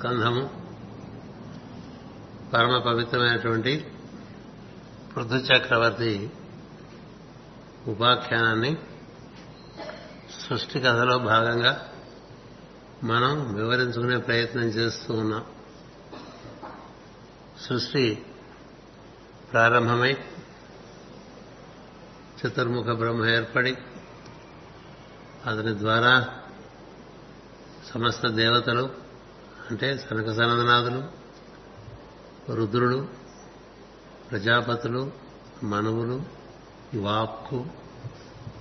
స్కంధము పరమ పవిత్రమైనటువంటి పృథు చక్రవర్తి ఉపాఖ్యానాన్ని సృష్టి కథలో భాగంగా మనం వివరించుకునే ప్రయత్నం చేస్తూ ఉన్నాం. సృష్టి ప్రారంభమై చతుర్ముఖ బ్రహ్మ ఏర్పడి అతని ద్వారా సమస్త దేవతలు అంటే సనక సనందనాథులు రుద్రులు ప్రజాపతులు మనవులు వాక్కు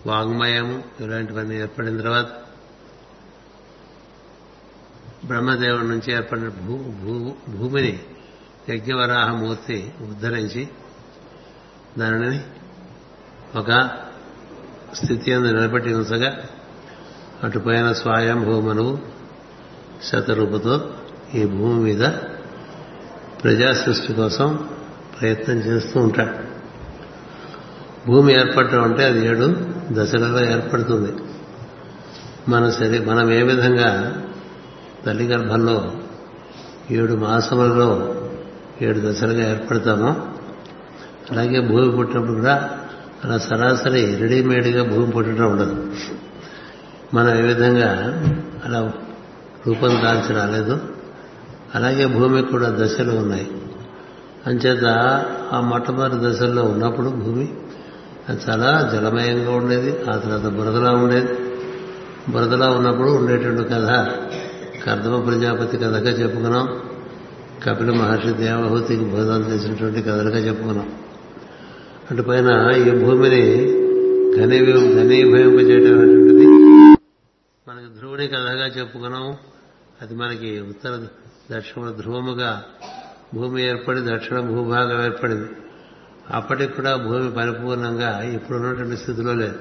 వాంగ్మయము ఇలాంటివన్నీ ఏర్పడిన తర్వాత బ్రహ్మదేవుడి నుంచి ఏర్పడిన భూ భూ భూమిని యజ్ఞవరాహమూర్తి ఉద్ధరించి దానిని ఒక స్థితి అందు నిలబెట్టి ఉంచగా అటుపైన స్వయంభూమనువు శతరూపతో ఈ భూమి మీద ప్రజా సృష్టి కోసం ప్రయత్నం చేస్తూ ఉంటాడు. భూమి ఏర్పడటం అంటే అది ఏడు దశలలో ఏర్పడుతుంది. మన శరీరం మనం ఏ విధంగా తల్లి గర్భంలో ఏడు మాసములలో ఏడు దశలుగా ఏర్పడతామో అలాగే భూమి పుట్టినప్పుడు కూడా అలా సరాసరి రెడీమేడ్గా భూమి పుట్టడం ఉండదు. మనం ఏ విధంగా అలా రూపం దాల్చి రాలేదు అలాగే భూమికి కూడా దశలు ఉన్నాయి. అంచేత ఆ మొట్టమొదటి దశల్లో ఉన్నప్పుడు భూమి అది చాలా జలమయంగా ఉండేది ఆ తర్వాత బురదలా ఉండేది. బురదలా ఉన్నప్పుడు ఉండేటువంటి కథ కర్దమ ప్రజాపతి కథగా చెప్పుకున్నాం. కపిల మహర్షి దేవహూతికి బోధన చేసినటువంటి కథలుగా చెప్పుకున్నాం. అటుపైన ఈ భూమిని ఘనీ ఘనీభవింపజేయడం అనేటువంటిది మనకి ధ్రువుని కథగా చెప్పుకున్నాం. అది మనకి ఉత్తర దక్షిణ ధ్రువముగా భూమి ఏర్పడి దక్షిణ భూభాగం ఏర్పడింది. అప్పటికి కూడా భూమి పరిపూర్ణంగా ఇప్పుడున్నటువంటి స్థితిలో లేదు.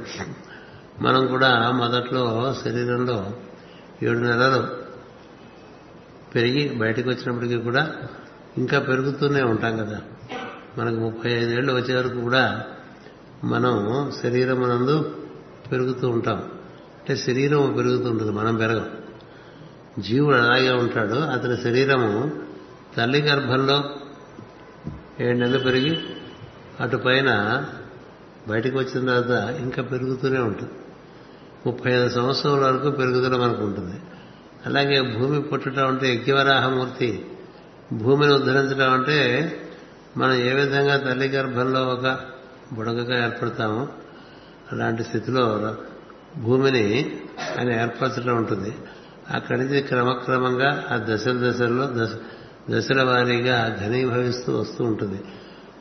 మనం కూడా మొదట్లో శరీరంలో ఏడు నెలలు పెరిగి బయటకు వచ్చినప్పటికీ కూడా ఇంకా పెరుగుతూనే ఉంటాం కదా. మనకు ముప్పై ఐదేళ్ళు వచ్చే వరకు కూడా మనం శరీరం నందు పెరుగుతూ ఉంటాం. అంటే శరీరం పెరుగుతూ ఉంటుంది మనం పెరగం. జీవుడు అలాగే ఉంటాడు అతని శరీరము తల్లి గర్భంలో ఏడు నెలలు పెరిగి అటు పైన బయటకు వచ్చిన తర్వాత ఇంకా పెరుగుతూనే ఉంటుంది. ముప్పై ఐదు సంవత్సరాల వరకు పెరుగుదల మనకు ఉంటుంది. అలాగే భూమి పుట్టడం అంటే యజ్ఞవరాహమూర్తి భూమిని ఉద్ధరించడం అంటే మనం ఏ విధంగా తల్లి గర్భంలో ఒక బుడగగా ఏర్పడతామో అలాంటి స్థితిలో భూమిని ఆయన ఏర్పరచడం ఉంటుంది. అక్కడి నుంచి క్రమక్రమంగా ఆ దశల దశల్లో దశ దశల వారీగా ఘనీభవిస్తూ వస్తూ ఉంటుంది.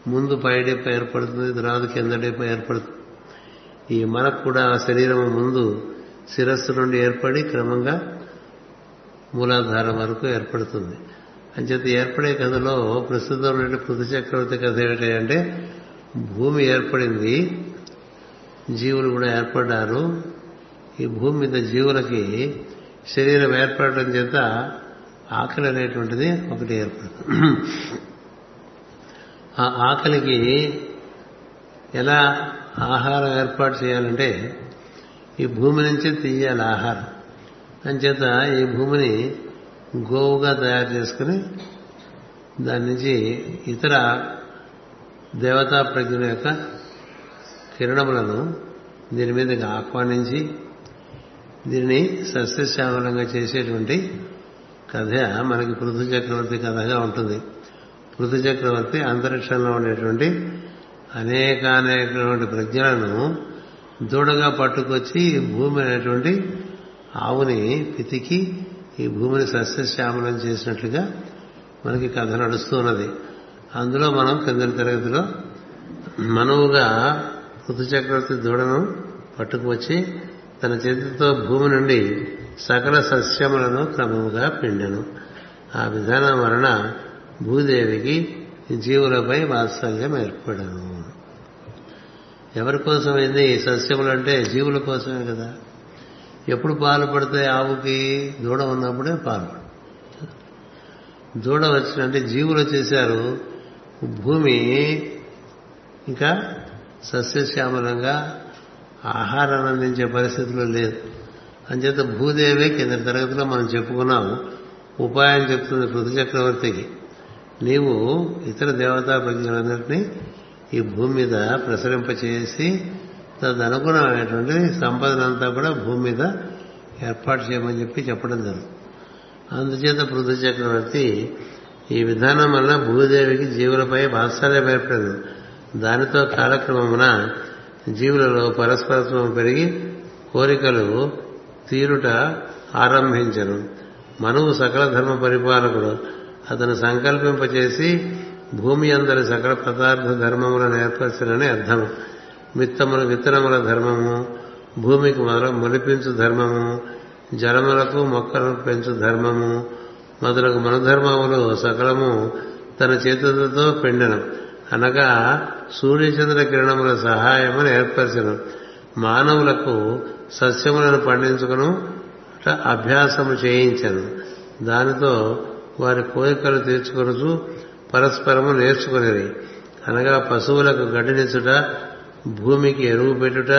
ముందు పైడేప ఏర్పడుతుంది తర్వాత కిందడేప ఏర్పడుతుంది. ఈ మనకు కూడా శరీరం ముందు శిరస్సు నుండి ఏర్పడి క్రమంగా మూలాధారం వరకు ఏర్పడుతుంది. అంచేత ఏర్పడే కథలో ప్రస్తుతం ఉన్నటువంటి పృథు చక్రవర్తి కథ ఏమిటంటే అంటే భూమి ఏర్పడింది జీవులు కూడా ఏర్పడ్డారు. ఈ భూమి మీద జీవులకి శరీరం ఏర్పడటం చేత ఆకలి అనేటువంటిది ఒకటి ఏర్పడుతుంది. ఆ ఆకలికి ఎలా ఆహారం ఏర్పాటు చేయాలంటే ఈ భూమి నుంచి తీయాలి ఆహారం. అంచేత ఈ భూమిని గోవుగా తయారు చేసుకుని దాని నుంచి ఇతర దేవతా ప్రజ్ఞ యొక్క కిరణములను దీని మీదకి ఆహ్వానించి దీనిని సస్యశ్యామలంగా చేసేటువంటి కథ మనకి పృథు చక్రవర్తి కథగా ఉంటుంది. పృథు చక్రవర్తి అంతరిక్షంలో ఉండేటువంటి అనేకానేకటువంటి ప్రజ్ఞలను దూడగా పట్టుకొచ్చి భూమి అనేటువంటి ఆవుని పితికి ఈ భూమిని సస్యశ్యామలం చేసినట్లుగా మనకి కథ నడుస్తున్నది అందులో మనం కింద తరగతిలో మనవుగా పృథు చక్రవర్తి దూడను పట్టుకువచ్చి తన చేతితో భూమి నుండి సకల సస్యములను క్రమముగా పిండెను. ఆ విధానం వలన భూదేవికి జీవులపై వాత్సల్యం ఏర్పడను. ఎవరి కోసమైంది ఈ సస్యములు అంటే జీవుల కోసమే కదా. ఎప్పుడు పాలు పడతాయి ఆవుకి దూడ ఉన్నప్పుడే పాలు. దూడ వచ్చినంటే జీవులు వచ్చేసారు భూమి ఇంకా సస్యశ్యామలంగా ఆహారాన్ని అందించే పరిస్థితులు లేదు. అంచేత భూదేవి కింద తరగతిలో మనం చెప్పుకున్నాం ఉపాయం చెప్తుంది పృథు చక్రవర్తికి. నీవు ఇతర దేవతా ప్రజలందరినీ ఈ భూమి మీద ప్రసరింపచేసి తదనుగుణమైనటువంటి సంపదనంతా కూడా భూమి మీద ఏర్పాటు చేయమని చెప్పి చెప్పడం జరుగుతుంది. అందుచేత పృథు చక్రవర్తి ఈ విధానం వల్ల భూదేవికి జీవులపై వాత్సల్యం ఏర్పడింది దానితో కాలక్రమమున జీవులలో పరస్పరత్వం పెరిగి కోరికలు తీరుట ఆరంభించను. మనువు సకల ధర్మ పరిపాలకుడు. అతను సంకల్పింపచేసి భూమి అందరి సకల పదార్థ ధర్మములను ఏర్పరచనని అర్థం మిత్తముల విత్తనముల ధర్మము భూమికి మొదల మొలిపించు ధర్మము జలములకు మొక్కలను పెంచు ధర్మము మొదలగు మనధర్మములు సకలము తన చేతులతో పెండనం. అనగా సూర్యచంద్ర కిరణముల సహాయమును ఏర్పరచను. మానవులకు సస్యములను పండించుకును అభ్యాసము చేయించను. దానితో వారి కోరికలు తీర్చుకొనుచు పరస్పరము నేర్చుకునేది అనగా పశువులకు గడ్డినిచ్చుట భూమికి ఎరువు పెట్టుట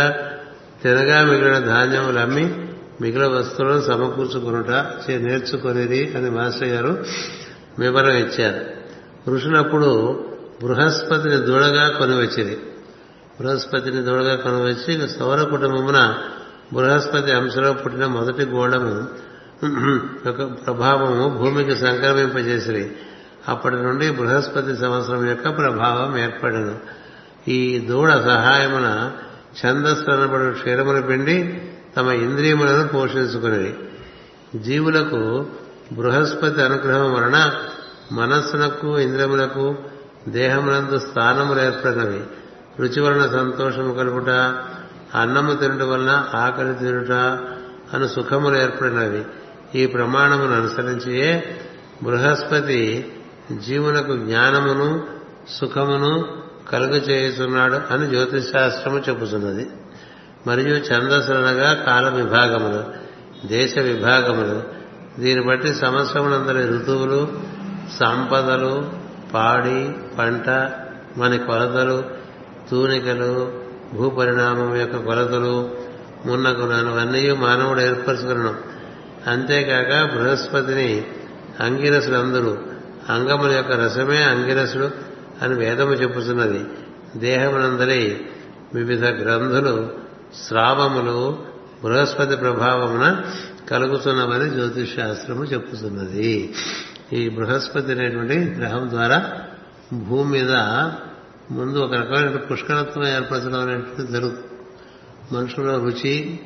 తినగా మిగిలిన ధాన్యములు అమ్మి మిగిలిన వస్తువులను సమకూర్చుకునుట నేర్చుకునేది అని మాస్టర్ గారు వివరం ఇచ్చారు. ఋషులప్పుడు బృహస్పతిని దూడగా కొనివచ్చింది. బృహస్పతిని దూడగా కొనవచ్చి సౌర కుటుంబమున బృహస్పతి అంశలో పుట్టిన మొదటి గోళము యొక్క ప్రభావము భూమికి సంక్రమింపజేసిరి. అప్పటి నుండి బృహస్పతి సంవత్సరం యొక్క ప్రభావం ఏర్పడను. ఈ దూడ సహాయమున ఛందస్సనబడు అనబడు పిండి తమ ఇంద్రియములను పోషించుకునేవి జీవులకు బృహస్పతి అనుగ్రహం వలన మనస్సునకు ఇంద్రియములకు దేహమునందు స్థానములు ఏర్పడినవి. రుచి వలన సంతోషము కలుగుట అన్నము తినుట వలన ఆకలి తినుట అను సుఖములు ఏర్పడినవి. ఈ ప్రమాణమును అనుసరించియే బృహస్పతి జీవులకు జ్ఞానమును సుఖమును కలుగు చేయుచున్నాడు అని జ్యోతిశాస్త్రము చెబుతున్నది మరియు ఛందసులనగా కాల విభాగములు దేశ విభాగములు. దీన్ని బట్టి సంవత్సరములందరి ఋతువులు సంపదలు పాడి పంట మన కొలతలు తూనికలు భూపరిణామం యొక్క కొలతలు మున్నగుణాలవన్నీ మానవుడు ఏర్పరచుకున్నాం అంతేకాక బృహస్పతిని అంగిరసులందరూ అంగముల యొక్క రసమే అంగిరసుడు అని వేదము చెప్పుతున్నది దేహమునందరి వివిధ గ్రంథులు స్రావములు బృహస్పతి ప్రభావమున కలుగుతున్నవని జ్యోతిష్ శాస్త్రము చెప్పుతున్నది ఈ బృహస్పతి అనేటువంటి గ్రహం ద్వారా భూమి మీద ముందు ఒక రకమైన పుష్కరత్వం ఏర్పరచడం అనేటువంటి జరుగుతుంది మనుషుల్లో రుచి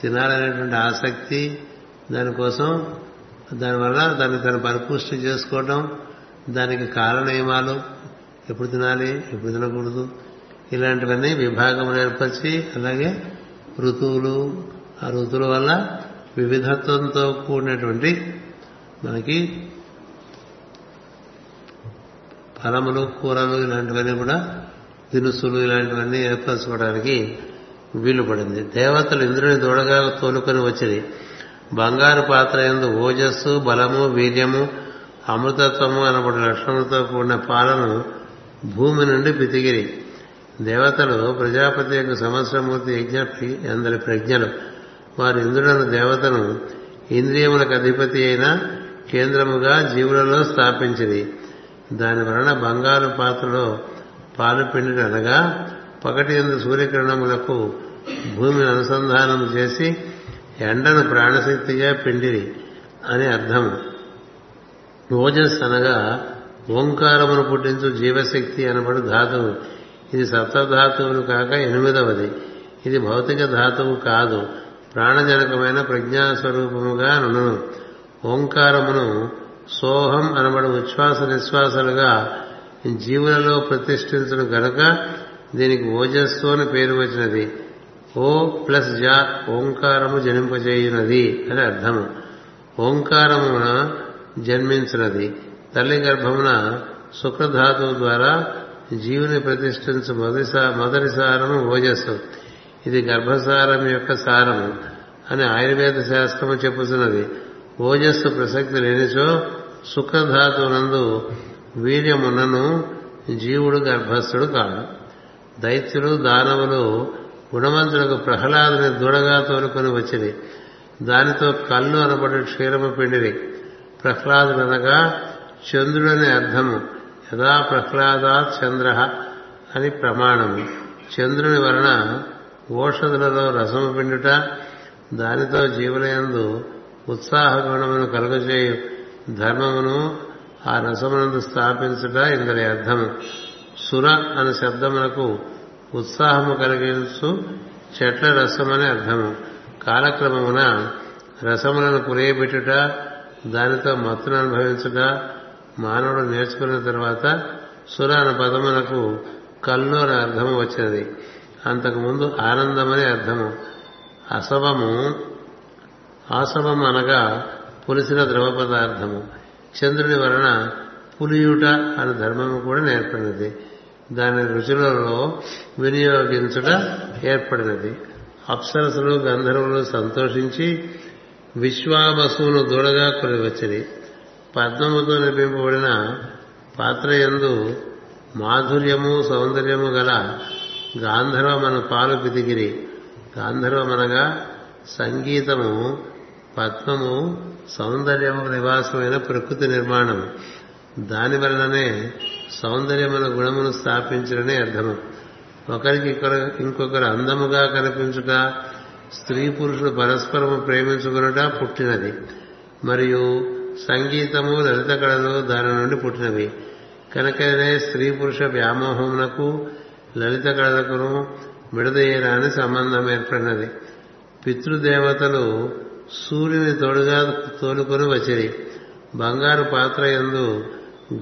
తినాలనేటువంటి ఆసక్తి దానికోసం దానివల్ల దాన్ని తను పరిపుష్టి చేసుకోవడం దానికి కాల నియమాలు ఎప్పుడు తినాలి ఎప్పుడు తినకూడదు ఇలాంటివన్నీ విభాగం ఏర్పరిచి అలాగే ఋతువులు ఆ ఋతువుల వల్ల వివిధత్వంతో కూడినటువంటి మనకి ఫలములు కూరలు ఇలాంటివన్నీ కూడా దినుసులు ఇలాంటివన్నీ ఏర్పరచుకోవడానికి వీలు పడింది దేవతలు ఇంద్రుని దూడగా తోలుకొని వచ్చింది. బంగారు పాత్ర ఎందు ఓజస్సు బలము వీర్యము అమృతత్వము అనబడి లక్షణములతో కూడిన పాలను భూమి నుండి పితిగిరి దేవతలు ప్రజాపతి యొక్క సంవత్సరమూర్తి యజ్ఞ అందరి ప్రజ్ఞలు. వారి ఇంద్రులను దేవతను ఇంద్రియములకు అధిపతి అయిన కేంద్రముగా జీవులలో స్థాపించింది దాని వలన బంగారు పాత్రలో పాలు పిండిని అనగా పగటి ఎందు సూర్యకిరణములకు భూమిని అనుసంధానం చేసి ఎండను ప్రాణశక్తిగా పిండిరి అని అర్థము ఓజస్ అనగా ఓంకారమును పుట్టించు జీవశక్తి అనబడు ధాతువు. ఇది సప్తధాతువులు కాక ఎనిమిదవది. ఇది భౌతిక ధాతువు కాదు. ప్రాణజనకమైన ప్రజ్ఞాస్వరూపముగా నును ఓంకారమును సోహం అనబడి ఉచ్ఛ్వాస నిశ్వాసాలుగా జీవులలో ప్రతిష్ఠించడం గనక దీనికి ఓజస్సు అని పేరు వచ్చినది. ఓ ప్లస్ జా ఓంకారము జనింపజేయునది అని అర్థము. ఓంకారమున జన్మించినది. తల్లి గర్భమున శుక్రధాతువు ద్వారా జీవుని ప్రతిష్ఠించు మొదటి సారము ఓజస్సు. ఇది గర్భసారం యొక్క సారము అని ఆయుర్వేద శాస్త్రము చెప్పుతున్నది ఓజస్సు ప్రసక్తి లేనిచో సుఖధాతువునందు వీర్యమున్నను జీవుడు గర్భస్థుడు కాడు. దైత్యులు దానవులు గుణవంతులకు ప్రహ్లాదుని దూడగా తోలుకొని వచ్చింది దానితో కళ్ళు అనబడి క్షీరము పిండిరి. ప్రహ్లాదుడనగా చంద్రుడని అర్థము. యథా ప్రహ్లాదా చంద్ర అని ప్రమాణము. చంద్రుని వలన ఓషధులలో రసము పిండుట దానితో జీవులందు ఉత్సాహ గుణమును కలుగజేయు ధర్మమును ఆ రసమునందు స్థాపించుట ఇందరి అర్థము. సుర అనే శబ్దమునకు ఉత్సాహము కలిగించు చెట్ల రసమని అర్థము. కాలక్రమమున రసములను పురియబెట్టుట దానితో మత్తును అనుభవించుట మానవుడు నేర్చుకున్న తర్వాత సుర అనే పదమునకు కళ్ళు అనే అర్థము వచ్చినది. అంతకుముందు ఆనందమని అర్థము. అసవము ఆసవం అనగా పులిసిన ద్రవ పదార్థము చంద్రుని వలన పులియుట అనే ధర్మము కూడా నేర్పడినది. దాని రుచులలో వినియోగించుట ఏర్పడినది. అప్సరసులు గంధర్వులు సంతోషించి విశ్వావసువును దూడగా కొనివచ్చిరి. పద్మముతో నిర్మింపబడిన పాత్ర ఎందు మాధుర్యము సౌందర్యము గల గాంధర్వమన పాలు పితికిరి. గాంధర్వమనగా సంగీతము పద్మము సౌందర్యము నివాసమైన ప్రకృతి నిర్మాణం. దాని వలననే సౌందర్యమైన గుణమును స్థాపించడని అర్థము. ఒకరికి ఇంకొకరు అందముగా కనిపించుట స్త్రీ పురుషుడు పరస్పరము ప్రేమించుకునుట పుట్టినది. మరియు సంగీతము లలిత కళలు దాని నుండి పుట్టినవి. కనుకనే స్త్రీ పురుష వ్యామోహమునకు లలిత కళలకును విడదీయరాని సంబంధం ఏర్పడినది. పితృదేవతలు సూర్యుని తోడుగా తోలుకొని వచ్చిరి. బంగారు పాత్ర ఎందు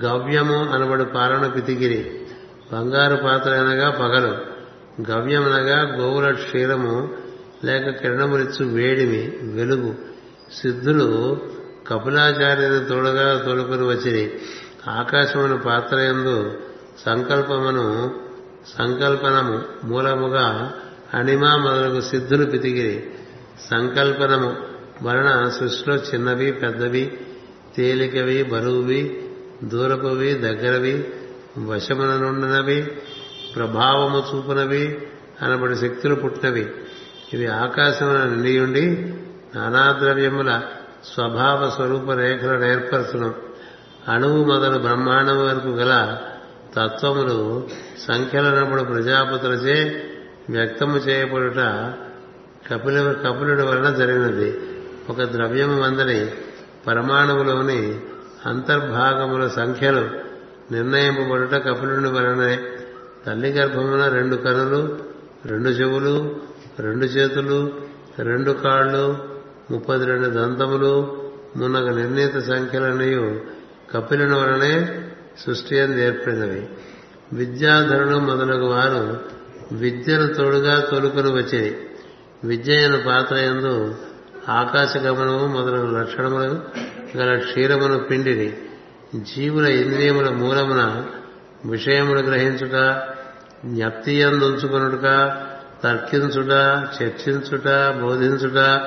గవ్యము అనబడు పాలన పితికిరి. బంగారు పాత్ర అనగా పగలు. గవ్యమనగా గోవుల క్షీరము లేక కిరణములిచ్చు వేడిమి వెలుగు. సిద్ధులు కపిలాచార్యుని తోడుగా తోలుకొని వచ్చిరి. ఆకాశమును పాత్ర ఎందు సంకల్పమును సంకల్పనము మూలముగా అణిమ మొదలగు సిద్ధులు పితికిరి. సంకల్పనము వలన సృష్టిలో చిన్నవి పెద్దవి తేలికవి బరువువి దూరపువి దగ్గరవి వశమున నుండినవి ప్రభావము చూపునవి అనబడి శక్తులు పుట్టినవి. ఇవి ఆకాశమున నిండియుండి నానాద్రవ్యముల స్వభావ స్వరూప రేఖలను ఏర్పరచును. అణువు మొదలు బ్రహ్మాండం వరకు గల తత్వములు సంఖ్యలనప్పుడు ప్రజాపతులచే వ్యక్తము చేయబడుట కపిల కపిలుడి వలన జరిగినది. ఒక ద్రవ్యము వందని పరమాణువులోని అంతర్భాగముల సంఖ్యలు నిర్ణయింపబడుట కపిలుని వలనే తల్లి గర్భమున రెండు కనులు రెండు చెవులు రెండు చేతులు రెండు కాళ్ళు ముప్పది రెండు దంతములు మునగ నిర్ణీత సంఖ్యలనియు కపిలుని వలనే సృష్టి అని ఏర్పడినవి. విద్యాధరుడు మొదలగు వారు విద్యను తోడుగా తొలుకుని వచ్చేది విద్య అయిన పాత్ర ఎందు ఆకాశగమనము మొదలగు లక్షణములు గల క్షీరమును పిండిని జీవుల ఇంద్రియముల మూలమున విషయములు గ్రహించుట జ్ఞప్తియందుంచుకునుట తర్కించుట చర్చించుట బోధించుట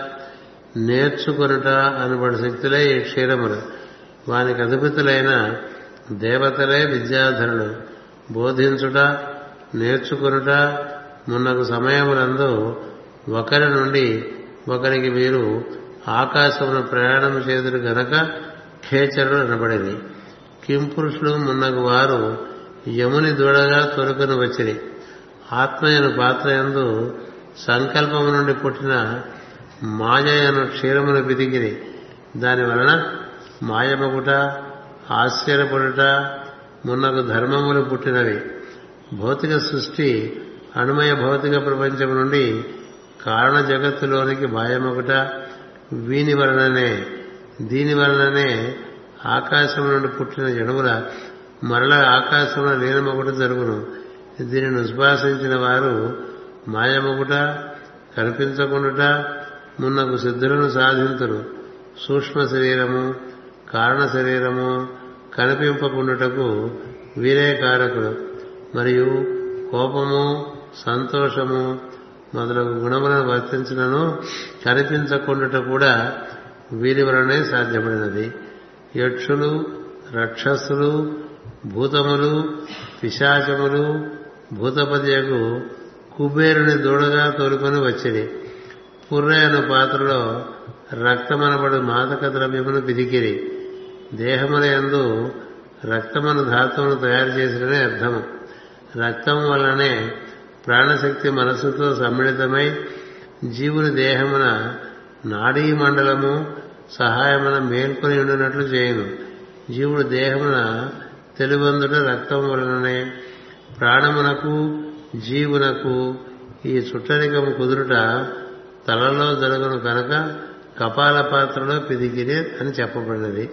నేర్చుకొనుట అనబడి శక్తులే ఈ క్షీరములు. వానికి అధిపతులైన దేవతలే విద్యాధరులు. బోధించుట నేర్చుకొనుట మున్నకు సమయములందు ఒకరి నుండి ఒకరికి వీరు ఆకాశమును ప్రయాణం చేదురు గనక ఖేచరుడు అనబడింది. కింపురుషులు మున్నగు వారు యముని దూడగా తొలుకుని వచ్చిరి. ఆత్మయను పాత్ర ఎందు సంకల్పము నుండి పుట్టిన మాయను క్షీరమును బిదిగిరి దాని వలన మాయమగుట ఆశ్చర్యపడుట మున్నగు ధర్మములు పుట్టినవి. భౌతిక సృష్టి అణుమయ భౌతిక ప్రపంచం నుండి కారణ జగత్తులోనికి మాయమొకట వీని వలననే దీని వలననే ఆకాశం నుండి పుట్టిన జనుముల మరల ఆకాశంలో లీనమొకటి జరుగును. దీనిని ఉద్భాసించిన వారు మాయమొకట కనిపించకుండుట మున్నకు సిద్ధులను సాధింతురు. సూక్ష్మ శరీరము కారణ శరీరము కనిపింపకుండుటకు వీరే కారకుడు మరియు కోపము సంతోషము మొదలగు గుణములను వర్తించడను కనిపించకుండుట కూడా వీరి వలనే సాధ్యపడినది. యక్షులు రక్షసులు భూతములు పిశాచములు భూతపదియకు కుబేరుని దూడగా తోలుకొని వచ్చింది పుర్ర అను పాత్రలో రక్తమనబడు మాదక ద్రవ్యమును పిదికిరి దేహముల యందు రక్తమను ధాతువును తయారు చేసిననే అర్థము. రక్తం వల్లనే ప్రాణశక్తి మనస్సుతో సమ్మిళితమై జీవుని దేహమున నాడీ మండలము సహాయమున మేల్కొని ఉండినట్లు చేయను. జీవుడు దేహమున తెలుబందుట రక్తం వలననే ప్రాణమునకు జీవునకు ఈ చుట్టరికము కుదురుట తలలో జరుగును కనుక కపాల పాత్రలో పిదిగిరి అని చెప్పబడినది.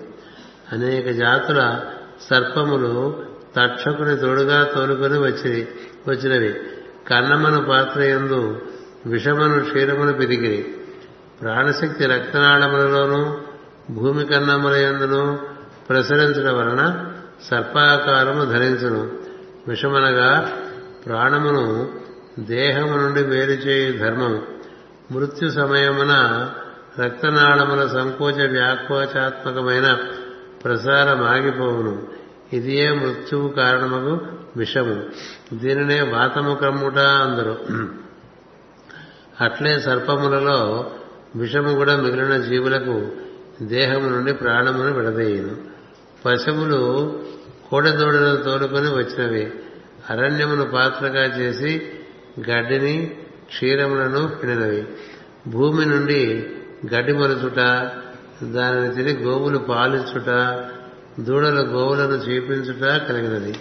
అనేక జాతుల సర్పములు తక్షకుని తోడుగా తోలుకొని వచ్చి వచ్చినవి. కన్నమను పాత్ర ఎందు విషమను క్షీరమును పిదిగిరి ప్రాణశక్తి రక్తనాళములలోనూ భూమి కన్నముల ఎందును ప్రసరించడం వలన సర్పాకారము ధరించును. విషమనగా ప్రాణమును దేహము నుండి వేరు చేయు ధర్మము. మృత్యు సమయమున రక్తనాళముల సంకోచ వ్యాకోచాత్మకమైన ప్రసారం ఆగిపోవును ఇదియే మృత్యువు కారణముకు విషము. దీనినే వాతము కమ్ముట అందరు. అట్లే సర్పములలో విషము కూడా మిగిలిన జీవులకు దేహము నుండి ప్రాణమును విడదీయను. పశువులు కోడెదోడలను తోలుకొని వచ్చినవి. అరణ్యమును పాత్రగా చేసి గడ్డిని క్షీరములను పిండినవి. భూమి నుండి గడ్డి మలుచుట దానిని తిని గోవులు పాలించుట దూడలు గోవులను చూపించుట కలిగినది.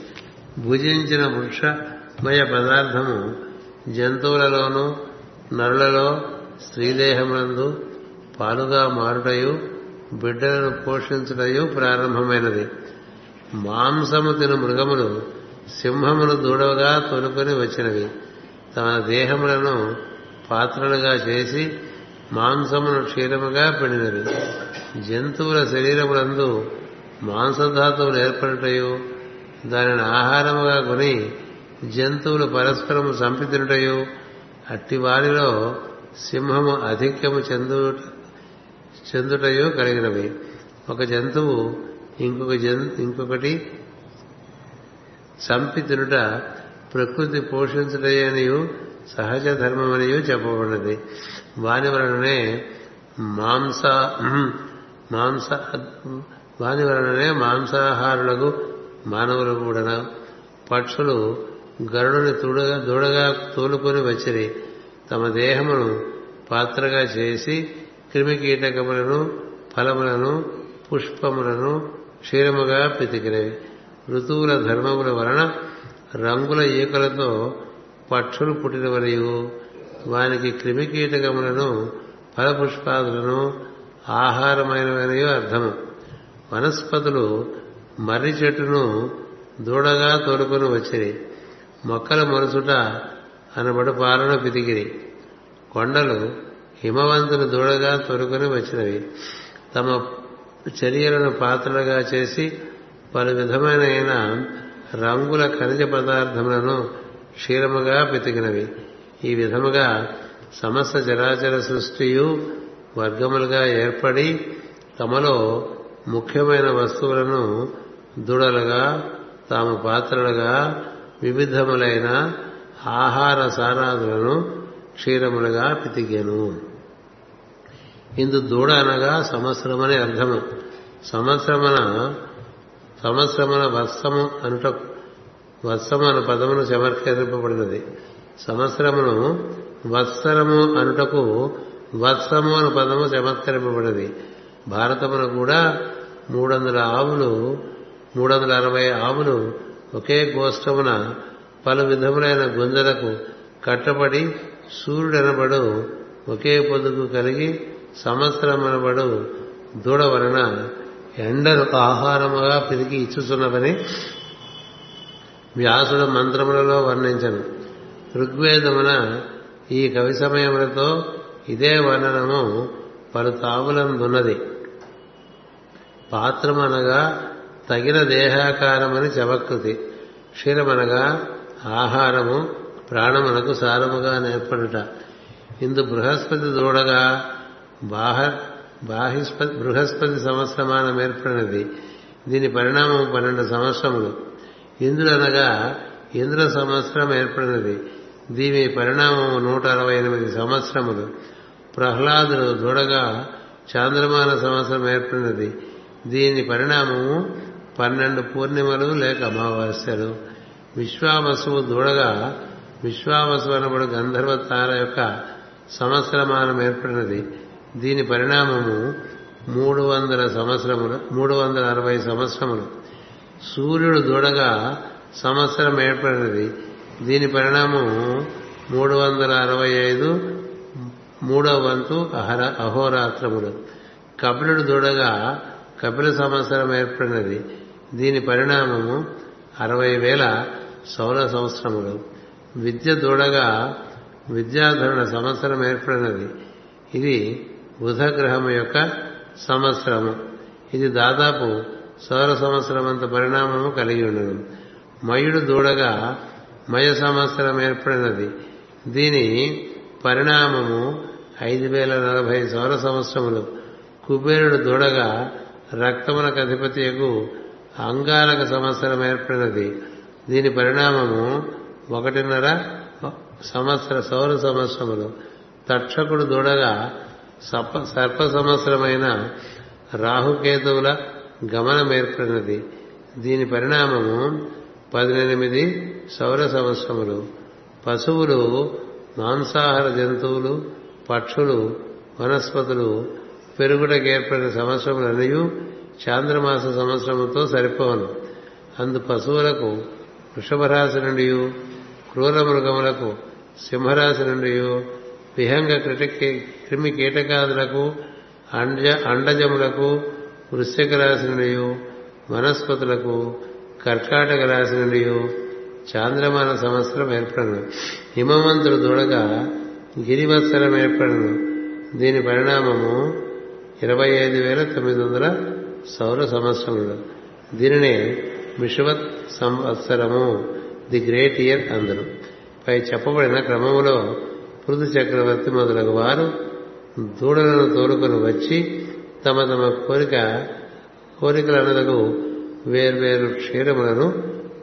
భుజించిన వృక్షమయ పదార్థము జంతువులలోనూ నరులలో స్త్రీదేహములందు పాలుగా మారుటయు బిడ్డలను పోషించుటయు ప్రారంభమైనది. మాంసము తిను మృగములు సింహమును దూడవుగా తొలుకొని వచ్చినవి. తమ దేహములను పాత్రలుగా చేసి మాంసమును క్షీరముగా పెడినవి. జంతువుల శరీరములందు మాంసధాతువులు ఏర్పడుటయు దానిని ఆహారముగా కొని జంతువులు పరస్పరము చంపితినుటయు అట్టి వారిలో సింహము అధిక్యము చెందు చెందుటయు కలిగినవి. ఒక జంతువు ఇంకొక ఇంకొకటి చంపి తినుట ప్రకృతి పోషించుటయనియు సహజ ధర్మమనియు చెప్పబడినది. వాని వలననే మాంస మాంస వాని వలననే మాంసాహారులకు మానవులు కూడా పక్షులు గరుడుని తుడగా దూడగా తోలుకొని వచ్చిరి. తమ దేహమును పాత్రగా చేసి క్రిమికీటకములను ఫలములను పుష్పములను క్షీరముగా పితికినవి ఋతువుల ధర్మముల వలన రంగుల ఈకలతో పక్షులు పుట్టిన వలయు వానికి క్రిమికీటకములను ఫలపుష్పాదులను ఆహారమైనవనయో అర్థము. వనస్పతులు మర్రి చెట్టును దూడగా తోలుకొని వచ్చిరి. మొక్కల మొరచుట అనబడు పాలను పితికిరి. కొండలు హిమవంతుని దూడగా తొలుకొని వచ్చినవి. తమ చర్యలను పాత్రలుగా చేసి పలు విధమైన రంగుల ఖనిజ పదార్థములను క్షీరముగా పితికినవి. ఈ విధముగా సమస్త జరాచర సృష్టియు వర్గములుగా ఏర్పడి తమలో ముఖ్యమైన వస్తువులను దుడలుగా తాము పాత్రలుగా వివిధములైన ఆహార సారాదులను క్షీరములుగా పితికెను. ఇందు దూడ అనగా సంవత్సరమని అర్థము. సంవత్సరమున సంవత్సరమున వత్సము అనుట వత్సము అను పదమును సమర్కరింపబడినది సంవత్సరమును వత్సరము అనుటకు వత్సము అను పదము చమత్కరింపబడినది భారతమున కూడా మూడు వందల ఆవులు మూడు వందల అరవై ఆవులు ఒకే గోష్టమున పలు విధములైన గుంజలకు కట్టబడి సూర్యుడనబడు ఒకే పొదుగు కలిగి సంవత్సరమనబడు దూడ వలన ఎండలు ఆహారముగా పిరికి ఇచ్చుచున్నవని వ్యాసుడు మంత్రములలో వర్ణించను. ఋగ్వేదమున ఈ కవి సమయములతో ఇదే వర్ణనము పలు తావులందున్నది పాత్రమనగా తగిన దేహాకారమని చవకృతి. క్షీరమనగా ఆహారము ప్రాణమునకు సారముగా నేర్పడుట. ఇందు బృహస్పతి దూడగా బాహ బాహిస్పతి బృహస్పతి సంవత్సరమానం ఏర్పడినది దీని పరిణామం పన్నెండు సంవత్సరములు. ఇంద్రుడనగా ఇంద్ర సంవత్సరం ఏర్పడినది. దీని పరిణామం నూట అరవై ఎనిమిది సంవత్సరములు. ప్రహ్లాదుడు దూడగా చాంద్రమాన సంవత్సరం ఏర్పడినది. దీని పరిణామము పన్నెండు పూర్ణిమలు లేక అమావాస్యలు. విశ్వావసువు దూడగా విశ్వావసు అనబడు గంధర్వ తార యొక్క సంవత్సరమానం ఏర్పడినది. దీని పరిణామము మూడు వందల సంవత్సరములు మూడు వందల అరవై సంవత్సరములు. సూర్యుడు దూడగా సంవత్సరం ఏర్పడినది. దీని పరిణామం మూడు వందల అరవై ఐదు మూడవ వంతు అహర అహోరాత్రములు. కపిలుడు దూడగా కపిల సంవత్సరం ఏర్పడినది. దీని పరిణామము అరవై వేల సౌర సంవత్సరములు. విద్య దూడగా విద్యాధరణ సంవత్సరం ఏర్పడినది. ఇది బుధగ్రహము యొక్క సంవత్సరము. ఇది దాదాపు సౌర సంవత్సరం అంత పరిణామము కలిగి ఉండను మయుడు దూడగా మయ సంవత్సరం ఏర్పడినది. దీని పరిణామము ఐదు వేల నలభై సౌర సంవత్సరములు. కుబేరుడు దూడగా రక్తమునకు అధిపతియకు అంగారక సంవత్సరం ఏర్పడినది. దీని పరిణామము ఒకటిన్నర సంవత్సర సౌర సంవత్సరములు. తక్షకుడు దూడగా సర్ప సర్ప సంవత్సరమైన రాహుకేతువుల గమనం ఏర్పడినది. దీని పరిణామము పదినెనిమిది సౌర సంవత్సరములు. పశువులు మాంసాహార జంతువులు పక్షులు వనస్పతులు పెరుగుటకు ఏర్పడిన సంవత్సరములన్నీ చాంద్రమాస సంవత్సరముతో సరిపోవను అందు పశువులకు వృషభరాశి నుండి క్రూర మృగములకు సింహరాశి నుండి విహంగ క్రిమి కీటకాదులకు అండ అండజములకు వృశ్చిక రాశి నుండి వనస్పతులకు కర్కాటక రాశి నుండి చాంద్రమాన సంవత్సరం ఏర్పడను. హిమవంతుడు దూడగా గిరివత్సరం ఏర్పడను. దీని పరిణామము ఇరవై ఐదు వేల తొమ్మిది వందల సౌర సంవత్సరములు దీనినే విషవత్ సంవత్సరము ది గ్రేట్ ఇయర్ అందరు. పై చెప్పబడిన క్రమములో పృథు చక్రవర్తి మొదలగు వారు దూడలను తోలుకొని వచ్చి తమ తమ కోరిక కోరికలనలకు వేర్వేరు క్షీరములను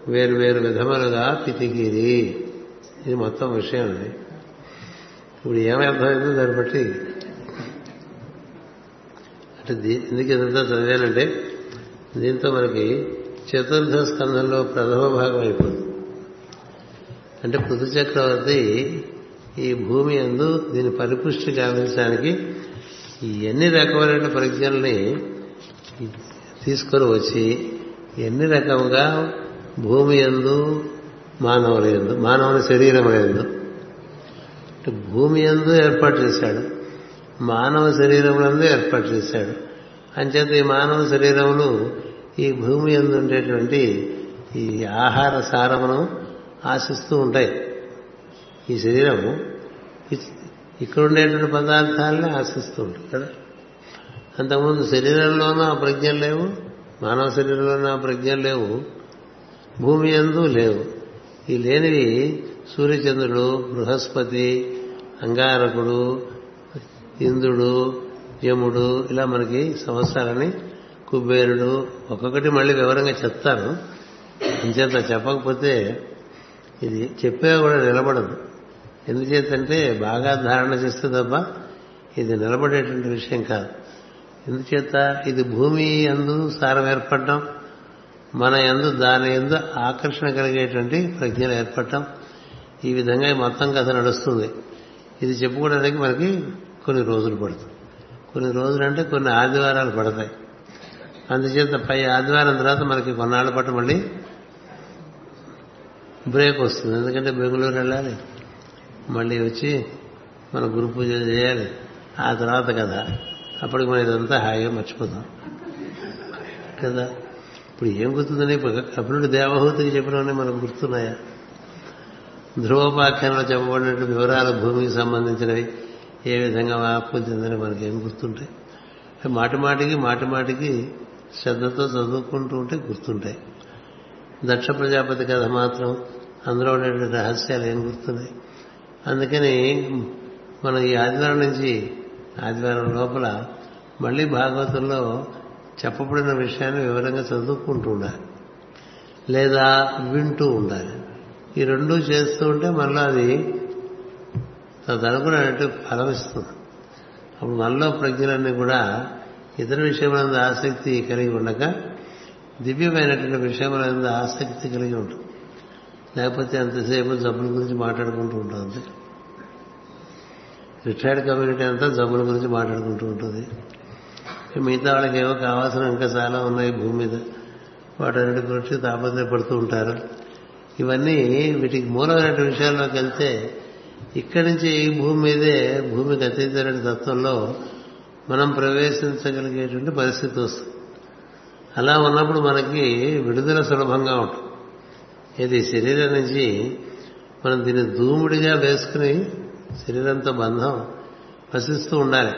వేర్వేరు విధములుగా పితికిరి ఇది మొత్తం విషయం అండి ఇప్పుడు ఏమర్థమైందో దాన్ని బట్టి అంటే ఎందుకు ఇదంతా చదివానంటే దీంతో మనకి చతుర్థ స్కంధంలో ప్రథమ భాగం అయిపోతుంది. అంటే పృథు చక్రవర్తి ఈ భూమి అందు దీని పరిపుష్టి గావించడానికి ఎన్ని రకమైన ప్రజ్ఞల్ని తీసుకొని వచ్చి ఎన్ని రకముగా భూమి ఎందు మానవుల ఎందు మానవుని శరీరం ఎందు అంటే భూమి ఎందు ఏర్పాటు చేశాడు. మానవ శరీరములందు ఏర్పాటు చేశాడు. అంచేత ఈ మానవ శరీరములు ఈ భూమి ఎందు ఉండేటువంటి ఈ ఆహార సారమును ఆశిస్తూ ఉంటాయి. ఈ శరీరము ఇక్కడ ఉండేటువంటి పదార్థాలని ఆశిస్తూ ఉంటుంది కదా. అంతకుముందు శరీరంలోనూ ఆ ప్రజ్ఞలు లేవు మానవ శరీరంలోనూ ఆ ప్రజ్ఞలు లేవు భూమి ఎందు లేవు. ఈ లేనివి సూర్యచంద్రుడు బృహస్పతి అంగారకుడు ఇంద్రుడు యముడు ఇలా మనకి సంవత్సరాలని కుబేరుడు ఒక్కొక్కటి మళ్ళీ వివరంగా చెప్తాను. ఇంచేత చెప్పకపోతే ఇది చెప్పే కూడా నిలబడదు. ఎందుచేతంటే బాగా ధారణ చేస్తే తప్ప ఇది నిలబడేటువంటి విషయం కాదు. ఎందుచేత ఇది భూమి ఎందు సారం ఏర్పడటం మన ఎందు దాని ఎందు ఆకర్షణ కలిగేటువంటి ప్రజ్ఞలు ఏర్పడటం ఈ విధంగా మొత్తం కథ నడుస్తుంది. ఇది చెప్పుకోవడానికి మనకి కొన్ని రోజులు పడుతుంది. కొన్ని రోజులు అంటే కొన్ని ఆదివారాలు పడతాయి. అందుచేత పై ఆదివారం తర్వాత మనకి కొన్నాళ్ళ పాటు మళ్ళీ బ్రేక్ వస్తుంది. ఎందుకంటే బెంగళూరు వెళ్ళాలి. మళ్ళీ వచ్చి మన గురు పూజ చేయాలి. ఆ తర్వాత కదా అప్పటికి మనం ఇదంతా హాయిగా మర్చిపోతాం. కదా? ఇప్పుడు ఏం గుర్తుందని కపిలుడు దేవహూతికి చెప్పినవన్నీ మనకు గుర్తున్నాయా? ధ్రువోపాఖ్యానంలో చెప్పబడినట్టు వివరాలు భూమికి సంబంధించినవి. ఏ విధంగా మార్పు మనకి మనకేం గుర్తుంటాయి? మాటి మాటికి మాటి మాటికి శ్రద్ధతో చదువుకుంటూ ఉంటే గుర్తుంటాయి. దక్ష ప్రజాపతి కథ మాత్రం అందులో ఉండేటువంటి రహస్యాలు ఏం గుర్తున్నాయి? అందుకని మనం ఈ ఆదివారం నుంచి ఆదివారం లోపల మళ్ళీ భాగవతంలో చెప్పబడిన విషయాన్ని వివరంగా చదువుకుంటూ ఉండాలి. లేదా వింటూ ఉండాలి. ఈ రెండూ చేస్తూ ఉంటే మళ్ళీ అది తదనుకున్నట్టు ఫలమిస్తుంది. అప్పుడు మనలో ప్రజ్ఞలన్నీ కూడా ఇతర విషయములందు ఆసక్తి కలిగి ఉండక దివ్యమైనటువంటి విషయములందు ఆసక్తి కలిగి ఉంటుంది లేకపోతే అంతసేపు జబ్బుల గురించి మాట్లాడుకుంటూ ఉంటాం అంతే. రిటైర్డ్ కమ్యూనిటీ అంతా జబ్బుల గురించి మాట్లాడుకుంటూ ఉంటుంది. మిగతా వాళ్ళకి ఏవో కావాల్సిన ఇంకా చాలా ఉన్నాయి భూమి మీద. వాటన్నిటి గురించి తాపత్రయపడుతూ ఉంటారు. ఇవన్నీ వీటికి మూలమైనటువంటి విషయాల్లోకి వెళ్తే ఇక్కడి నుంచి ఈ భూమి మీదే భూమికి అతీతమైన తత్వంలో మనం ప్రవేశించగలిగేటువంటి పరిస్థితి వస్తుంది. అలా ఉన్నప్పుడు మనకి విడుదల సులభంగా ఉంటుంది. ఇది శరీరం నుంచి మనం దీన్ని దూముడిగా వేసుకుని శరీరంతో బంధం వసిస్తూ ఉండాలి.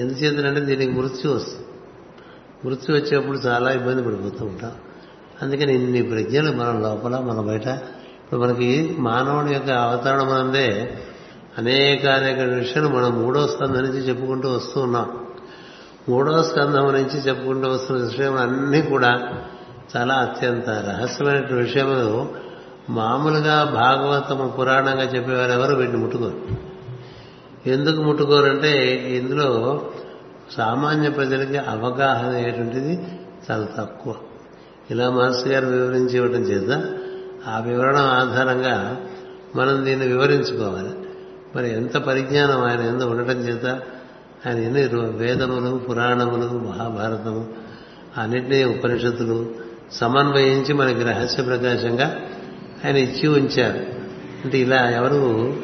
ఎందుచేతనంటే దీనికి మృత్యు వస్తుంది. మృత్యు వచ్చేప్పుడు చాలా ఇబ్బంది పడిపోతూ ఉంటాం. అందుకని ఇన్ని ప్రజ్ఞలు మన లోపల మన బయట ఇప్పుడు మనకి మానవుని యొక్క అవతరణం అందే అనేక అనేక విషయాలు మనం మూడో స్కంధం నుంచి చెప్పుకుంటూ వస్తూ ఉన్నాం. మూడో స్కంధం నుంచి చెప్పుకుంటూ వస్తున్న విషయం అన్నీ కూడా చాలా అత్యంత రహస్యమైన విషయములు. మామూలుగా భాగవతము పురాణంగా చెప్పేవారు ఎవరు? వీటిని ముట్టుకోరు. ఎందుకు ముట్టుకోరంటే ఇందులో సామాన్య ప్రజలకి అవగాహన అయ్యేటువంటిది చాలా తక్కువ. ఇలా మాస్టర్ గారు వివరించి ఇవ్వడం చేద్దాం ఆ వివరణ ఆధారంగా మనం దీన్ని వివరించుకోవాలి. మరి ఎంత పరిజ్ఞానం ఆయన ఎందు ఉండటం చేత ఆయన ఎన్ని వేదములు పురాణములు మహాభారతము అన్నింటినీ ఉపనిషత్తులు సమన్వయించి మనకి రహస్య ప్రకాశంగా ఆయన ఇచ్చి ఉంచారు. అంటే ఇలా ఎవరు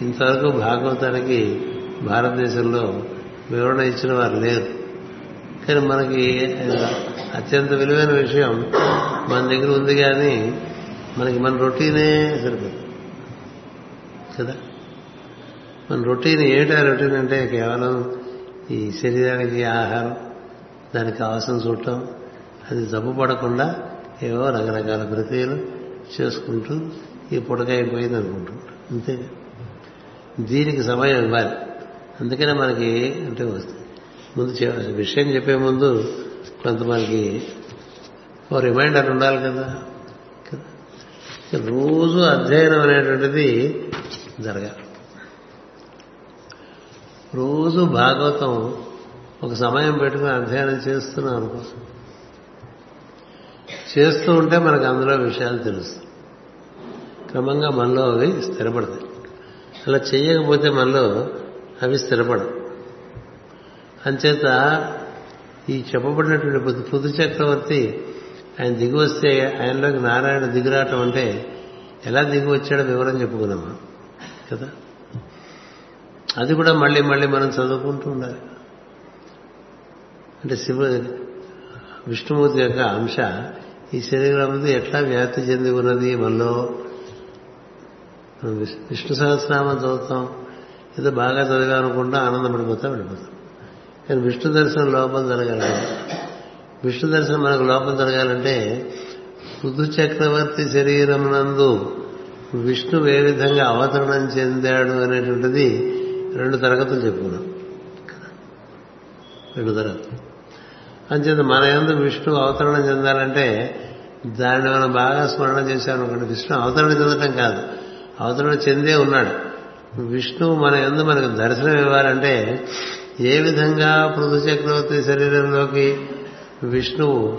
ఇంతవరకు భాగవతానికి భారతదేశంలో వివరణ ఇచ్చిన వారు లేరు. కానీ మనకి అత్యంత విలువైన విషయం. మన దగ్గర ఉంది కానీ మనకి మన రొటీనే సరిపోదు. కదా? మన రొటీన్ ఏమిటా? రొటీన్ అంటే కేవలం ఈ శరీరానికి ఆహారం దానికి కావాల్సిన చూడటం అది జబ్బు పడకుండా ఏవో రకరకాల ప్రక్రియలు చేసుకుంటూ ఈ పుడక అయిపోయింది అనుకుంటుంటాం అంతే. దీనికి సమయం ఇవ్వాలి. అందుకనే మనకి అంటే ముందు విషయం చెప్పే ముందు కొంత మనకి ఓ రిమైండర్ ఉండాలి కదా. రోజు అధ్యయనం అనేటువంటిది జరగాలి. రోజు భాగవతం ఒక సమయం పెట్టుకుని అధ్యయనం చేస్తున్నాం అనుకో. చేస్తూ ఉంటే మనకు అందులో విషయాలు తెలుస్తాయి. క్రమంగా మనలో అవి స్థిరపడతాయి. అలా చేయకపోతే మనలో అవి స్థిరపడవు. అంచేత ఈ చెప్పబడినటువంటి పుదు చక్రవర్తి ఆయన దిగి వస్తే ఆయనలోకి నారాయణ దిగురాటం అంటే ఎలా దిగి వచ్చాడో వివరం చెప్పుకున్నామా కదా? అది కూడా మళ్ళీ మళ్ళీ మనం చదువుకుంటూ ఉండాలి. అంటే శివ విష్ణుమూర్తి యొక్క అంశ ఈ శరీరం ఎట్లా వ్యాప్తి చెంది ఉన్నది? మనలో విష్ణు సహస్రనామం చదువుతాం. ఏదో బాగా చదివా అనుకుంటా ఆనందపడిపోతా వెళ్ళిపోతాం. కానీ విష్ణు దర్శనం లోపం జరగాలి. విష్ణు దర్శనం మనకు లోపం జరగాలంటే పృథు చక్రవర్తి శరీరం నందు విష్ణు ఏ విధంగా అవతరణం చెందాడు అనేటువంటిది రెండు తరగతులు చెప్పుకున్నాం. రెండు తరగతులు. అంచేత మన ఎందు విష్ణు అవతరణం చెందాలంటే దాన్ని మనం బాగా స్మరణ చేశామనుకోండి. విష్ణు అవతరణ చెందటం కాదు. అవతరణ చెందే ఉన్నాడు. విష్ణువు మన ఎందు మనకు దర్శనం ఇవ్వాలంటే ఏ విధంగా పృథు చక్రవర్తి శరీరంలోకి విష్ణువు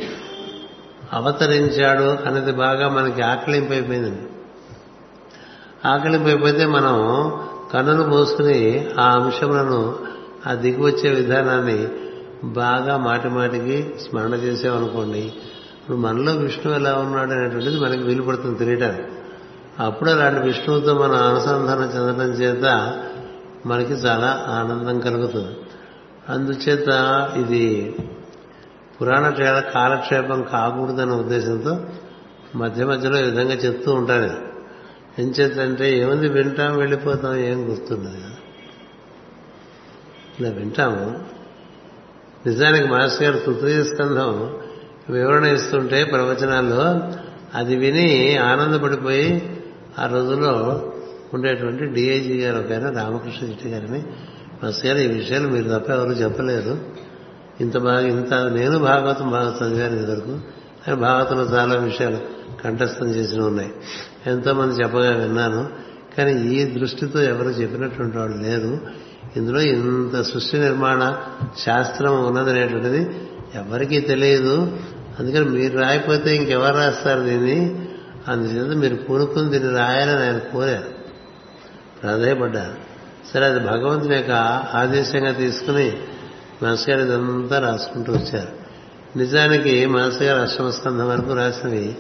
అవతరించాడు అనేది బాగా మనకి ఆకలింపైపోయింది. ఆకలింపైపోతే మనం కన్నులు మూసుకుని ఆ అంశములను ఆ దిగువచ్చే విధానాన్ని బాగా మాటి మాటికి స్మరణ చేసామనుకోండి ఇప్పుడు మనలో విష్ణువు ఎలా ఉన్నాడు అనేటువంటిది మనకి వీలుపడుతుంది తెలియటానికి. అప్పుడు అలాంటి విష్ణువుతో మనం అనుసంధానం చెందడం చేత మనకి చాలా ఆనందం కలుగుతుంది. అందుచేత ఇది పురాణ కాలక్షేపం కాకూడదనే ఉద్దేశంతో మధ్య మధ్యలో ఈ విధంగా చెప్తూ ఉంటాను ఎంచేతంటే ఏముంది వింటాం వెళ్ళిపోతాం ఏం గుర్తున్నది కదా. ఇలా వింటాము. నిజానికి మాస్టర్ గారు తృతీయ స్కంధం వివరణ ఇస్తుంటే ప్రవచనాల్లో అది విని ఆనందపడిపోయి ఆ రోజుల్లో ఉండేటువంటి డిఐజీ గారు ఒక ఆయన రామకృష్ణ చిట్టి గారిని. మాస్టర్ గారు ఈ విషయాలు మీరు తప్ప ఎవరు చెప్పలేరు ఇంత బాగా ఇంత నేను భాగవతం బాగా చదివాను ఇదివరకు. కానీ భాగవతంలో చాలా విషయాలు కంఠస్థం చేసిన ఉన్నాయి. ఎంతోమంది చెప్పగా విన్నాను. కానీ ఈ దృష్టితో ఎవరు చెప్పినటువంటి వాడు లేరు. ఇందులో ఇంత సృష్టి నిర్మాణ శాస్త్రం ఉన్నదనేటువంటిది ఎవరికీ తెలియదు. అందుకని మీరు రాయకపోతే ఇంకెవరు రాస్తారు దీన్ని? అందుచేత మీరు పూనుకుని దీన్ని రాయాలని ఆయన కోరారు. ప్రాధాయపడ్డారు సరే అది భగవంతుని యొక్క ఆదేశంగా తీసుకుని మనసు గారు ఇదంతా రాసుకుంటూ వచ్చారు. నిజానికి మనసు గారు అష్టమస్కంధం వరకు రాసినవి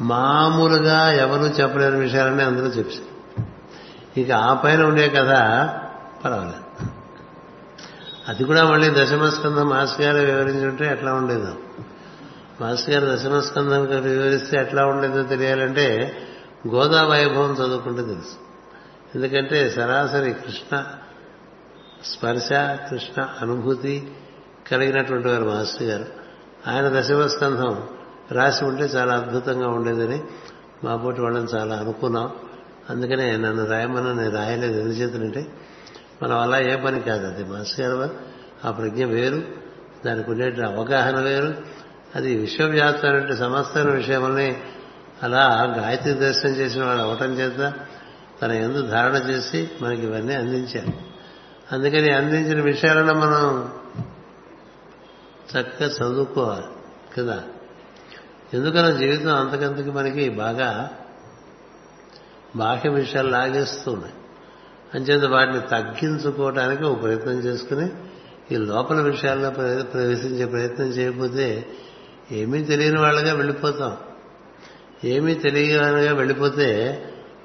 మామూలుగా ఎవరు చెప్పలేని విషయాలని అందరూ చెప్పారు. ఇక ఆ పైన ఉండే కథ పర్వాలేదు. అది కూడా మళ్ళీ దశమస్కంధం మాస్ గారు వివరించుంటే ఎట్లా ఉండేదో. మాస్ గారు దశమస్కంధం వివరిస్తే ఎట్లా ఉండేదో తెలియాలంటే గోదా వైభవం చదువుకుంటే తెలుసు. ఎందుకంటే సరాసరి కృష్ణ స్పర్శ కృష్ణ అనుభూతి కలిగినటువంటి వారు మాస్టర్ గారు. ఆయన దశమస్కంధం రాసి ఉంటే చాలా అద్భుతంగా ఉండేదని మా పోటీ వాళ్ళని చాలా అనుకున్నాం. అందుకనే నన్ను రాయమని నేను రాయలేదు. ఎందుచేతనంటే మనం అలా ఏ పని కాదు. అది మాస్టర్ గారు ఆ ప్రజ్ఞ వేరు. దానికి ఉండేటువంటి అవగాహన వేరు. అది విశ్వవ్యాప్తమైన సమస్తమైన విషయమని అలా గాయత్రి దర్శనం చేసిన వాడు అవటం చేత తన ఎందు ధారణ చేసి మనకి ఇవన్నీ అందించారు. అందుకని అందించిన విషయాలను మనం చక్కగా చదువుకోవాలి కదా? ఎందుకన్నా జీవితం అంతకంతకి మనకి బాగా బాహ్య విషయాలు లాగేస్తున్నాయి అంచేత వాటిని తగ్గించుకోవడానికి ఒక ప్రయత్నం చేసుకుని ఈ లోపల విషయాల్లో ప్రవేశించే ప్రయత్నం చేయకపోతే ఏమీ తెలియని వాళ్ళగా వెళ్ళిపోతాం. ఏమీ తెలియనిగా వెళ్ళిపోతే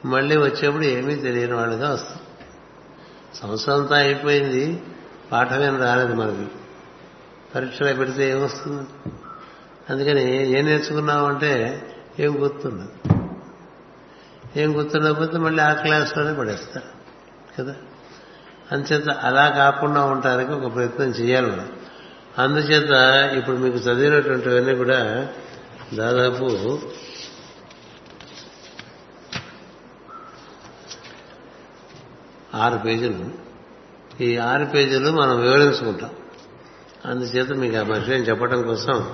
మళ్ళీ వచ్చేప్పుడు ఏమీ తెలియని వాళ్ళుగా వస్తాం. సంవత్సరం అంతా అయిపోయింది పాఠమేం రాలేదు మనకి. పరీక్షలు పెడితే ఏమొస్తుంది అందుకని ఏం నేర్చుకున్నామంటే ఏం గుర్తుండదు. ఏం గుర్తుండకపోతే మళ్ళీ ఆ క్లాస్లోనే పడేస్తారు కదా? అందుచేత అలా కాకుండా ఉండటానికి ఒక ప్రయత్నం చేయాలి మనం. అందుచేత ఇప్పుడు మీకు చదివినటువంటివన్నీ కూడా దాదాపు ఆరు పేజీలు. ఈ ఆరు పేజీలు మనం వివరించుకుంటాం. అందుచేత మీకు ఆ విషయం చెప్పడం కోసం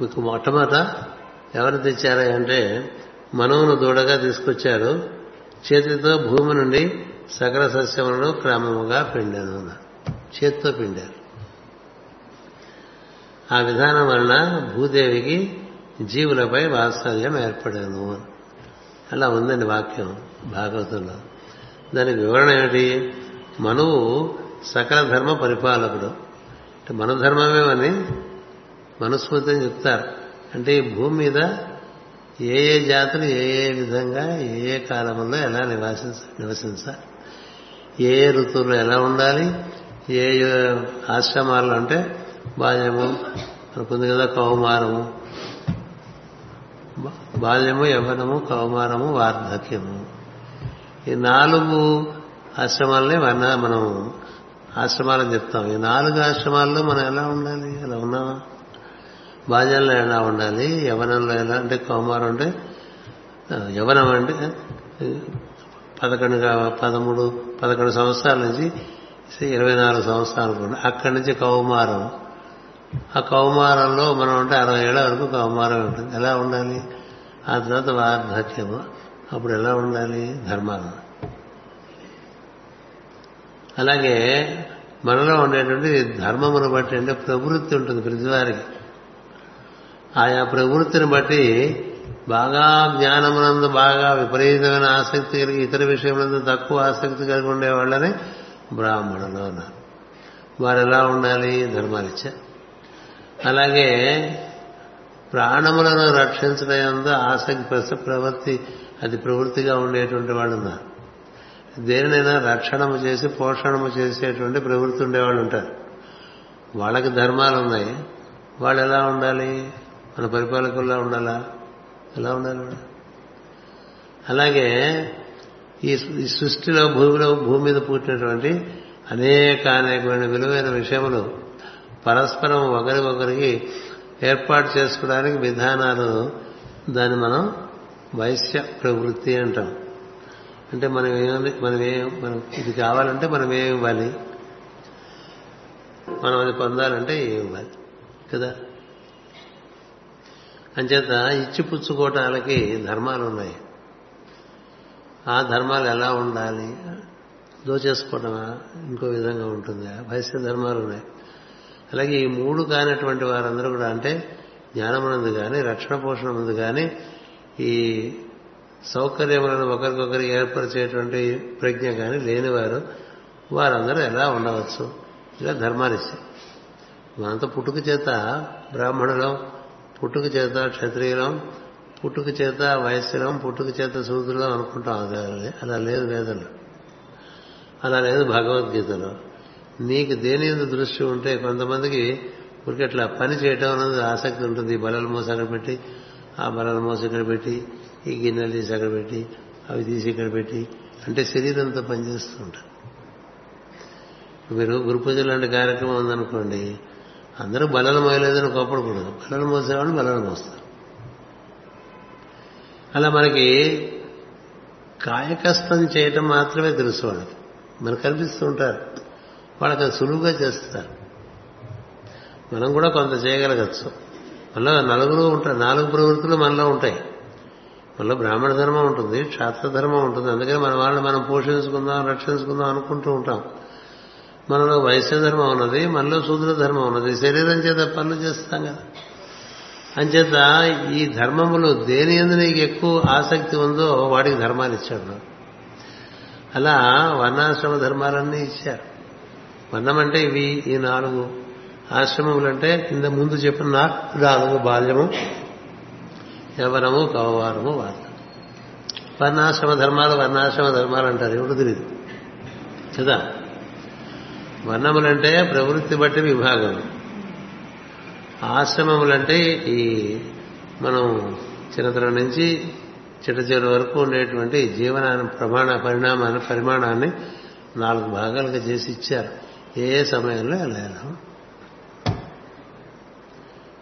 మీకు మొట్టమొదట ఎవరు తెచ్చారు అంటే మనవును దూడగా తీసుకొచ్చారు. చేతితో భూమి నుండి సకల సస్యములను క్రమముగా పిండాను చేతితో పిండారు. ఆ విధానం వలన భూదేవికి జీవులపై వాత్సల్యం ఏర్పడాను అలా ఉందండి వాక్యం. భాగవతంలో దానికి వివరణ ఏమిటి? మనువు సకల ధర్మ పరిపాలకుడు. అంటే మన ధర్మమేమని మనుస్మృతి అని చెప్తారు. అంటే ఈ భూమి మీద ఏ ఏ జాతులు ఏ ఏ విధంగా ఏ ఏ కాలంలో ఎలా నివాసించ నివసించాలి? ఏ ఏ ఋతువుల్లో ఎలా ఉండాలి? ఏ ఏ ఆశ్రమాల్లో అంటే బాల్యము అనుకుంది కదా కౌమారము బాల్యము యవ్వనము కౌమారము వార్ధక్యము. ఈ నాలుగు ఆశ్రమాలని వర్ణ మనం ఆశ్రమాలని చెప్తాం. ఈ నాలుగు ఆశ్రమాల్లో మనం ఎలా ఉండాలి? ఎలా ఉన్నామా బాల్యంలో ఎలా ఉండాలి? యవనంలో ఎలా అంటే కౌమారం అంటే యవనం అంటే పదకొండు పదమూడు పదకొండు సంవత్సరాల నుంచి ఇరవై నాలుగు సంవత్సరాలు అక్కడి నుంచి కౌమారం. ఆ కౌమారంలో మనం ఉంటే అరవై ఏళ్ళ వరకు కౌమారం ఉంటుంది. ఎలా ఉండాలి? ఆ తర్వాత వార్ధక్యము. అప్పుడు ఎలా ఉండాలి? ధర్మాలు. అలాగే మనలో ఉండేటువంటి ధర్మమును బట్టి అంటే ప్రవృత్తి ఉంటుంది ప్రతివారికి. ఆయా ప్రవృత్తిని బట్టి బాగా జ్ఞానమునందు బాగా విపరీతమైన ఆసక్తి కలిగి ఇతర విషయములందు తక్కువ ఆసక్తి కలిగి ఉండే వాళ్ళని బ్రాహ్మణులు అన్నారు. వారు ఎలా ఉండాలి? ధర్మాలిచ్చా అలాగే ప్రాణములను రక్షించడం ఆసక్తి ప్రవృత్తి అది ప్రవృత్తిగా ఉండేటువంటి వాళ్ళు ఉన్నారు దేనినైనా రక్షణము చేసి పోషణము చేసేటువంటి ప్రవృత్తి ఉండేవాళ్ళు ఉంటారు. వాళ్ళకి ధర్మాలు ఉన్నాయి. వాళ్ళు ఎలా ఉండాలి? మన పరిపాలకుల్లా ఉండాలా? ఎలా ఉండాలి వాళ్ళు? అలాగే ఈ సృష్టిలో భూమిలో భూమి మీద పుట్టినటువంటి అనేక అనేకమైన విలువైన విషయములు పరస్పరం ఒకరి ఒకరికి ఏర్పాటు చేసుకోవడానికి విధానాలు దాన్ని మనం వైశ్య ప్రవృత్తి అంటాం. అంటే మనం ఏమి మనం ఏ మనం ఇది కావాలంటే మనం ఏమి ఇవ్వాలి? మనం అది పొందాలంటే ఏమి ఇవ్వాలి? కదా? అంచేత ఇచ్చి పుచ్చుకోవటాలకి ధర్మాలు ఉన్నాయి. ఆ ధర్మాలు ఎలా ఉండాలి? దోచేసుకోవటమా? ఇంకో విధంగా ఉంటుందా? వైశ్య ధర్మాలు ఉన్నాయి. అలాగే ఈ మూడు కానటువంటి వారందరూ కూడా అంటే జ్ఞానమునందు కానీ రక్షణ పోషణ ముందు కానీ ఈ సౌకర్యములను ఒకరికొకరు ఏర్పరిచేటువంటి ప్రజ్ఞ కానీ లేనివారు వారందరూ ఎలా ఉండవచ్చు? ఇలా ధర్మాలిస్తాయి మనంత పుట్టుక చేత బ్రాహ్మణులం పుట్టుక చేత క్షత్రియులం పుట్టుక చేత వైశ్యులం పుట్టుక చేత శూద్రులం అనుకుంటాం. అది అలా లేదు వేదంలో. అలా లేదు భగవద్గీతలో. నీకు దేని దృష్టి ఉంటే కొంతమందికి ఊరికి అట్లా పని చేయటం అనేది ఆసక్తి ఉంటుంది. ఈ బలలు మోస అక్కడ పెట్టి ఆ బలలు మోస ఇక్కడ పెట్టి ఈ గిన్నెలు తీసి అక్కడ పెట్టి అవి తీసి ఇక్కడ పెట్టి అంటే శరీరంతో పనిచేస్తూ ఉంటారు. మీరు గురు పూజ లాంటి కార్యక్రమం ఉందనుకోండి అందరూ బలలు మోయలేదని కోపడకూడదు. బలలు మోసేవాళ్ళు బలలు మోస్తారు. అలా మనకి కాయకష్టం చేయటం మాత్రమే తెలుసు వాళ్ళకి. మనకు కనిపిస్తూ ఉంటారు. వాళ్ళకి అది సులువుగా చేస్తారు. మనం కూడా కొంత చేయగలగచ్చు. మనలో నలుగురు ఉంటాయి నాలుగు ప్రవృత్తులు మనలో ఉంటాయి. మనలో బ్రాహ్మణ ధర్మం ఉంటుంది క్షాత్ర ధర్మం ఉంటుంది. అందుకని మన వాళ్ళని మనం పోషించుకుందాం రక్షించుకుందాం అనుకుంటూ ఉంటాం. మనలో వైశ్య ధర్మం ఉన్నది మనలో శూద్ర ధర్మం ఉన్నది. శరీరం చేత పనులు చేస్తాం కదా. అంచేత ఈ ధర్మములు దేని ఎందు నీకు ఎక్కువ ఆసక్తి ఉందో వాడికి ధర్మాలు ఇచ్చాడు. అలా వర్ణాశ్రమ ధర్మాలన్నీ ఇచ్చారు. వర్ణం అంటే ఇవి ఈ నాలుగు ఆశ్రమములు అంటే కింద ముందు చెప్పిన నాలుగు బాల్యము యవనము కౌవారము వాత వర్ణాశ్రమ ధర్మాలు వర్ణాశ్రమ ధర్మాలు అంటారు ఎవరు తెలియదు కదా? వర్ణములంటే ప్రవృత్తి బట్టి విభాగం. ఆశ్రమములంటే ఈ మనం చిన్నతనం నుంచి చిట్ట చివరి వరకు ఉండేటువంటి జీవనాన్ని ప్రమాణ పరిణామాన్ని పరిమాణాన్ని నాలుగు భాగాలుగా చేసి ఇచ్చారు. ఏ సమయంలో ఎలా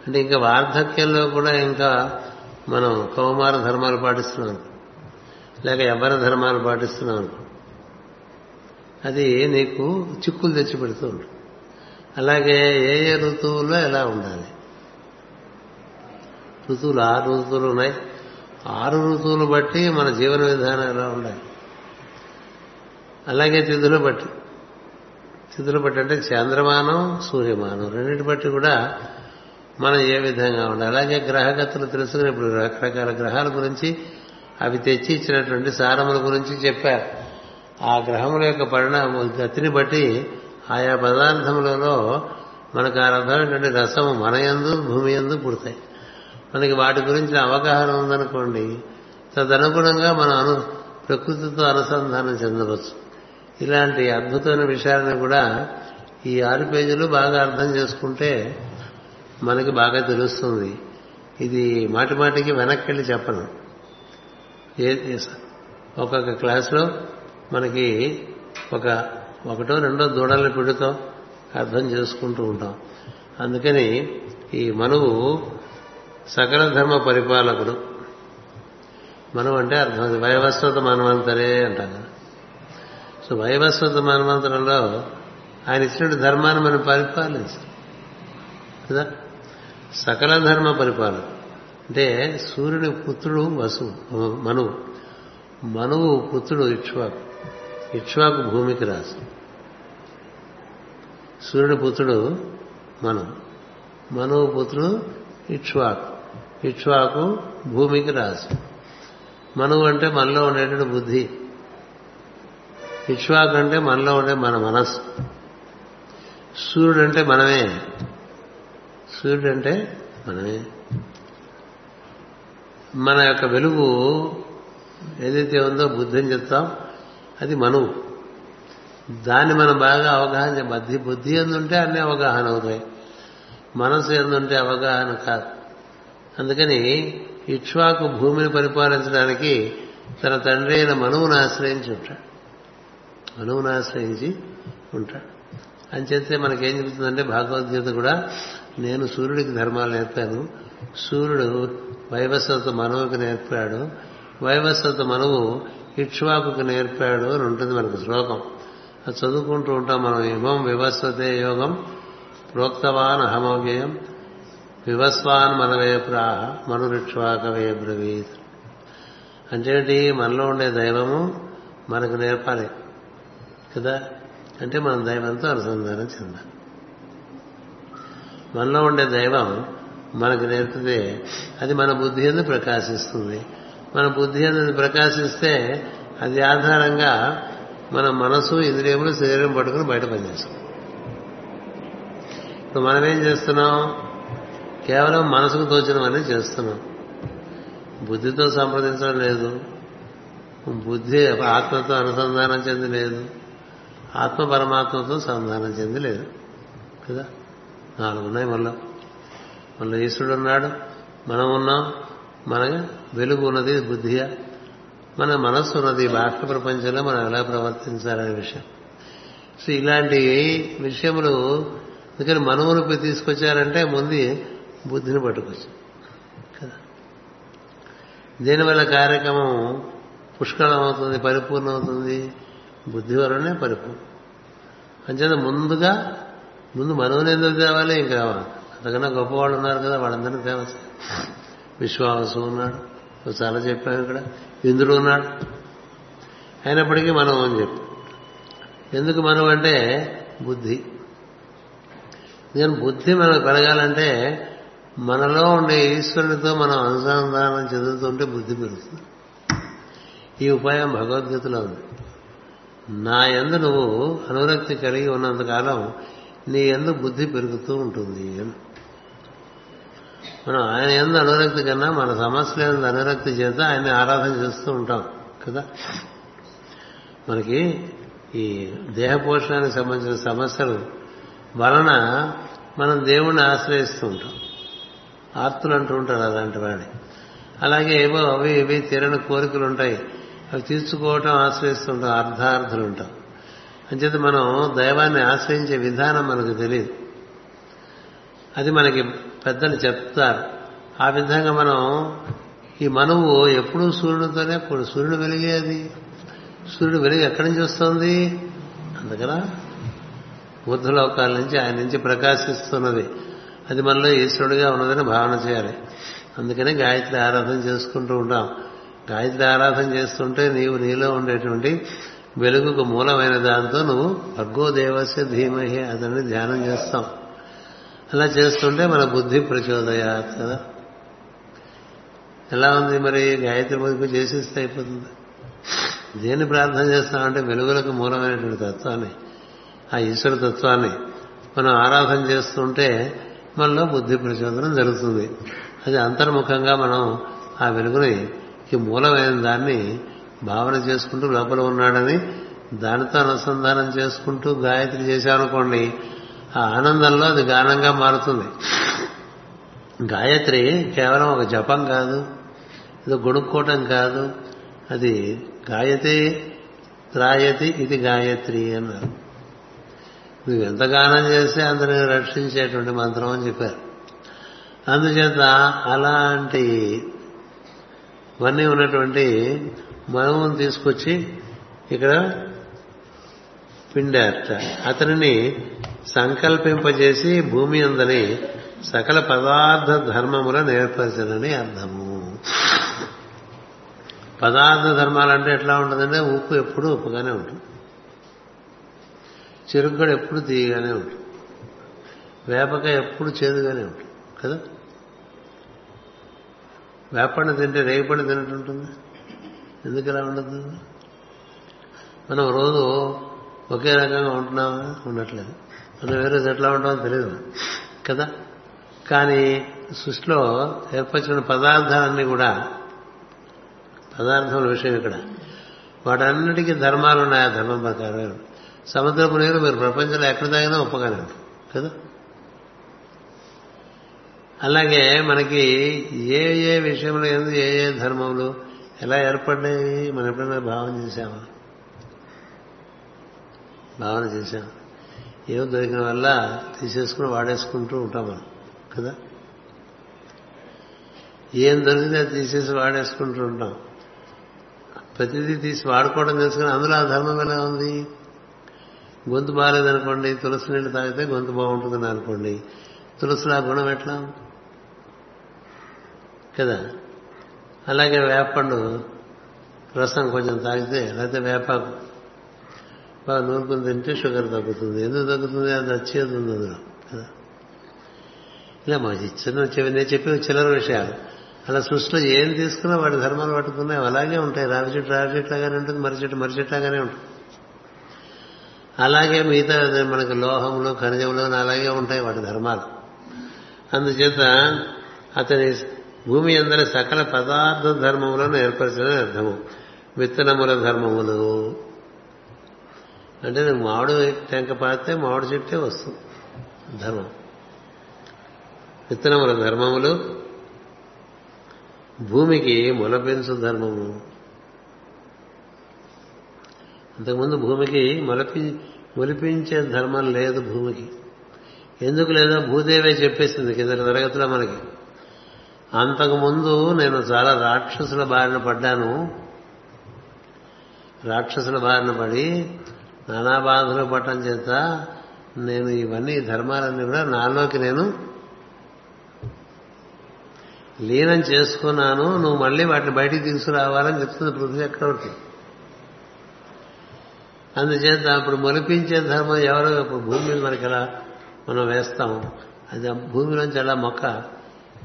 అంటే ఇంకా వార్ధక్యంలో కూడా ఇంకా మనం కౌమార ధర్మాలు పాటిస్తున్నాం. లేక ఎవరి ధర్మాలు పాటిస్తున్నాం. అది నీకు చిక్కులు తెచ్చి పెడుతూ ఉంటుంది అలాగే ఏ ఏ ఋతువుల్లో ఎలా ఉండాలి? ఋతువులు ఆరు ఋతువులు ఉన్నాయి. ఆరు ఋతువులు బట్టి మన జీవన విధానం ఎలా ఉండాలి? అలాగే తిథులు బట్టి. తిథులు బట్టి అంటే చంద్రమానం సూర్యమానం. రెండింటి బట్టి కూడా మనం ఏ విధంగా ఉండాలి? అలాగే గ్రహగతులు తెలుసుకుని ఇప్పుడు రకరకాల గ్రహాల గురించి అవి తెచ్చి ఇచ్చినటువంటి సారముల గురించి చెప్పారు. ఆ గ్రహముల యొక్క పరిణామ గతిని బట్టి ఆయా పదార్థములలో మనకు ఆ రకమైనటువంటి రసము మన యందు భూమి యందు పుడతాయి. మనకి వాటి గురించిన అవగాహన ఉందనుకోండి తదనుగుణంగా మనం అను ప్రకృతితో అనుసంధానం చెందవచ్చు. ఇలాంటి అద్భుతమైన విషయాలను కూడా ఈ ఆరు పేజీలు బాగా అర్థం చేసుకుంటే మనకి బాగా తెలుస్తుంది. ఇది మాటి మాటికి వెనక్కి వెళ్ళి చెప్పను. ఏ ఒక్కొక్క క్లాసులో మనకి ఒక ఒకటో రెండో దూడల్ని పెడుతాం అర్థం చేసుకుంటూ ఉంటాం. అందుకని ఈ మనువు సకల ధర్మ పరిపాలకుడు. మనం అంటే అర్థం వైవస్వత మనవంతరే అంటాం కదా సో వైవస్వత మనవంతరంలో ఆయన ఇచ్చినట్టు ధర్మాన్ని మనం పరిపాలించాలి. కదా? సకల ధర్మ పరిపాలన. అంటే సూర్యుడి పుత్రుడు వసు మనువు మనువు పుత్రుడు ఇక్ష్వాకు. ఇక్ష్వాకు భూమికి రాసు సూర్యుడి పుత్రుడు మనం. మనువు పుత్రుడు ఇక్ష్వాకు. ఇక్ష్వాకు భూమికి రాసు మనువు అంటే మనలో ఉండేటువంటి బుద్ధి. ఇక్ష్వాకు అంటే మనలో ఉండే మన మనస్సు. సూర్యుడు అంటే మనమే. సూర్యుడు అంటే మనమే. మన యొక్క వెలుగు ఏదైతే ఉందో బుద్ధిని చెప్తాం అది మనువు దాన్ని మనం బాగా అవగాహన బుద్ధి బుద్ధి ఎందుంటే అన్నీ అవగాహన అవుతాయి. మనసు ఎందుంటే అవగాహన కాదు. అందుకని ఇక్ష్వాకు భూమిని పరిపాలించడానికి తన తండ్రి అయిన మనువును ఆశ్రయించి ఉంటాడు ఆశ్రయించి ఉంటాడు. అంచేతే మనకేం చెబుతుందంటే భగవద్గీత కూడా నేను సూర్యుడికి ధర్మాలు నేర్పాను. సూర్యుడు వైవస్వత మనువుకి నేర్పాడు. వైవస్వత మనవు ఇక్ష్వాకు నేర్పాడు అని ఉంటుంది మనకు శ్లోకం. అది చదువుకుంటూ ఉంటాం మనం. ఇమం వివస్వతే యోగం ప్రోక్తవాన్ అహమవ్యయం. వివస్వాన్ మనవే ప్రాహ మనురిక్ష్వాకవే బ్రవీత్. అంటే మనలో ఉండే దైవము మనకు నేర్పాలి. కదా? అంటే మనం దైవంతో అనుసంధానం చెందాలి మనలో ఉండే దైవం మనకు నేర్పితే అది మన బుద్ధి ఎందు ప్రకాశిస్తుంది. మన బుద్ధి ఎందు ప్రకాశిస్తే అది ఆధారంగా మన మనసు ఇంద్రియములు శరీరం పట్టుకుని బయట పనిచేస్తాం ఇప్పుడు మనం ఏం చేస్తున్నాం? కేవలం మనసుకు తోచినవన్నీ చేస్తున్నాం. బుద్ధితో సంప్రదించడం లేదు. బుద్ధి ఆత్మతో అనుసంధానం చెంది లేదు. ఆత్మ పరమాత్మతో సంధానం చెంది లేదు. కదా? నాలుగు ఉన్నాయి మళ్ళా. మళ్ళీ ఈశ్వరుడు ఉన్నాడు మనం ఉన్నాం మన వెలుగు ఉన్నది బుద్ధిగా మన మనస్సు ఉన్నది బాహ్య ప్రపంచంలో మనం ఎలా ప్రవర్తించాలనే విషయం. సో ఇలాంటి విషయములు అందుకని మనవులు తీసుకొచ్చారంటే ముందు బుద్ధిని పట్టుకొచ్చారు కదా? దీనివల్ల కార్యక్రమం పుష్కళమవుతుంది పరిపూర్ణమవుతుంది. బుద్ధి వలనే పరిపూర్ణం అంచేత ముందుగా ముందు మనవుని ఎందుకు తేవాలి ఇంకా అంతకన్నా గొప్పవాళ్ళు ఉన్నారు కదా వాళ్ళందరినీ తేవచ్చు విశ్వాసం ఉన్నాడు. చాలా చెప్పాను ఇక్కడ. ఇంద్రుడు ఉన్నాడు. అయినప్పటికీ మనం అని చెప్పి. ఎందుకు మనం అంటే బుద్ధి. నేను బుద్ధి మనకు పెరగాలంటే మనలో ఉండే ఈశ్వరునితో మనం అనుసంధానం చెందుతుంటే బుద్ధి పెరుగుతుంది. ఈ ఉపాయం భగవద్గీతలో ఉంది. నా ఎందు నువ్వు అనురక్తి కలిగి ఉన్నంతకాలం నీ ఎందు బుద్ధి పెరుగుతూ ఉంటుంది. అని మనం ఆయన ఎందు అనురక్తి కన్నా మన సమస్యల ఎందు అనురక్తి చేత ఆయన్ని ఆరాధన చేస్తూ ఉంటాం కదా. మనకి ఈ దేహ పోషణానికి సంబంధించిన సమస్యలు వలన మనం దేవుణ్ణి ఆశ్రయిస్తూ ఉంటాం. ఆర్తులు అంటూ ఉంటారు అలాంటి వాడిని. అలాగే ఏవో అవి ఇవి తీరని కోరికలు ఉంటాయి. అవి తీర్చుకోవటం ఆశ్రయిస్తుంటాం అర్ధార్థులు ఉంటాం అంచేత మనం దైవాన్ని ఆశ్రయించే విధానం మనకు తెలియదు. అది మనకి పెద్దలు చెప్తారు. ఆ విధంగా మనం ఈ మనవు ఎప్పుడూ సూర్యుడితోనే సూర్యుడు వెలిగేది సూర్యుడు వెలుగు ఎక్కడి నుంచి వస్తుంది? అందుకన? బుద్ధలోకాల నుంచి ఆయన నుంచి ప్రకాశిస్తున్నది. అది మనలో ఈశ్వరుడిగా ఉన్నదని భావన చేయాలి. అందుకనే గాయత్రి ఆరాధన చేసుకుంటూ ఉంటాం. గాయత్రి ఆరాధన చేస్తుంటే నీవు నీలో ఉండేటువంటి వెలుగుకు మూలమైన దాంతో నువ్వు భర్గో దేవస్య ధీమహి అతన్ని ధ్యానం చేస్తాం అలా చేస్తుంటే మన బుద్ధి ప్రచోదయాత్ కదా. ఎలా ఉంది మరి గాయత్రి పొదుపు చేసేస్తే అయిపోతుంది. దేన్ని ప్రార్థన చేస్తామంటే వెలుగులకు మూలమైనటువంటి తత్వాన్ని ఆ ఈశ్వర తత్వాన్ని మనం ఆరాధన చేస్తుంటే మనలో బుద్ధి ప్రచోదనం జరుగుతుంది. అది అంతర్ముఖంగా మనం ఆ వెలుగుని ఈ మూలమైన దాన్ని భావన చేసుకుంటూ లోపల ఉన్నాడని దానితో అనుసంధానం చేసుకుంటూ గాయత్రి చేశామనుకోండి ఆ ఆనందంలో అది గానంగా మారుతుంది. గాయత్రి కేవలం ఒక జపం కాదు ఇది గొడుక్కోవటం కాదు అది గాయతి త్రాయతి ఇది గాయత్రి అన్నారు. నువ్వు ఎంత గానం చేస్తే అందరిని రక్షించేటువంటి మంత్రం అని చెప్పారు. అందుచేత అలాంటి ఇవన్నీ ఉన్నటువంటి మనవుని తీసుకొచ్చి ఇక్కడ పిండారట. అతనిని సంకల్పింపజేసి భూమి అందని సకల పదార్థ ధర్మముల నేర్పరచనని అర్థము. పదార్థ ధర్మాలంటే ఎట్లా ఉంటుందంటే ఉప్పు ఎప్పుడు ఉప్పుగానే ఉంటుంది. చెరుకు కూడా ఎప్పుడు తీయగానే ఉంటుంది. వేపక ఎప్పుడు చేదుగానే ఉంటుంది. కదా? వేపండి తింటే రేపండి తినట్టుంటుంది ఎందుకు ఇలా ఉండదు? మనం రోజు ఒకే రకంగా ఉంటున్నామా? ఉండట్లేదు. మనం వేరే ఎట్లా ఉంటామో తెలియదు కదా? కానీ సృష్టిలో ఏర్పరిచిన పదార్థాలన్నీ కూడా పదార్థముల విషయం ఇక్కడ. వాటన్నిటికీ ధర్మాలు ఉన్నాయి? ఆ ధర్మం ప్రకారం. సముద్రపు నీరు మీరు ప్రపంచంలో ఎక్కడ తాగినా ఒప్పగానే కదా? అలాగే మనకి ఏ ఏ విషయంలో ఎందు ఏ ఏ ధర్మములు ఎలా ఏర్పడ్డాయి మనం ఎప్పుడైనా భావన చేశామా? భావన చేశాం. ఏమో దొరికిన వల్ల తీసేసుకుని వాడేసుకుంటూ ఉంటాం మనం కదా? ఏం దొరికితే అది తీసేసి వాడేసుకుంటూ ఉంటాం. ప్రతిదీ తీసి వాడుకోవడం తెలుసుకుని అందులో ఆ ధర్మం ఎలా ఉంది? గొంతు బాగాలేదనుకోండి తులసి నీళ్ళు తాగితే గొంతు బాగుంటుందని అనుకోండి తులసిలో ఆ గుణం ఎట్లా? కదా? అలాగే వేపండు రసం కొంచెం తాగితే లేకపోతే వేపాకు. బాగా నూరుకుని తింటే షుగర్ తగ్గుతుంది. ఎందుకు తగ్గుతుంది? అది వచ్చేది ఉంది అందులో కదా? ఇలా మా చిన్న నేను చెప్పిన చిల్లర విషయాలు. అలా సృష్టిలో ఏం తీసుకున్నా వాటి ధర్మాలు పట్టుకున్నాయి. అలాగే ఉంటాయి. రావి చెట్టు రావి చెట్లాగానే ఉంటుంది మర్రి చెట్టు మర్రి చెట్లాగానే ఉంటుంది. అలాగే మిగతా మనకి లోహంలో ఖనిజంలో అలాగే ఉంటాయి వాటి ధర్మాలు. అందుచేత అతని భూమి అందరి సకల పదార్థ ధర్మములను ఏర్పరచిన అర్థము. విత్తనముల ధర్మములు. అంటే నువ్వు మామిడి టెంక పాతే మామిడి చెట్టే వస్తుంది. ధర్మం. విత్తనముల ధర్మములు. భూమికి మొలపెంచు ధర్మము. అంతకుముందు భూమికి మొలపి మొలిపించే ధర్మం లేదు భూమికి. ఎందుకు లేదో? భూదేవే చెప్పేసింది కింద తరగతిలో మనకి. అంతకుముందు నేను చాలా రాక్షసుల బారిన పడ్డాను. రాక్షసుల బారిన పడి నానా బాధలు పట్టడం చేత నేను ఇవన్నీ ధర్మాలన్నీ కూడా నాలోకి నేను లీనం చేసుకున్నాను. నువ్వు మళ్ళీ వాటిని బయటికి తీసుకురావాలని చెప్తుంది పృథ్వీ చక్రవర్తి అందుచేత అప్పుడు మొలిపించే ధర్మం ఎవరో ఇప్పుడు భూమి మీద మనకి ఎలా మనం వేస్తాం. అది భూమిలోంచి అలా మొక్క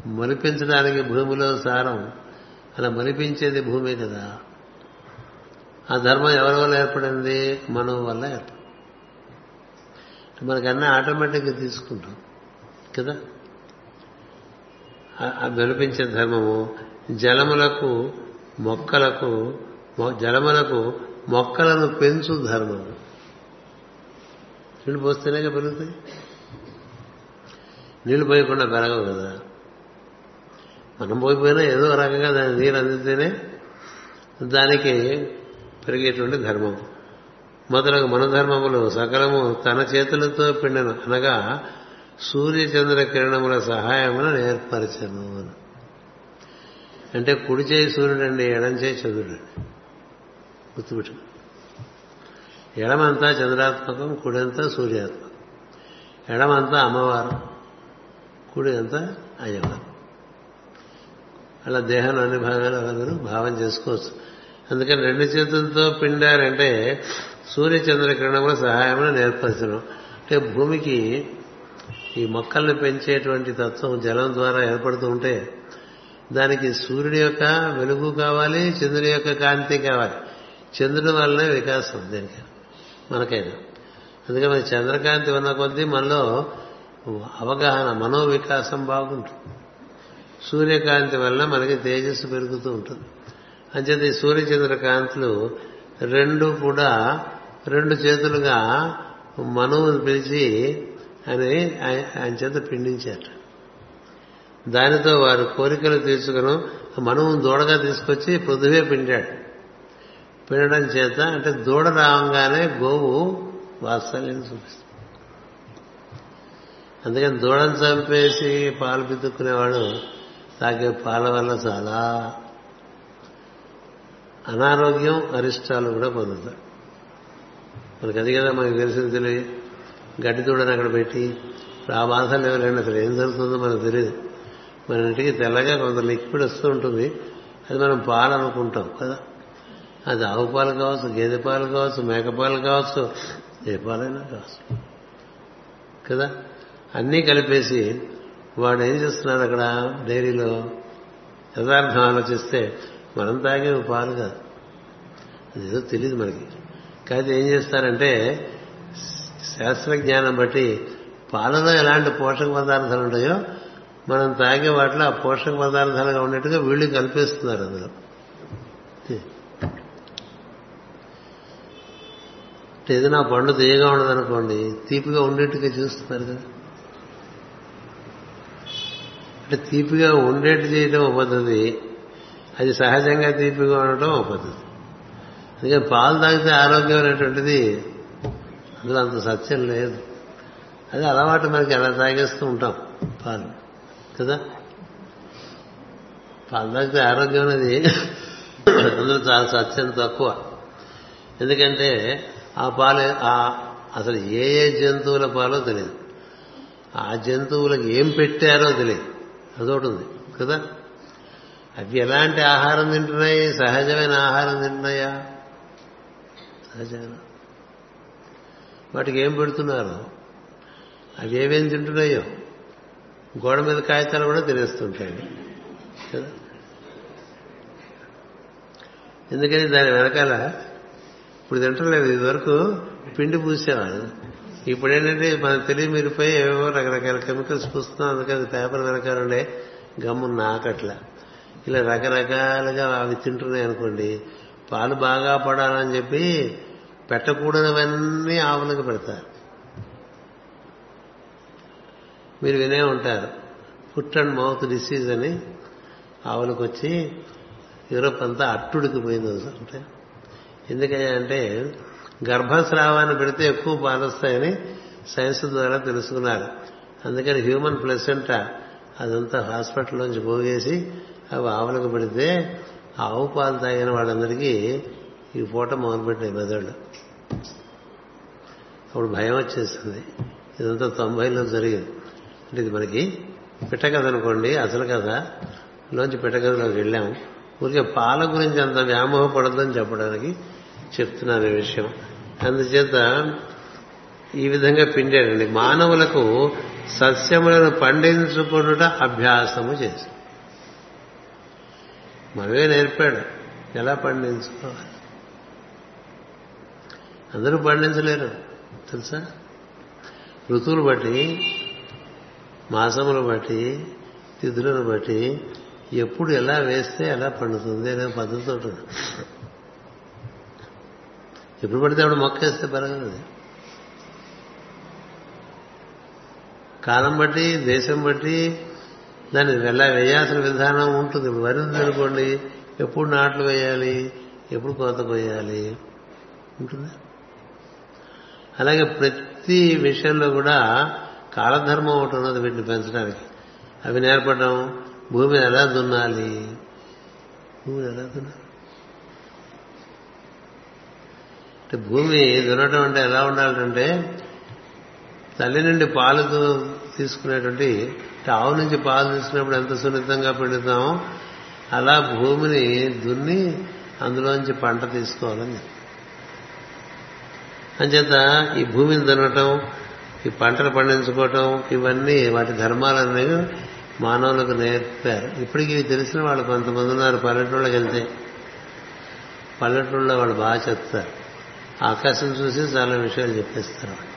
మొలిపించడానికి భూమిలో సారం అలా మొలిపించేది భూమి కదా. ఆ ధర్మం ఎవరి వల్ల ఏర్పడింది? మనం వల్ల ఏర్పడింది. మనకన్నా ఆటోమేటిక్గా తీసుకుంటాం కదా. ఆ వెలిపించే ధర్మము జలములకు మొక్కలకు జలములకు మొక్కలను పెంచు ధర్మము. నీళ్ళు పోస్తేనే పెరుగుతాయి. నీళ్ళు పోయకుండా పెరగవు కదా. మనం పోయిపోయినా ఏదో రకంగా దాని నీరు అందితేనే దానికి పెరిగేటువంటి ధర్మం. మొదలగు మనధర్మములు సకలము తన చేతులతో పిండను అనగా సూర్యచంద్ర కిరణముల సహాయమును ఏర్పరచను అంటే కుడి చేయి సూర్యుడు అండి ఎడం చేయి చంద్రుడు గుర్తుపెట్టు ఎడమంతా చంద్రాత్మకం కుడంతా సూర్యాత్మకం. ఎడమంతా అమ్మవారు కుడి అంతా అయ్యవారు. అలా దేహంలో అన్ని భాగాలు అందరూ భావం చేసుకోవచ్చు. అందుకని రెండు చేతులతో పిండారంటే సూర్య కిరణముల సహాయమును నేర్పరచడం అంటే భూమికి ఈ మొక్కల్ని పెంచేటువంటి తత్వం జలం ద్వారా ఏర్పడుతూ ఉంటే దానికి సూర్యుడి యొక్క వెలుగు కావాలి చంద్రుడి యొక్క కాంతి కావాలి. చంద్రుడి వల్లనే వికాసం దీనికి మనకైనా. అందుకే మన చంద్రకాంతి ఉన్న కొద్దీ మనలో అవగాహన మనో వికాసం బాగుంటుంది. సూర్యకాంతి వల్ల మనకి తేజస్సు పెరుగుతూ ఉంటుంది. అంచేత ఈ సూర్యచంద్ర కాంతులు రెండు కూడా రెండు చేతులుగా మనువును పిలిచి అని ఆయన చేత పిండించారు దానితో వారు కోరికలు తీసుకుని మనువును దూడగా తీసుకొచ్చి పృథువే పిండాడు. పిండడం చేత అంటే దూడ రావంగానే గోవు వాత్సల్యం చూపిస్తుంది. అందుకని దూడను చంపేసి పాలు పితుక్కునేవాడు తాగే పాల వల్ల చాలా. అనారోగ్యం అరిష్టాలు కూడా పొందుతారు మనకి అది కదా మనకు తెలిసింది తెలియదు గడ్డి దూడని అక్కడ పెట్టి ఆ బాధలు ఎవరైనా అసలు ఏం జరుగుతుందో మనకు తెలియదు. మన ఇంటికి తెల్లగా కొంత లిక్విడ్ వస్తూ ఉంటుంది. అది మనం పాలు అనుకుంటాం కదా. అది ఆవు పాలు కావచ్చు గేదె పాలు కావచ్చు మేక పాలు కావచ్చు ఏ పాలైనా కావచ్చు. కదా? అన్నీ కలిపేసి వాడు ఏం చేస్తున్నాడు అక్కడ డైరీలో? యథార్థం ఆలోచిస్తే మనం తాగే పాలు కాదు. అదేదో తెలియదు మనకి. కాదు ఏం చేస్తారంటే శాస్త్రజ్ఞానం బట్టి పాలలో ఎలాంటి పోషక పదార్థాలు ఉంటాయో మనం తాగే వాటిలో ఆ పోషక పదార్థాలుగా ఉన్నట్టుగా వీళ్ళు కల్పిస్తున్నారు అందులో. ఏదైనా పండు తీయగా ఉండదనుకోండి తీపిగా ఉండేట్టుగా చూస్తున్నారు కదా. అంటే తీపిగా ఉండేట్టు చేయడం ఒక పద్ధతి అది సహజంగా తీపిగా ఉండటం ఒక పద్ధతి అందుకని పాలు తాగితే ఆరోగ్యం అనేటువంటిది అందులో అంత సత్యం లేదు. అది అలవాటు మనకి ఎలా తాగేస్తూ ఉంటాం పాలు కదా? పాలు తాగితే ఆరోగ్యం అనేది అందులో చాలా సత్యం తక్కువ. ఎందుకంటే ఆ పాలు అసలు ఏ ఏ జంతువుల పాలో తెలియదు. ఆ జంతువులకు ఏం పెట్టారో తెలియదు. అదొకటి ఉంది కదా? అవి ఎలాంటి ఆహారం తింటున్నాయి? సహజమైన ఆహారం తింటున్నాయా? సహజమైన? వాటికి ఏం పెడుతున్నారు? అవి ఏమేమి తింటున్నాయో? గోడ మీద కాగితాలు కూడా తినేస్తుంటాయి కదా? ఎందుకని దాని వెనకాల ఇప్పుడు తింటలేదు ఇదివరకు పిండి పూసేవాడు ఇప్పుడు ఏంటంటే మన తెలియ మీరిపోయి ఏవేవో రకరకాల కెమికల్స్ పూస్తున్నాం అందుకని పేపర్ వెనకాల ఉండే గమ్ము నాకట్లా. ఇలా రకరకాలుగా అవి తింటున్నాయి అనుకోండి పాలు బాగా పడాలని చెప్పి పెట్టకూడనివన్నీ ఆవులకు పెడతారు. మీరు వినే ఉంటారు ఫుట్ అండ్ మౌత్ డిసీజ్ అని ఆవులకు వచ్చి యూరోప్ అంతా అట్టుడికి పోయింది అంటే ఎందుకని అంటే గర్భస్రావాన్ని పెడితే ఎక్కువ పాలొస్తాయని సైన్స్ ద్వారా తెలుసుకున్నారు. అందుకని హ్యూమన్ ప్లసెంట అదంతా హాస్పిటల్లోంచి పోగేసి అవి ఆవులకు పెడితే ఆవు పాలు తాగిన వాళ్ళందరికీ ఈ పూట మొదలుపెట్టాయి మెదళ్ళు అప్పుడు భయం వచ్చేసింది. ఇదంతా తొంభైలో జరిగింది. అంటే ఇది మనకి పిట్టకథ అనుకోండి అసలు కథ. లోంచి పిట్టకథలోకి వెళ్ళాం ఊరికే పాల గురించి అంత వ్యామోహపడద్దని చెప్పడానికి చెప్తున్నాను ఈ విషయం. అందుచేత ఈ విధంగా పిండాడండి. మానవులకు సస్యములను పండించుకున్నట అభ్యాసము చేసి. మనమే నేర్పాడు? ఎలా పండించుకోవాలి? అందరూ పండించలేరు. తెలుసా? ఋతువులు బట్టి మాసములు బట్టి తిథులను బట్టి ఎప్పుడు ఎలా వేస్తే ఎలా పండుతుంది అనే పద్ధతి ఉంటుంది. ఎప్పుడు పడితే అప్పుడు మొక్క వేస్తే పెరగదు కాలం బట్టి దేశం బట్టి దాన్ని వెళ్ళ వేయాల్సిన విధానం ఉంటుంది. ఇప్పుడు వరి అనుకోండి ఎప్పుడు నాట్లు వేయాలి ఎప్పుడు కోత కొయ్యాలి ఉంటుందా? అలాగే ప్రతి విషయంలో కూడా కాలధర్మం ఒకటి ఉన్నది వీటిని పెంచడానికి. అవి నేర్పడం భూమిని ఎలా దున్నాలి భూమిని ఎలా దున్నాలి అంటే భూమి దున్నటం అంటే ఎలా ఉండాలంటే తల్లి నుండి పాలు తీసుకునేటువంటి ఆవు నుంచి పాలు తీసుకున్నప్పుడు ఎంత సున్నితంగా పిండుతామో అలా భూమిని దున్ని అందులోంచి పంట తీసుకోవాలని. అంచేత ఈ భూమిని దున్నటం ఈ పంటలు పండించుకోవటం ఇవన్నీ వాటి ధర్మాలన్నీ మానవులకు నేర్పారు. ఇప్పటికీ తెలిసిన వాళ్ళు కొంతమంది ఉన్నారు పల్లెటూళ్ళకి వెళ్తే. పల్లెటూళ్ళలో వాళ్ళు బాగా చెప్తారు. ఆకాశం చూసి చాలా విషయాలు చెప్పేస్తారు.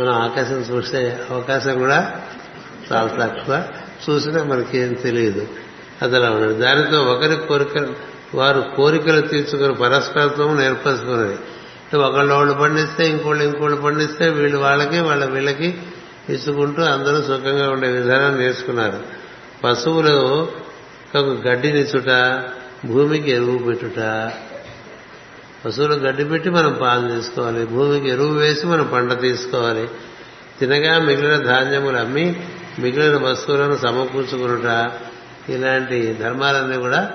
మనం ఆకాశం చూసే అవకాశం కూడా చాలా తక్కువ. చూసినా మనకేం తెలియదు. అది అలా ఉన్నది దానితో ఒకరి కోరికలు వారు కోరికలు తీర్చుకుని పరస్పరత్వం నేర్పరుచుకున్నది. ఒకళ్ళు వాళ్ళు పండిస్తే ఇంకోళ్ళు ఇంకోళ్ళు పండిస్తే వీళ్ళు వాళ్ళకి వాళ్ళ వీళ్ళకి ఇచ్చుకుంటూ అందరూ సుఖంగా ఉండే విధానం నేర్చుకున్నారు. పశువులు గడ్డినిచ్చుట భూమికి ఎరువు పెట్టుట పశువులు గడ్డి పెట్టి మనం పాలు తీసుకోవాలి. భూమికి ఎరువు వేసి మనం పంట తీసుకోవాలి. తినగా మిగిలిన ధాన్యములు అమ్మి మిగిలిన వస్తువులను సమకూర్చుకునుట. ఇలాంటి ధర్మాలన్నీ కూడా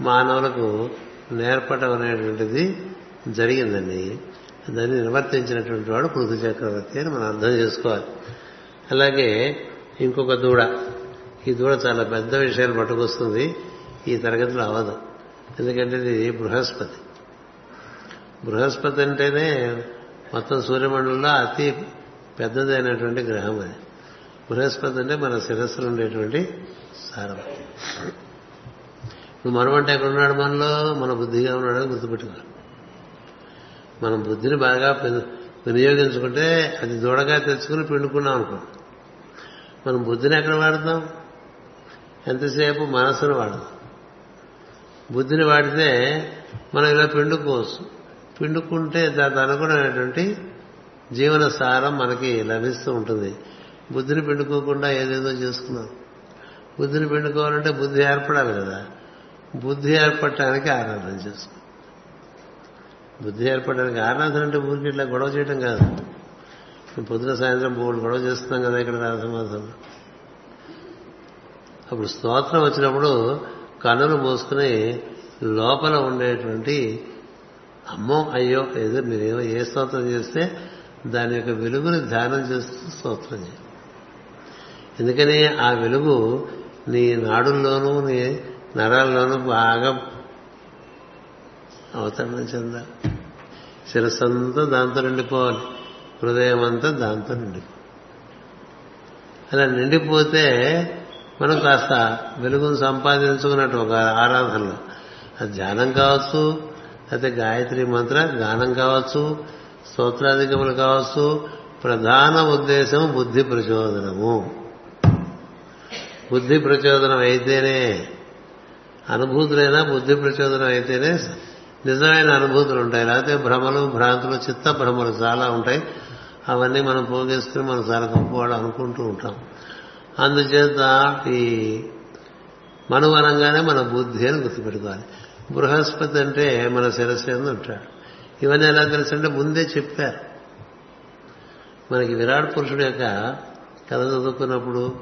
మానవులకు నేర్పడం అనేటువంటిది జరిగిందండి. దాన్ని నిర్వర్తించినటువంటి వాడు పృథు చక్రవర్తి అని మనం అర్థం చేసుకోవాలి. అలాగే ఇంకొక దూడ. ఈ దూడ చాలా పెద్ద విషయాలు పట్టుకొస్తుంది. ఈ తరగతిలో అవదు ఎందుకంటే ఇది బృహస్పతి. బృహస్పతి అంటేనే మొత్తం సూర్యమండలంలో అతి పెద్దదైనటువంటి గ్రహం అది. బృహస్పతి అంటే మన శిరస్సులు ఉండేటువంటి సారం. నువ్వు మనమంటే అంటే ఎక్కడున్నాడు మనలో? మన బుద్ధిగా ఉన్నాడని గుర్తుపెట్టుకోవాలి మనం బుద్ధిని బాగా వినియోగించుకుంటే అది దూడగా తెచ్చుకుని పిండుకున్నాం అనుకో. మనం బుద్ధిని ఎక్కడ వాడతాం? ఎంతసేపు మనసును వాడతాం. బుద్ధిని వాడితే మనం ఇలా పిండుకోవచ్చు. పిండుకుంటే దానికి అనుగుణమైనటువంటి జీవన సారం మనకి లభిస్తూ ఉంటుంది. బుద్ధిని పిండుకోకుండా ఏదేదో చేసుకున్నాం. బుద్ధిని పిండుకోవాలంటే బుద్ధి ఏర్పడాలి కదా. బుద్ధి ఏర్పడటానికి ఆరాధన చేసుకో బుద్ధి ఏర్పడడానికి ఆరాధన అంటే ఊరికి ఇట్లా గొడవ చేయడం కాదు. పొద్దున సాయంత్రం మూడు గొడవ చేస్తున్నాం కదా ఇక్కడ రాధమాసంలో అప్పుడు స్తోత్రం వచ్చినప్పుడు కన్నులు మూసుకుని లోపల ఉండేటువంటి అమ్మో అయ్యో ఏదో మీరేమో ఏ స్తోత్రం చేస్తే దాని యొక్క వెలుగుని ధ్యానం చేస్తూ స్తోత్రం చేయాలి. ఎందుకని ఆ వెలుగు నీ నాడుల్లోనూ నీ నరాల్లోనూ బాగా అవతరణం చెందాలి. శిరస్సు అంతా దాంతో నిండిపోవాలి. హృదయం అంతా దాంతో నిండిపోవాలి. అలా నిండిపోతే మనం కాస్త వెలుగును సంపాదించుకున్నట్టు ఒక ఆరాధనలో. అది ధ్యానం కావచ్చు అయితే గాయత్రి మంత్ర గానం కావచ్చు స్తోత్రాధికములు కావచ్చు ప్రధాన ఉద్దేశం బుద్ధి ప్రచోదనము. బుద్ధి ప్రచోదనం అయితేనే అనుభూతులైనా బుద్ధి ప్రచోదనం అయితేనే నిజమైన అనుభూతులు ఉంటాయి. లేకపోతే భ్రమలు భ్రాంతులు చిత్త భ్రమలు చాలా ఉంటాయి. అవన్నీ మనం పోగేసుకుని మనం చాలా గొప్పవాడు అనుకుంటూ ఉంటాం. అందుచేత ఈ మనువనంగానే మన బుద్ధి అని గుర్తుపెట్టుకోవాలి. బృహస్పతి అంటే మన శిరస్సు ఉంటాడు ఇవన్నీ ఎలా తెలుసంటే ముందే చెప్పారు. మనకి విరాట్ పురుషుడు యొక్క కథ చదువుకున్నప్పుడు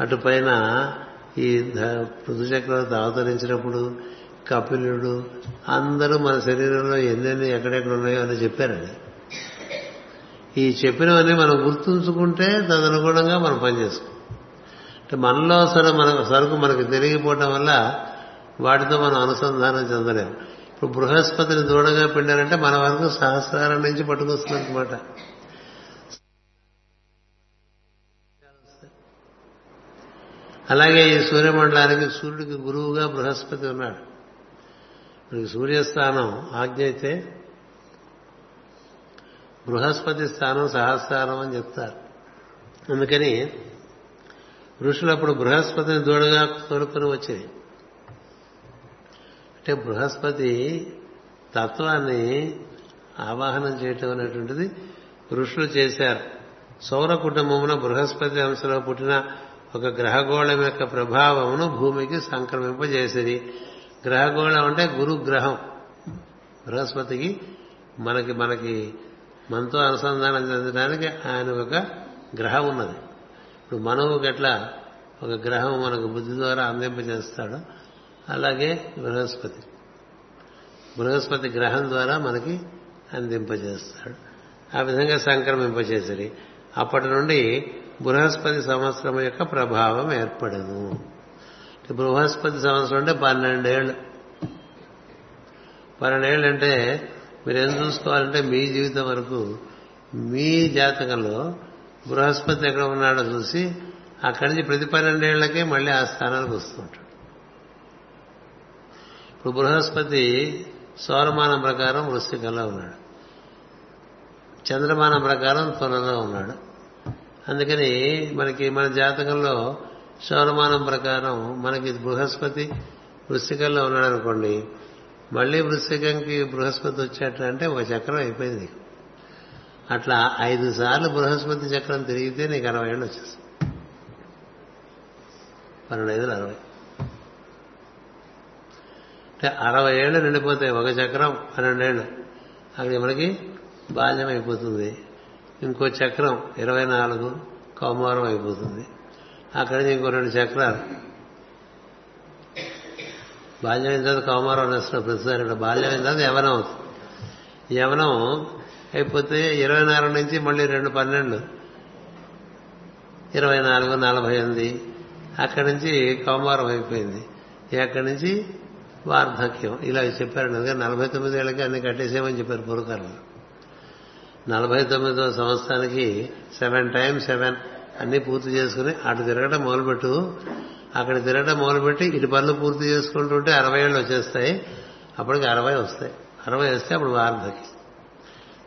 అటుపైన ఈ పృథుచక్రవర్తి అవతరించినప్పుడు కపిలుడు అందరూ మన శరీరంలో ఎన్నెన్ని ఎక్కడెక్కడ ఉన్నాయో అని చెప్పారండి. ఈ చెప్పినవన్నీ మనం గుర్తుంచుకుంటే తదనుగుణంగా మనం పనిచేసుకోం అంటే మనలో సరే మన సరుకు మనకు తెలియకపోవటం వల్ల వాటితో మనం అనుసంధానం చెందలేము. ఇప్పుడు బృహస్పతిని దూరంగా పిండారంటే మన వరకు సహస్రాల నుంచి పట్టుకొస్తున్నమాట అలాగే ఈ సూర్యమండలానికి సూర్యుడికి గురువుగా బృహస్పతి ఉన్నాడు. మనకి సూర్యస్థానం ఆజ్ఞ అయితే బృహస్పతి స్థానం సహస్రారం అని చెప్తారు. అందుకని ఋషులు అప్పుడు బృహస్పతిని దూడగా కోరుకొని వచ్చేది అంటే బృహస్పతి తత్వాన్ని ఆవాహనం చేయటం అనేటువంటిది ఋషులు చేశారు. సౌర కుటుంబమున బృహస్పతి అంశలో పుట్టిన ఒక గ్రహగోళం యొక్క ప్రభావమును భూమికి సంక్రమింపజేసేది. గ్రహగోళం అంటే గురుగ్రహం. బృహస్పతికి మనకి మనకి మనతో అనుసంధానం చెందడానికి ఆయన ఒక గ్రహం ఉన్నది. ఇప్పుడు మనవుకి ఎట్లా ఒక గ్రహం మనకు బుద్ధి ద్వారా అందింపజేస్తాడో అలాగే బృహస్పతి. బృహస్పతి గ్రహం ద్వారా మనకి అందింపజేస్తాడు. ఆ విధంగా సంక్రమింపజేసరి అప్పటి నుండి బృహస్పతి సంవత్సరం యొక్క ప్రభావం ఏర్పడను. బృహస్పతి సంవత్సరం అంటే పన్నెండేళ్ళు. పన్నెండేళ్ళు అంటే మీరు ఏం చూసుకోవాలంటే మీ జీవితం వరకు మీ జాతకంలో బృహస్పతి ఎక్కడ ఉన్నాడో చూసి అక్కడి నుంచి ప్రతి పన్నెండేళ్ళకే మళ్ళీ ఆ స్థానానికి వస్తుంటాడు. ఇప్పుడు బృహస్పతి సౌరమానం ప్రకారం వృశ్చికంలో ఉన్నాడు. చంద్రమానం ప్రకారం తులలో ఉన్నాడు. అందుకని మనకి మన జాతకంలో సౌరమానం ప్రకారం మనకి బృహస్పతి వృశ్చికంలో ఉన్నాడు అనుకోండి మళ్ళీ వృశ్చికంకి బృహస్పతి వచ్చేటంటే ఒక చక్రం అయిపోయింది. అట్లా ఐదు సార్లు బృహస్పతి చక్రం తిరిగితే నీకు అరవై ఏళ్ళు వచ్చేస్తుంది పన్నెండు ఐదులు అరవై. అంటే అరవై ఏళ్ళు నిండిపోతాయి ఒక చక్రం పన్నెండేళ్ళు. అక్కడ మనకి బాల్యం అయిపోతుంది ఇంకో చక్రం ఇరవై నాలుగు కౌమారం అయిపోతుంది. అక్కడి నుంచి ఇంకో రెండు చక్రాలు. బాల్యం అయిన తర్వాత కౌమారం అనేస్తున్నారు ప్రతిసారి ఇక్కడ. బాల్యం అయిన తర్వాత యవనం. అవుతుంది యవనం అయిపోతే ఇరవై నాలుగు నుంచి మళ్ళీ రెండు పన్నెండు. ఇరవై నాలుగు నలభై ఎనిమిది. అక్కడి నుంచి కౌమారం అయిపోయింది. అక్కడి నుంచి? వార్ధక్యం. ఇలా చెప్పారు అందుకని నలభై తొమ్మిది ఏళ్ళకి అన్ని కట్టేసేమని చెప్పారు పూర్వకాలంలో నలభై తొమ్మిదో సంవత్సరానికి సెవెన్ టైమ్స్ సెవెన్ అన్ని పూర్తి చేసుకుని అటు తిరగడం మొదలుపెట్టు. అక్కడ తిరగడం మొదలుపెట్టి ఇటు పనులు పూర్తి చేసుకుంటుంటే అరవై ఏళ్ళు వచ్చేస్తాయి. అప్పటికి అరవై వస్తాయి. అరవై వస్తే అప్పుడు వార్ధక్యం.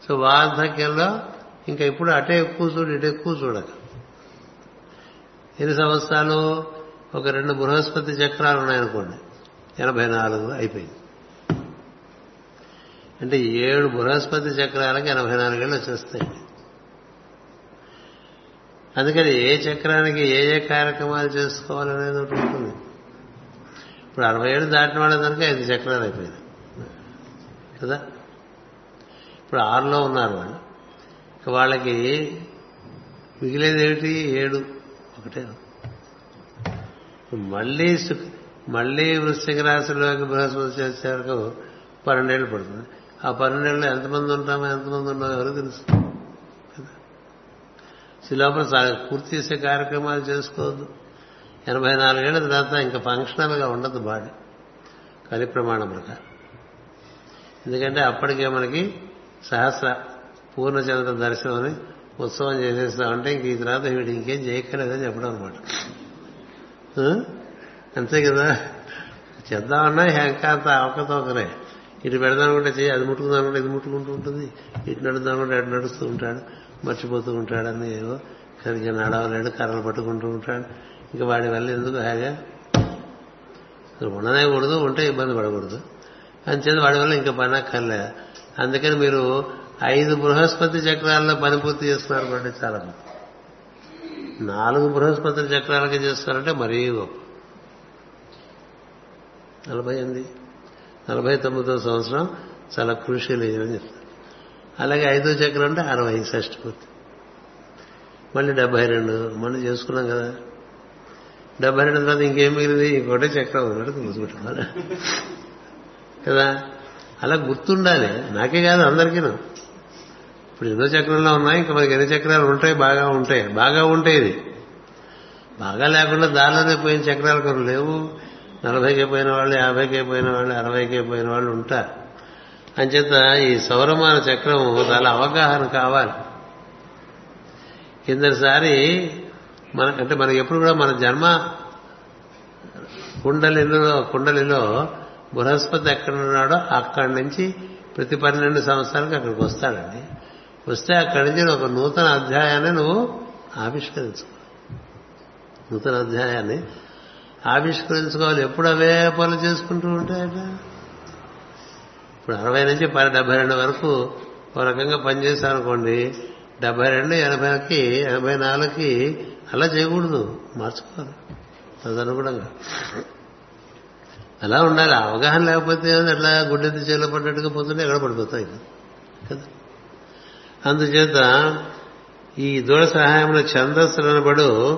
సో వార్ధక్యంలో ఇంకా ఇప్పుడు అటే ఎక్కువ చూడు ఇటు ఎక్కువ చూడక. ఎన్ని సంవత్సరాలు? ఒక రెండు బృహస్పతి చక్రాలు ఉన్నాయనుకోండి. ఎనభై నాలుగు అయిపోయింది. అంటే ఏడు బృహస్పతి చక్రాలకి ఎనభై నాలుగేళ్ళు వచ్చేస్తాయి. అందుకని ఏ చక్రానికి ఏ ఏ కార్యక్రమాలు చేసుకోవాలనేది ఒకటి ఉంటుంది. ఇప్పుడు అరవై ఏడు దాటిన వాళ్ళందరికీ ఐదు చక్రాలు అయిపోయింది కదా? ఇప్పుడు ఆరులో ఉన్నారు వాళ్ళు. వాళ్ళకి మిగిలేది ఏమిటి? ఏడు. ఒకటే. మళ్ళీ మళ్ళీ వృశ్చిక రాశిలోకి బృహస్పతి చేసేవరకు పన్నెండేళ్ళు పడుతుంది. ఆ పన్నెండేళ్ళు ఎంతమంది ఉంటామో ఎంతమంది ఉన్నామో ఎవరు తెలుసు? లోపల పూర్తి చేసే కార్యక్రమాలు చేసుకోవద్దు. ఎనభై నాలుగేళ్ళ తర్వాత ఇంకా ఫంక్షనల్గా ఉండదు బాడీ. కలి ప్రమాణం ప్రకారం. ఎందుకంటే అప్పటికే మనకి సహస్ర పూర్ణచంద్ర దర్శనం అని ఉత్సవం చేసేస్తామంటే ఇంక ఈ తర్వాత వీడు ఇంకేం చేయక్కర్లేదని చెప్పడం అనమాట. అంతే కదా? చేద్దామన్నా హ్యాంకాంత అవకతవకనే. ఇటు పెడదామనుకుంటే చేయి అది ముట్టుకుందామనుకుంటే ఇది ముట్టుకుంటూ ఉంటుంది. ఇటు నడుద్దామంటే అటు నడుస్తూ ఉంటాడు మర్చిపోతూ ఉంటాడని ఏవో. సరిగ్గా నడవలేడు కర్రలు పట్టుకుంటూ ఉంటాడు. ఇంకా వాడి వల్ల ఎందుకు హాగా ఉండనే కూడదు ఉంటే ఇబ్బంది పడకూడదు. అంచేది వాడి వల్ల ఇంకా పని అక్కర్లే. అందుకని మీరు ఐదు బృహస్పతి చక్రాల్లో పని పూర్తి చేస్తున్నారు అంటే చాలా నాలుగు బృహస్పతి చక్రాలకి చేస్తున్నారంటే మరీ గొప్ప. నలభై ఎనిమిది. నలభై తొమ్మిదో సంవత్సరం చాలా క్రూషియల్ ఏజ్ అని చెప్తారు. అలాగే ఐదో చక్రం అంటే అరవై షష్టి పూర్తి. మళ్ళీ డెబ్బై రెండు. మళ్ళీ చేసుకున్నాం కదా. డెబ్బై రెండు తర్వాత ఇంకేం మిగిలింది? ఇంకోటే చక్రం ఉన్నట్టు గుర్తుపెట్టుకోవాలి కదా? అలా గుర్తుండాలి. నాకే కాదు అందరికీను. ఇప్పుడు ఎన్నో చక్రంలో ఉన్నాయి. ఇంకా మనకి ఎన్ని చక్రాలు ఉంటాయి? బాగా ఉంటాయి. బాగా ఉంటాయి ఇది. బాగా లేకుండా దారిలోనే పోయిన చక్రాలు కొన్ని లేవు. నలభైకి పోయిన వాళ్ళు యాభైకి పోయిన వాళ్ళు అరవైకి పోయిన వాళ్ళు ఉంటారు. అంచేత ఈ సౌరమాన చక్రం చాలా అవగాహన కావాలి. కిందసారి మన అంటే మనకి ఎప్పుడు కూడా మన జన్మ కుండలిలో కుండలిలో బృహస్పతి ఎక్కడ ఉన్నాడో అక్కడి నుంచి ప్రతి పన్నెండు సంవత్సరాలకు అక్కడికి వస్తాడండి. వస్తే అక్కడి నుంచి ఒక నూతన అధ్యాయాన్ని నువ్వు ఆవిష్కరించుకో. నూతన అధ్యాయాన్ని ఆవిష్కరించుకోవాలి. ఎప్పుడు అవే పనులు చేసుకుంటూ ఉంటాయట? ఇప్పుడు అరవై నుంచి పది డెబ్బై రెండు వరకు ఒక రకంగా పనిచేశారనుకోండి. డెబ్బై రెండు ఎనభైకి ఎనభై నాలుగుకి అలా చేయకూడదు. మార్చుకోవాలి. తదనుగుణంగా. అలా ఉండాలి. అవగాహన లేకపోతే అట్లా గుడ్డెత్తి చేలో పడ్డట్టుగా పోతుంటే ఎక్కడ పడిపోతాయి? కదా. అందుచేత ఈ దూడ సహాయంలో ఛందస్సులనబడు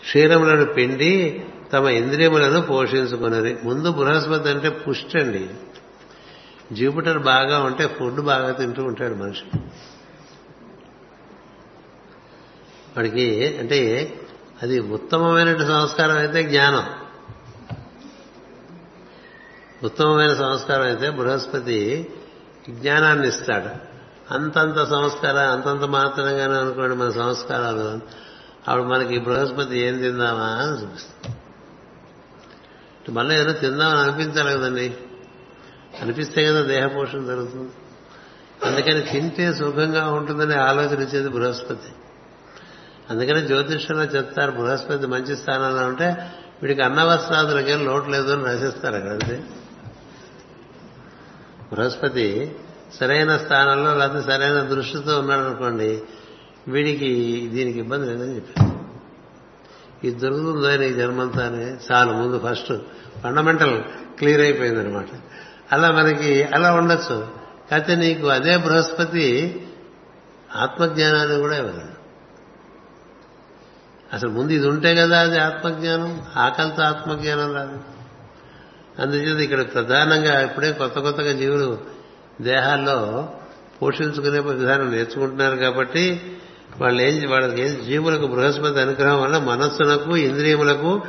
క్షీరములను పిండి తమ ఇంద్రియములను పోషించుకున్నది ముందు బృహస్పతి అంటే పుష్టి అండి. జూపిటర్ బాగా ఉంటే ఫుడ్ బాగా తింటూ ఉంటాడు మనిషి. వాడికి అంటే అది ఉత్తమమైన సంస్కారం అయితే జ్ఞానం. ఉత్తమమైన సంస్కారం అయితే బృహస్పతి జ్ఞానాన్ని ఇస్తాడు. అంతంత సంస్కారం అంతంత మాత్రంగానే అనుకోండి మన సంస్కారాలు. అప్పుడు మనకి బృహస్పతి ఏం తిందామా అని చూపిస్తుంది మళ్ళీ ఏదో తిందామని అనిపించాలి కదండి. అనిపిస్తే కదా దేహపోషణ జరుగుతుంది. అందుకని తింటే సుఖంగా ఉంటుందని ఆలోచన ఇచ్చేది బృహస్పతి. అందుకని జ్యోతిష్యంలో చెప్తారు బృహస్పతి మంచి స్థానంలో ఉంటే వీడికి అన్నవస్త్రాదులకేం లోటు లేదు అని రాసిస్తారు అక్కడంతే బృహస్పతి సరైన స్థానంలో లేకపోతే సరైన దృష్టితో ఉన్నాడు అనుకోండి వీడికి దీనికి ఇబ్బంది లేదని చెప్పారు. ఇది దొరుకుతుందో నీ జన్మంతా చాలు ముందు ఫస్ట్ ఫండమెంటల్ క్లియర్ అయిపోయిందనమాట అలా మనకి అలా ఉండొచ్చు. కాకపోతే నీకు అదే బృహస్పతి ఆత్మజ్ఞానాన్ని కూడా ఇవ్వగలడు. అసలు ముందు ఇది ఉంటే కదా అది ఆత్మజ్ఞానం ఆకలితో ఆత్మజ్ఞానం రాదు. అందుచేత ఇక్కడ ప్రధానంగా ఇప్పుడే కొత్త కొత్తగా జీవులు దేహాల్లో పోషించుకునే విధానం నేర్చుకుంటున్నారు కాబట్టి వాళ్ళు ఏం వాళ్ళకి జీవులకు బృహస్పతి అనుగ్రహం వల్ల మనస్సునకు ఇంద్రియములకు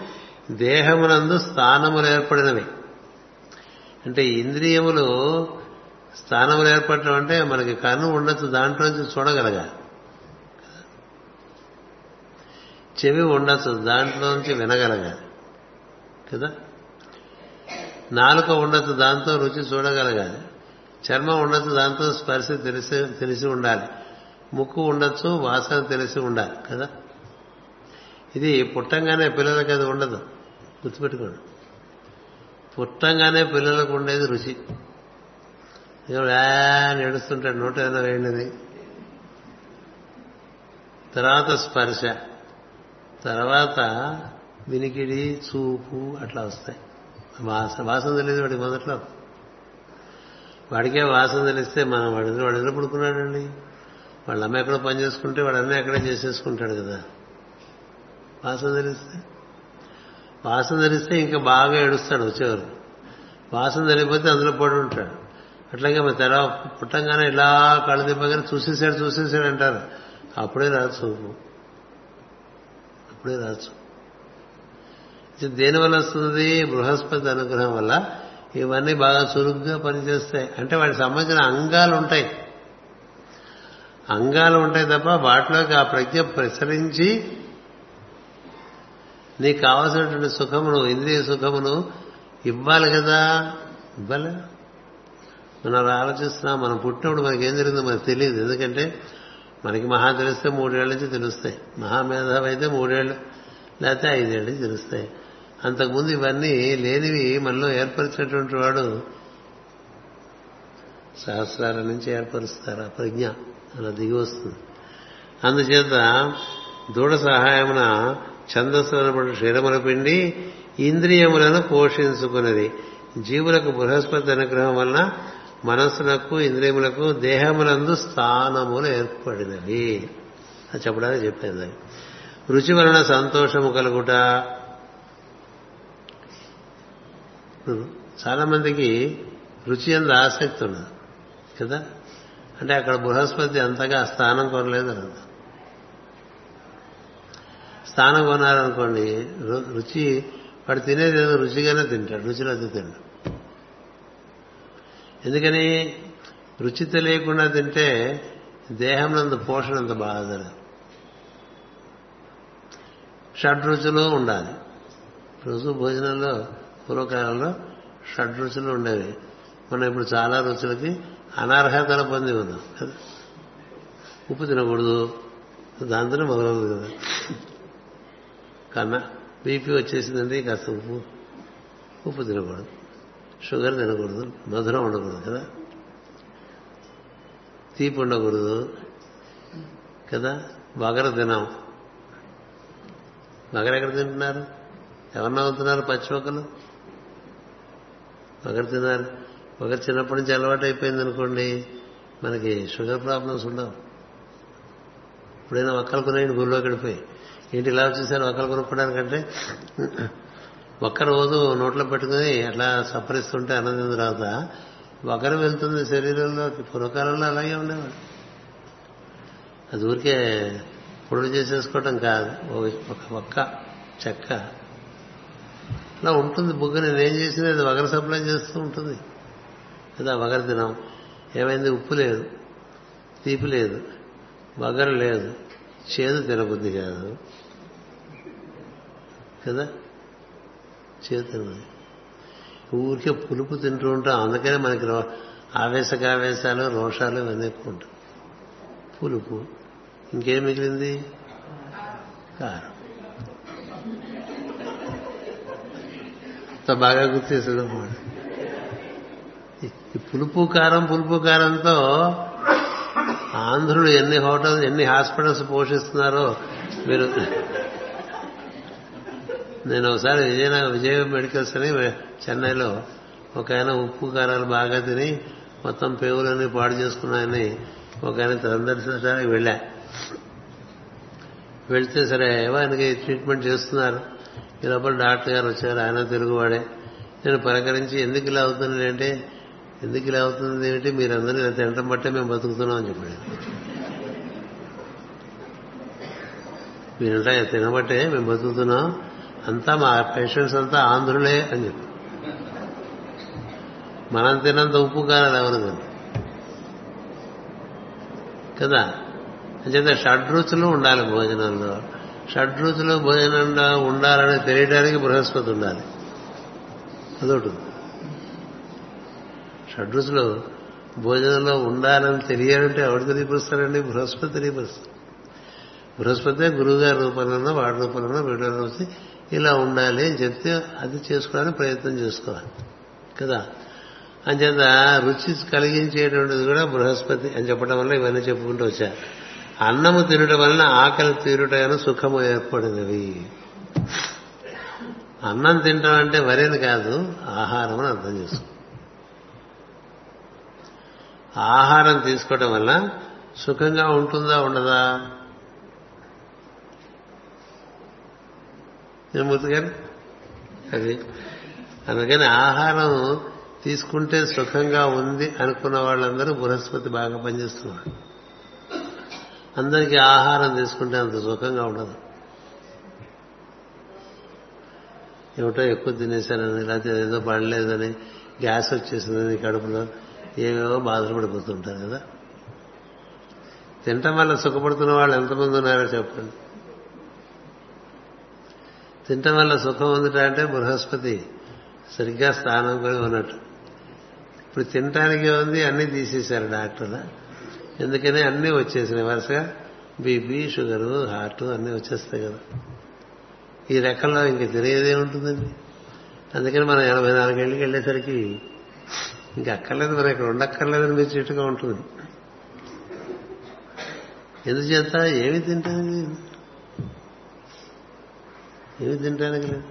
దేహమునందు స్థానములు ఏర్పడినవి. అంటే ఇంద్రియములు స్థానములు ఏర్పడటం అంటే మనకి కన్ను ఉండొచ్చు దాంట్లోంచి చూడగలగాలి చెవి ఉండొచ్చు దాంట్లోంచి వినగలగాలి కదా. నాలుక ఉండొచ్చు దాంతో రుచి చూడగలగాలి. చర్మం ఉండొచ్చు దాంతో స్పర్శ తెలిసి తెలిసి ఉండాలి. ముక్కు ఉండొచ్చు వాసన తెలిసి ఉండాలి కదా? ఇది పుట్టంగానే పిల్లలకి అది ఉండదు. గుర్తుపెట్టుకోండి. పుట్టంగానే పిల్లలకు ఉండేది రుచి. ఏడుస్తుంటాడు నూట ఏదైనా వేయండిది తర్వాత స్పర్శ. తర్వాత వినికిడి చూపు అట్లా వస్తాయి. వాసన వాసన తెలియదు వాడికి మొదట్లో. వాడికే వాసన తెలిస్తే మనం వాడి వాడు ఎందుకు పడుకున్నాడండి. వాళ్ళ అమ్మ ఎక్కడో పని చేసుకుంటే వాడు అన్నీ ఎక్కడే చేసేసుకుంటాడు కదా. వాసన ధరిస్తే? వాసన ధరిస్తే ఇంకా బాగా ఏడుస్తాడు వచ్చేవారు. వాసన ధరిపోతే అందులో పడి ఉంటాడు. అట్లాగే మరి తెర పుట్టంగానే ఇలా కళ్ళు దిబ్బగానే చూసేసాడు చూసేసాడు అంటారు. అప్పుడే రాదు చూపు అప్పుడే రాదు దేని వల్ల వస్తుంది బృహస్పతి అనుగ్రహం వల్ల ఇవన్నీ బాగా చురుగ్గా పనిచేస్తాయి. అంటే వాటికి సంబంధించిన అంగాలు ఉంటాయి. అంగాలు ఉంటాయి తప్ప వాటిలోకి ఆ ప్రజ్ఞ ప్రసరించి నీకు కావాల్సినటువంటి సుఖమును ఇంద్రియ సుఖమును ఇవ్వాలి కదా? ఇవ్వాలి. మనం ఆలోచిస్తున్నాం మనం పుట్టినప్పుడు మనకి ఏం జరిగిందో మనకు తెలియదు. ఎందుకంటే మనకి మహా తెలిస్తే మూడేళ్ళ నుంచి తెలుస్తాయి. మహామేధావి అయితే మూడేళ్ళు లేకపోతే ఐదేళ్ళ నుంచి తెలుస్తాయి. అంతకుముందు ఇవన్నీ లేనివి మనలో ఏర్పరిచినటువంటి వాడు సహస్రాల నుంచి ఏర్పరుస్తారు ఆ ప్రజ్ఞ. అలా దిగి వస్తుంది. అందుచేత దూడ సహాయమున ఛందస్సులనబడి క్షీరముల పిండి ఇంద్రియములను పోషించుకున్నది. జీవులకు బృహస్పతి అనుగ్రహం వలన మనస్సులకు ఇంద్రియములకు దేహములందు స్థానములు ఏర్పడినవి. అది చెప్పడానికి చెప్పేది రుచి వలన సంతోషము కలుగుట. చాలా మందికి రుచి అంత ఆసక్తి ఉండదు కదా? అంటే అక్కడ బృహస్పతి అంతగా స్థానం కొనలేదు అన్నది స్థానం కొనాలనుకోండి రుచి వాడు తినేది ఏదో రుచిగానే తింటాడు రుచిలో తింటాడు ఎందుకని? రుచి తెలియకుండా తింటే దేహంనందు పోషణ అంత బాగా షడ్రుచులు ఉండాలి. రోజు భోజనంలో పూర్వకాలంలో షడ్రుచులు ఉండేవి. మనం ఇప్పుడు చాలా రుచులకి అనర్హతలు పొంది ఉన్నాం కదా. ఉప్పు తినకూడదు దాంతోనే మొదలవుతుంది కదా. కన్నా బీపీ వచ్చేసిందంటే కాస్త ఉప్పు. ఉప్పు తినకూడదు. షుగర్ తినకూడదు. మధురం ఉండకూడదు కదా. తీపి ఉండకూడదు కదా. బగర తినాం. బగర ఎక్కడ తింటున్నారు? ఎవరిని అవుతున్నారు పచ్చిమొక్కలు బగర తిన్నారు. ఒక చిన్నప్పటి నుంచి అలవాటు అయిపోయింది అనుకోండి మనకి షుగర్ ప్రాబ్లమ్స్ ఉండవు. ఇప్పుడైనా ఒక్కలు కొనేయండి గుళ్ళోకి వెళ్ళిపోయి ఏంటి ఇలా వచ్చేసారు ఒక్కలు కొనుక్కోవడానికంటే? ఒక్కరోజు నోట్లో పెట్టుకుని అట్లా సఫరిస్తుంటే అన్నది తర్వాత ఒకరు వెళ్తుంది శరీరంలోకి పూర్వకాలంలో అలాగే ఉండేవాడు అది ఊరికే పొడులు చేసేసుకోవటం కాదు. ఒక ఒక్క చెక్క. అలా ఉంటుంది బుగ్గ నేనేం చేసినా అది వగర సప్లై చేస్తూ ఉంటుంది. కదా వగర తినాం ఏమైంది? ఉప్పు లేదు. తీపి లేదు. వగరు లేదు. చేదు తినబుద్ధి కాదు. కదా? చేదు తినబుద్ధి. ఊరికే పులుపు తింటూ ఉంటాం. అందుకనే మనకి ఆవేశకావేశాలు రోషాలు ఇవన్నీ ఎక్కువ ఉంటాయి. పులుపు. ఇంకేం మిగిలింది? కారం. బాగా గుర్తేసాడు ఈ పులుపు కారం పులుపు కారంతో ఆంధ్రులు ఎన్ని హోటల్స్ ఎన్ని హాస్పిటల్స్ పోషిస్తున్నారో మీరు నేను ఒకసారి విజయ విజయ మెడికల్స్ అని చెన్నైలో ఒక ఆయన ఉప్పు కారాలు బాగా తిని మొత్తం పేవులన్నీ పాడు చేసుకున్నాయని ఒక ఆయన సందర్శించడానికి వెళ్ళా. వెళ్తే సరే ఆయనకి ట్రీట్మెంట్ చేస్తున్నారు. ఈ లోపల డాక్టర్ గారు వచ్చారు ఆయన తెలుగువాడే నేను పలకరించి ఎందుకు ఇలా అవుతుంది అంటే ఎందుకు ఇలా అవుతుంది ఏమిటి మీరందరూ ఇలా తినటం బట్టే మేము బతుకుతున్నాం అని చెప్పాడు. మీరంటే తినబట్టే మేము బతుకుతున్నాం. అంతా మా పేషెంట్స్ అంతా ఆంధ్రులే అని చెప్పి. మనం తినంత ఉప్పు కారాలు ఎవరు కదా. కదా? అంచేత షడ్రుచులు ఉండాలి భోజనంలో. షడ్రుచులు భోజనంలో ఉండాలని తెలియడానికి బృహస్పతి ఉండాలి. అదొకటి షడ్రుచులు భోజనంలో ఉండాలని తెలియాలంటే ఎవరు తెలియపరుస్తారండి బృహస్పతి తెలియపరుస్తారు బృహస్పతి గురువుగారి రూపంలో వాడి రూపంలో వీడియోలో వచ్చి ఇలా ఉండాలి అని చెప్తే అది చేసుకోవడానికి ప్రయత్నం చేసుకోవాలి. కదా? అంచేత రుచి కలిగించేటువంటిది కూడా బృహస్పతి అని చెప్పడం వల్ల ఇవన్నీ చెప్పుకుంటూ వచ్చా అన్నము తినడం వలన ఆకలి తీరుటైన సుఖము ఏర్పడినవి. అన్నం తినడం అంటే వరిని కాదు ఆహారం అని అర్థం చేసుకో ఆహారం తీసుకోవడం వల్ల సుఖంగా ఉంటుందా ఉండదా? మూర్తి గారు? అది. అందుకని ఆహారం తీసుకుంటే సుఖంగా ఉంది అనుకున్న వాళ్ళందరూ బృహస్పతి బాగా పనిచేస్తున్నారు. అందరికీ ఆహారం తీసుకుంటే అంత సుఖంగా ఉండదు. ఏమిటో ఎక్కువ తినేశానని లేకపోతే ఏదో పడలేదని గ్యాస్ వచ్చేసిందని కడుపులో ఏవేవో బాధలు పడిపోతుంటారు కదా. తినటం వల్ల సుఖపడుతున్న వాళ్ళు ఎంతమంది ఉన్నారో చెప్పండి. తినటం వల్ల సుఖం ఉందిట అంటే బృహస్పతి సరిగ్గా స్థానం కూడా ఉన్నట్టు. ఇప్పుడు తినటానికి ఉంది అన్నీ తీసేశారు డాక్టర్లు. ఎందుకని అన్నీ వచ్చేసినాయి. వరుసగా బీపీ షుగరు హార్ట్ అన్నీ వచ్చేస్తాయి కదా. ఈ రెక్కల్లో ఇంక తిరిగేదే ఉంటుందండి. అందుకని మనం ఎనభై నాలుగేళ్ళకి వెళ్ళేసరికి ఇంక అక్కర్లేదు మరి ఇక్కడ ఉండక్కర్లేదని మీరు ఉంటుంది. ఎందుచేత? ఏమి తింటానికి ఏమి తింటానికి లేదు.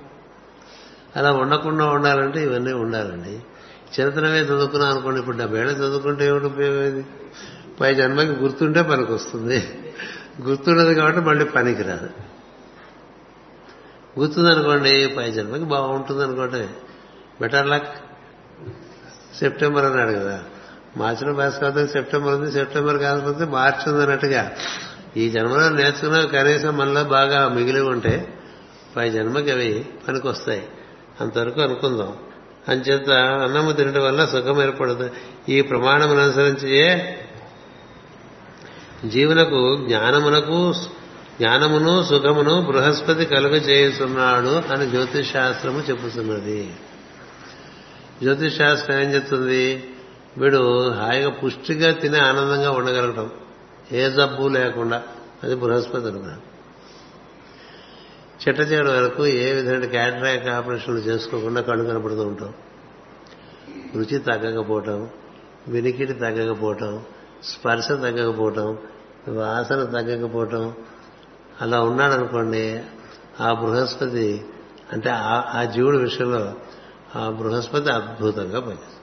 అలా ఉండకుండా ఉండాలంటే ఇవన్నీ ఉండాలండి. చిన్నతనమే చదువుకున్నాం అనుకోండి ఇప్పుడు డెబ్బేళ్ళ చదువుకుంటే ఏమిటి ఉపయోగం పై జన్మకి గుర్తుంటే పనికి వస్తుంది గుర్తుండదు కాబట్టి మళ్ళీ పనికి రాదు గుర్తుందనుకోండి పై జన్మకి బాగుంటుంది అనుకోండి బెటర్ లక్. సెప్టెంబర్ అన్నాడు కదా. మార్చిలో పాస్ కాకపోతే సెప్టెంబర్ ఉంది సెప్టెంబర్ కాకపోతే మార్చి ఉంది అన్నట్టుగా. ఈ జన్మలో నేర్చుకున్న కనీసం మనలో బాగా మిగిలి ఉంటే పై జన్మకి అవి పనికి వస్తాయి అంతవరకు అనుకుందాం. అంచేత అన్నము తినడం వల్ల సుఖం ఏర్పడదు. ఈ ప్రమాణం అనుసరించి జీవునకు జ్ఞానమునకు జ్ఞానమును సుఖమును బృహస్పతి కలుగజేస్తున్నాడు అని జ్యోతిష్ శాస్త్రము చెప్పుతున్నది జ్యోతిష్ శాస్త్రం ఏం చెప్తుంది? వీడు హాయిగా పుష్టిగా తినే ఆనందంగా ఉండగలగటం. ఏ జబ్బు లేకుండా. అది బృహస్పతి అనుగ్రహం చిట్ట చేయడం వరకు ఏ విధమైన క్యాటరాక్ ఆపరేషన్లు చేసుకోకుండా కళ్ళు కనపడుతూ ఉంటాం. రుచి తగ్గకపోవటం వినికిడి తగ్గకపోవటం స్పర్శ తగ్గకపోవటం వాసన తగ్గకపోవటం. అలా ఉన్నాడనుకోండి ఆ బృహస్పతి అంటే ఆ జీవుడి విషయంలో ఆ బృహస్పతి అద్భుతంగా పనిచేస్తుంది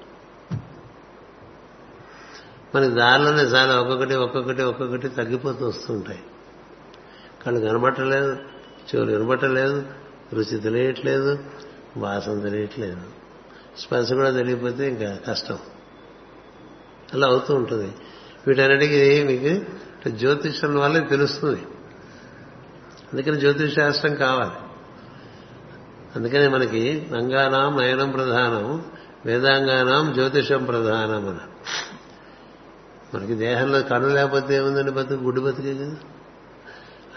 మనకి దారిలోనే చాలా ఒక్కొక్కటి ఒక్కొక్కటి ఒక్కొక్కటి తగ్గిపోతూ వస్తుంటాయి. కళ్ళు కనబట్టలేదు చెవులు వినబట్టలేదు రుచి తెలియట్లేదు వాసన తెలియట్లేదు. స్పర్శ కూడా తెలియకపోతే ఇంకా కష్టం. అలా అవుతూ ఉంటుంది. వీటన్నిటికీ మీకు జ్యోతిషం వల్ల తెలుస్తుంది. అందుకని జ్యోతిష్ శాస్త్రం కావాలి. అందుకనే మనకి అంగానాం నయనం ప్రధానం వేదాంగానాం జ్యోతిషం ప్రధానం అని మనకి దేహంలో కన్ను లేకపోతే ఏముందండి బతుకు? గుడ్డు బతికే కదా.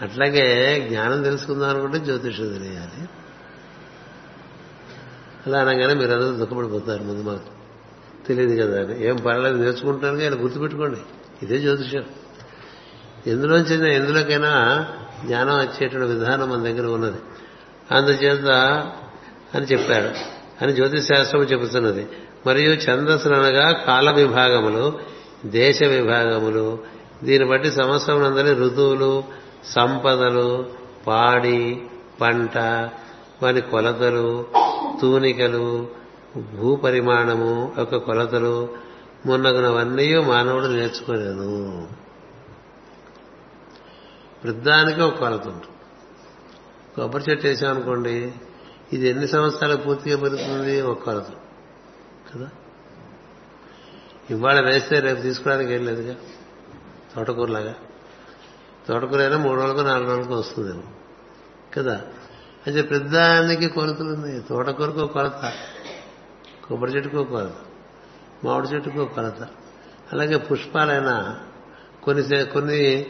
అట్లాగే జ్ఞానం తెలుసుకుందాం అనుకుంటే జ్యోతిషం తెలియాలి. అలా అనగానే మీరు అందరూ దుఃఖపడిపోతారు ముందు మాకు. తెలియదు కదా అని. ఏం పర్లేదు నేర్చుకుంటాను ఆయన గుర్తుపెట్టుకోండి. ఇదే జ్యోతిషం. ఎందులోంచి ఎందులోకైనా జ్ఞానం వచ్చేటువంటి విధానం మన దగ్గర ఉన్నది. అందుచేత అని చెప్పాడు. అని జ్యోతిశాస్త్రం చెబుతున్నది. మరియు ఛందస్సులు అనగా కాల విభాగములు దేశ విభాగములు. దీన్ని బట్టి సంవత్సరం అందరి ఋతువులు సంపదలు పాడి పంట వాని కొలతలు తూనికలు భూపరిమాణము యొక్క కొలతలు మొన్నగునవన్నీ మానవుడు నేర్చుకోలేను వృద్ధానికి ఒక కొలత ఉంటుంది. కొబ్బరి చెట్టు వేసామనుకోండి ఇది ఎన్ని సంవత్సరాలు పూర్తిగా పెరుగుతుంది? ఒక కొలత. కదా? ఇవాళ వేస్తే రేపు తీసుకోవడానికి ఏం లేదుగా? తోటకూరలాగా. తోటకూర అయినా మూడు రోజులకు నాలుగు రోజులకు వస్తుందేమో. కదా? అయితే పెద్దానికి కొలతలు ఉన్నాయి తోటకూరకు ఒక కొలత కొబ్బరి చెట్టుకు ఒక కొలత మామిడి చెట్టుకు ఒక కొలత. అలాగే పుష్పాలైనా కొన్ని కొన్ని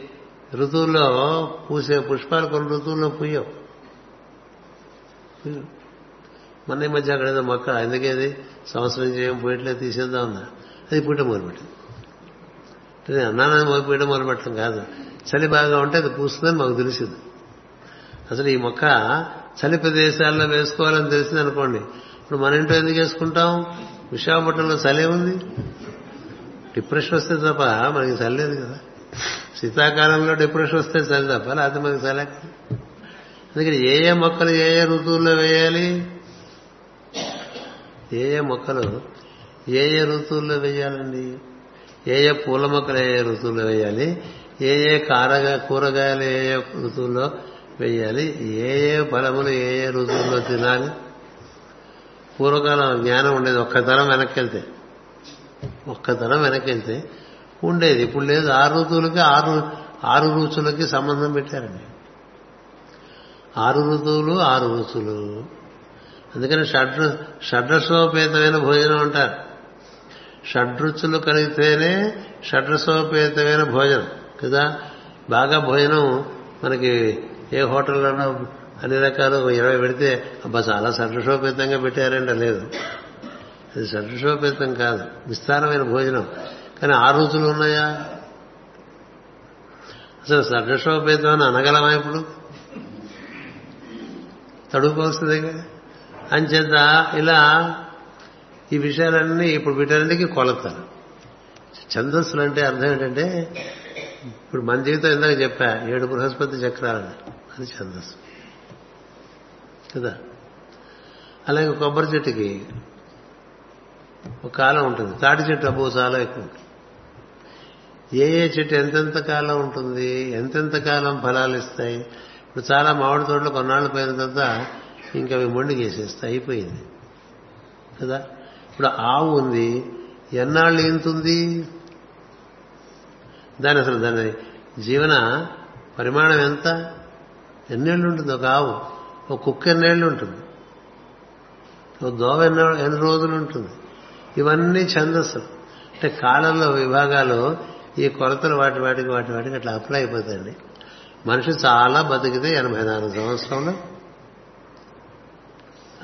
ఋతువుల్లో పూసే పుష్పాలు కొన్ని ఋతువుల్లో పూయవు. మొన్న ఈ మధ్య అక్కడ ఏదో మొక్క ఎందుకేది సంవత్సరం చేయం పోయట్లేదు తీసేద్దాం ఉందా అది పూట మొదలుపెట్టింది అంటే అన్నానని మొదలుపెట్టడం మొదలుపెట్టడం కాదు. చలి బాగా ఉంటే అది పూస్తుందని మాకు తెలిసింది. అసలు ఈ మొక్క చలి ప్రదేశాల్లో వేసుకోవాలని తెలిసింది అనుకోండి. ఇప్పుడు మన ఇంట్లో ఎందుకు వేసుకుంటాం? విశాఖపట్నంలో చలి ఉంది. డిప్రెషన్ వస్తే తప్ప మనకి చల్లేదు కదా. శీతాకాలంలో డిప్రెషన్ వస్తే చలి తప్ప లేకపోతే మనకి చలి అందుకని ఏ ఏ మొక్కలు ఏ ఏ ఋతువుల్లో వేయాలి ఏ ఏ మొక్కలు ఏ ఏ ఋతువుల్లో వేయాలండి ఏ ఏ పూల మొక్కలు ఏ ఏ ఋతువుల్లో వేయాలి ఏ ఏ కారగా కూరగాయలు ఏ ఏ ఋతువుల్లో వేయాలి ఏ ఏ ఫలములు ఏ ఏ ఋతువుల్లో తినాలి పూర్వకాలం జ్ఞానం ఉండేది ఒక్క తరం వెనక్కి వెళ్తే ఒక్క తరం వెనక్కి ఉండేది ఇప్పుడు లేదు ఆరు ఋతువులకి ఆరు ఆరు రుచులకి సంబంధం పెట్టారండి ఆరు ఋతువులు ఆరు రుచులు అందుకని షడ్ షడ్రసోపేతమైన భోజనం అంటారు. షడ్రుచులు కలిగితేనే షడ్రసోపేతమైన భోజనం కదా? బాగా భోజనం మనకి ఏ హోటల్లోనో అన్ని రకాలు ఇరవై పెడితే అబ్బా చాలా షడ్రసోపేతంగా పెట్టారంట లేదు. అది షడ్రసోపేతం కాదు విస్తారమైన భోజనం. కానీ ఆ రుచులు ఉన్నాయా? అసలు షడ్రసోపేతం అని అనగలమా ఇప్పుడు? తడుకోవాల్సిందే కదా అంచేత ఇలా ఈ విషయాలన్నీ ఇప్పుడు వీటన్నిటికీ కొలతారు ఛందస్సులు అంటే అర్థం ఏంటంటే ఇప్పుడు మన జీవితం ఇందాక చెప్పా ఏడు బృహస్పతి చక్రాలని. అది ఛందస్సు. కదా? అలాగే కొబ్బరి చెట్టుకి ఒక కాలం ఉంటుంది. తాటి చెట్టు అబ్బో చాలా ఎక్కువ ఉంటుంది. ఏ ఏ చెట్టు ఎంతెంత కాలం ఉంటుంది ఎంతెంత కాలం ఫలాలు ఇస్తాయి ఇప్పుడు చాలా మామిడి తోటలు కొన్నాళ్ళు పోయిన తర్వాత ఇంకా అవి మొండిగేసేస్తాయి అయిపోయింది. కదా? ఇప్పుడు ఆవు ఉంది ఎన్నాళ్ళు ఈంతుంది? దాని అసలు దాని జీవన పరిమాణం ఎంత? ఎన్నేళ్ళు ఉంటుంది ఒక ఆవు? ఒక కుక్క ఎన్నేళ్ళు ఉంటుంది? ఒక దోవ ఎన్న ఎన్ని రోజులు ఉంటుంది? ఇవన్నీ ఛందస్సు. అంటే కాలంలో విభాగాలు ఈ కొలతలు వాటి వాటికి వాటి వాటికి అట్లా అప్లై అయిపోతాయండి. మనిషి చాలా బతికితే ఎనభై నాలుగు సంవత్సరంలో.